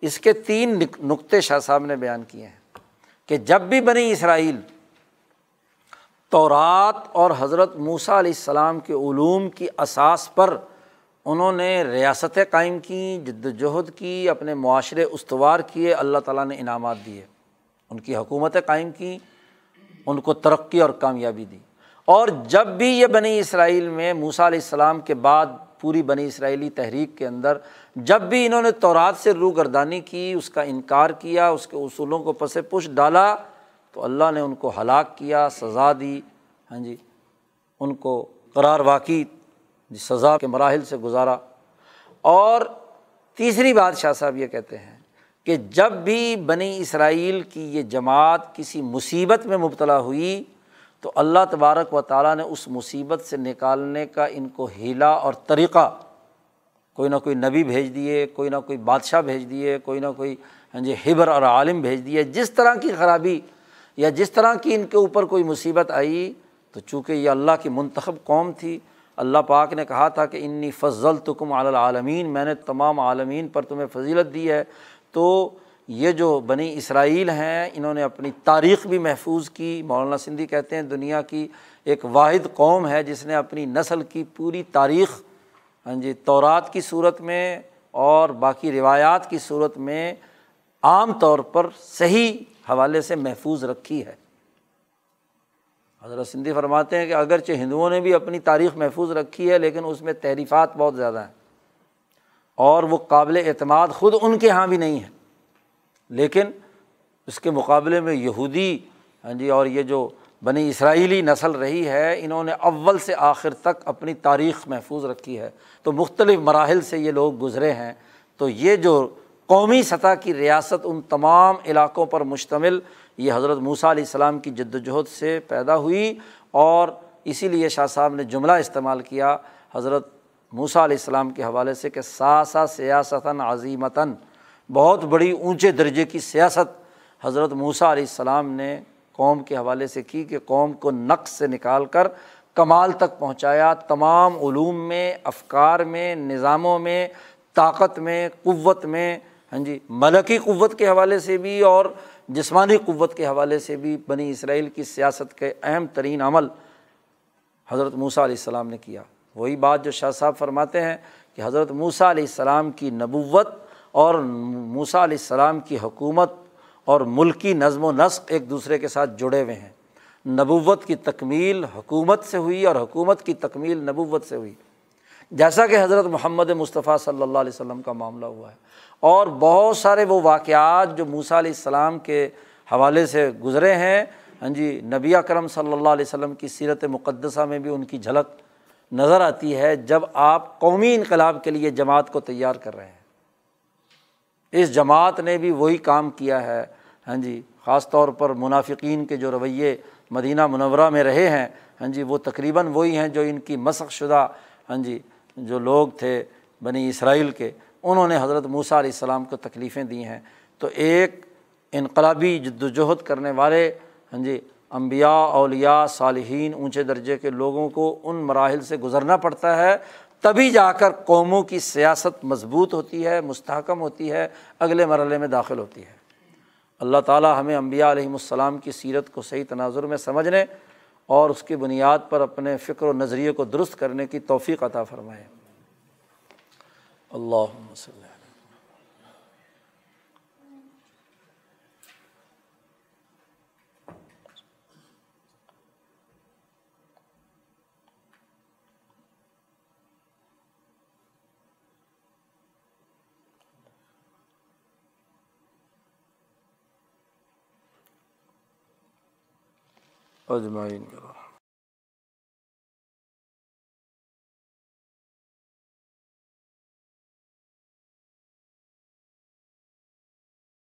اس کے تین نقطے شاہ صاحب نے بیان کیے ہیں کہ جب بھی بنی اسرائیل تورات اور حضرت موسیٰ علیہ السلام کے علوم کی اساس پر انہوں نے ریاستیں قائم کیں، جد وجہد کی، اپنے معاشرے استوار کیے، اللہ تعالیٰ نے انعامات دیے۔ ان کی حکومتیں قائم کیں، ان کو ترقی اور کامیابی دی۔ اور جب بھی یہ بنی اسرائیل میں موسیٰ علیہ السلام کے بعد پوری بنی اسرائیلی تحریک کے اندر جب بھی انہوں نے تورات سے روگردانی کی، اس کا انکار کیا، اس کے اصولوں کو پس پش ڈالا، تو اللہ نے ان کو ہلاک کیا، سزا دی۔ ہاں جی ان کو قرار واقعی جی، سزا کے مراحل سے گزارا۔ اور تیسری بات شاہ صاحب یہ کہتے ہیں کہ جب بھی بنی اسرائیل کی یہ جماعت کسی مصیبت میں مبتلا ہوئی، تو اللہ تبارک و تعالیٰ نے اس مصیبت سے نکالنے کا ان کو ہیلا اور طریقہ کوئی نہ کوئی نبی بھیج دیے، کوئی نہ کوئی بادشاہ بھیج دیے، کوئی نہ کوئی ہاں جی حبر اور عالم بھیج دیے۔ جس طرح کی خرابی یا جس طرح کی ان کے اوپر کوئی مصیبت آئی، تو چونکہ یہ اللہ کی منتخب قوم تھی، اللہ پاک نے کہا تھا کہ انی فضل تو کم میں نے تمام عالمین پر تمہیں فضیلت دی ہے۔ تو یہ جو بنی اسرائیل ہیں، انہوں نے اپنی تاریخ بھی محفوظ کی۔ مولانا سندھی کہتے ہیں دنیا کی ایک واحد قوم ہے جس نے اپنی نسل کی پوری تاریخ ہاں جی تورات کی صورت میں اور باقی روایات کی صورت میں عام طور پر صحیح حوالے سے محفوظ رکھی ہے۔ حضرت سندھی فرماتے ہیں کہ اگرچہ ہندوؤں نے بھی اپنی تاریخ محفوظ رکھی ہے، لیکن اس میں تحریفات بہت زیادہ ہیں۔ اور وہ قابل اعتماد خود ان کے یہاں بھی نہیں ہے۔ لیکن اس کے مقابلے میں یہودی ہاں جی اور یہ جو بنی اسرائیلی نسل رہی ہے، انہوں نے اول سے آخر تک اپنی تاریخ محفوظ رکھی ہے۔ تو مختلف مراحل سے یہ لوگ گزرے ہیں۔ تو یہ جو قومی سطح کی ریاست ان تمام علاقوں پر مشتمل، یہ حضرت موسیٰ علیہ السلام کی جد وجہد سے پیدا ہوئی اور اسی لیے شاہ صاحب نے جملہ استعمال کیا حضرت موسیٰ علیہ السلام کے حوالے سے کہ سا سا سیاستاً عظیمتاً، بہت بڑی اونچے درجے کی سیاست حضرت موسیٰ علیہ السلام نے قوم کے حوالے سے کی کہ قوم کو نقص سے نکال کر کمال تک پہنچایا، تمام علوم میں، افکار میں، نظاموں میں، طاقت میں، قوت میں ہاں جی ملکی قوت کے حوالے سے بھی اور جسمانی قوت کے حوالے سے بھی بنی اسرائیل کی سیاست کے اہم ترین عمل حضرت موسیٰ علیہ السلام نے کیا۔ وہی بات جو شاہ صاحب فرماتے ہیں کہ حضرت موسیٰ علیہ السلام کی نبوت اور موسیٰ علیہ السلام کی حکومت اور ملکی نظم و نسق ایک دوسرے کے ساتھ جڑے ہوئے ہیں۔ نبوت کی تکمیل حکومت سے ہوئی اور حکومت کی تکمیل نبوت سے ہوئی۔ جیسا کہ حضرت محمد مصطفیٰ صلی اللہ علیہ وسلم کا معاملہ ہوا ہے۔ اور بہت سارے وہ واقعات جو موسیٰ علیہ السلام کے حوالے سے گزرے ہیں۔ ہاں جی نبی کرم صلی اللہ علیہ وسلم کی سیرت مقدسہ میں بھی ان کی جھلک نظر آتی ہے جب آپ قومی انقلاب کے لیے جماعت کو تیار کر رہے ہیں۔ اس جماعت نے بھی وہی کام کیا ہے۔ ہاں جی خاص طور پر منافقین کے جو رویے مدینہ منورہ میں رہے ہیں ہاں جی وہ تقریباً وہی ہیں جو ان کی مسخ شدہ ہاں جی جو لوگ تھے بنی اسرائیل کے، انہوں نے حضرت موسیٰ علیہ السلام کو تکلیفیں دی ہیں۔ تو ایک انقلابی جد وجہد کرنے والے ہاں جی امبیا اولیاء، صالحین اونچے درجے کے لوگوں کو ان مراحل سے گزرنا پڑتا ہے۔ تبھی جا کر قوموں کی سیاست مضبوط ہوتی ہے، مستحکم ہوتی ہے، اگلے مرحلے میں داخل ہوتی ہے۔ اللہ تعالیٰ ہمیں امبیا علیہم السلام کی سیرت کو صحیح تناظر میں سمجھنے اور اس کی بنیاد پر اپنے فکر و نظریے کو درست کرنے کی توفیق عطا فرمائے۔ اللہ وسلم۔ اجمعین۔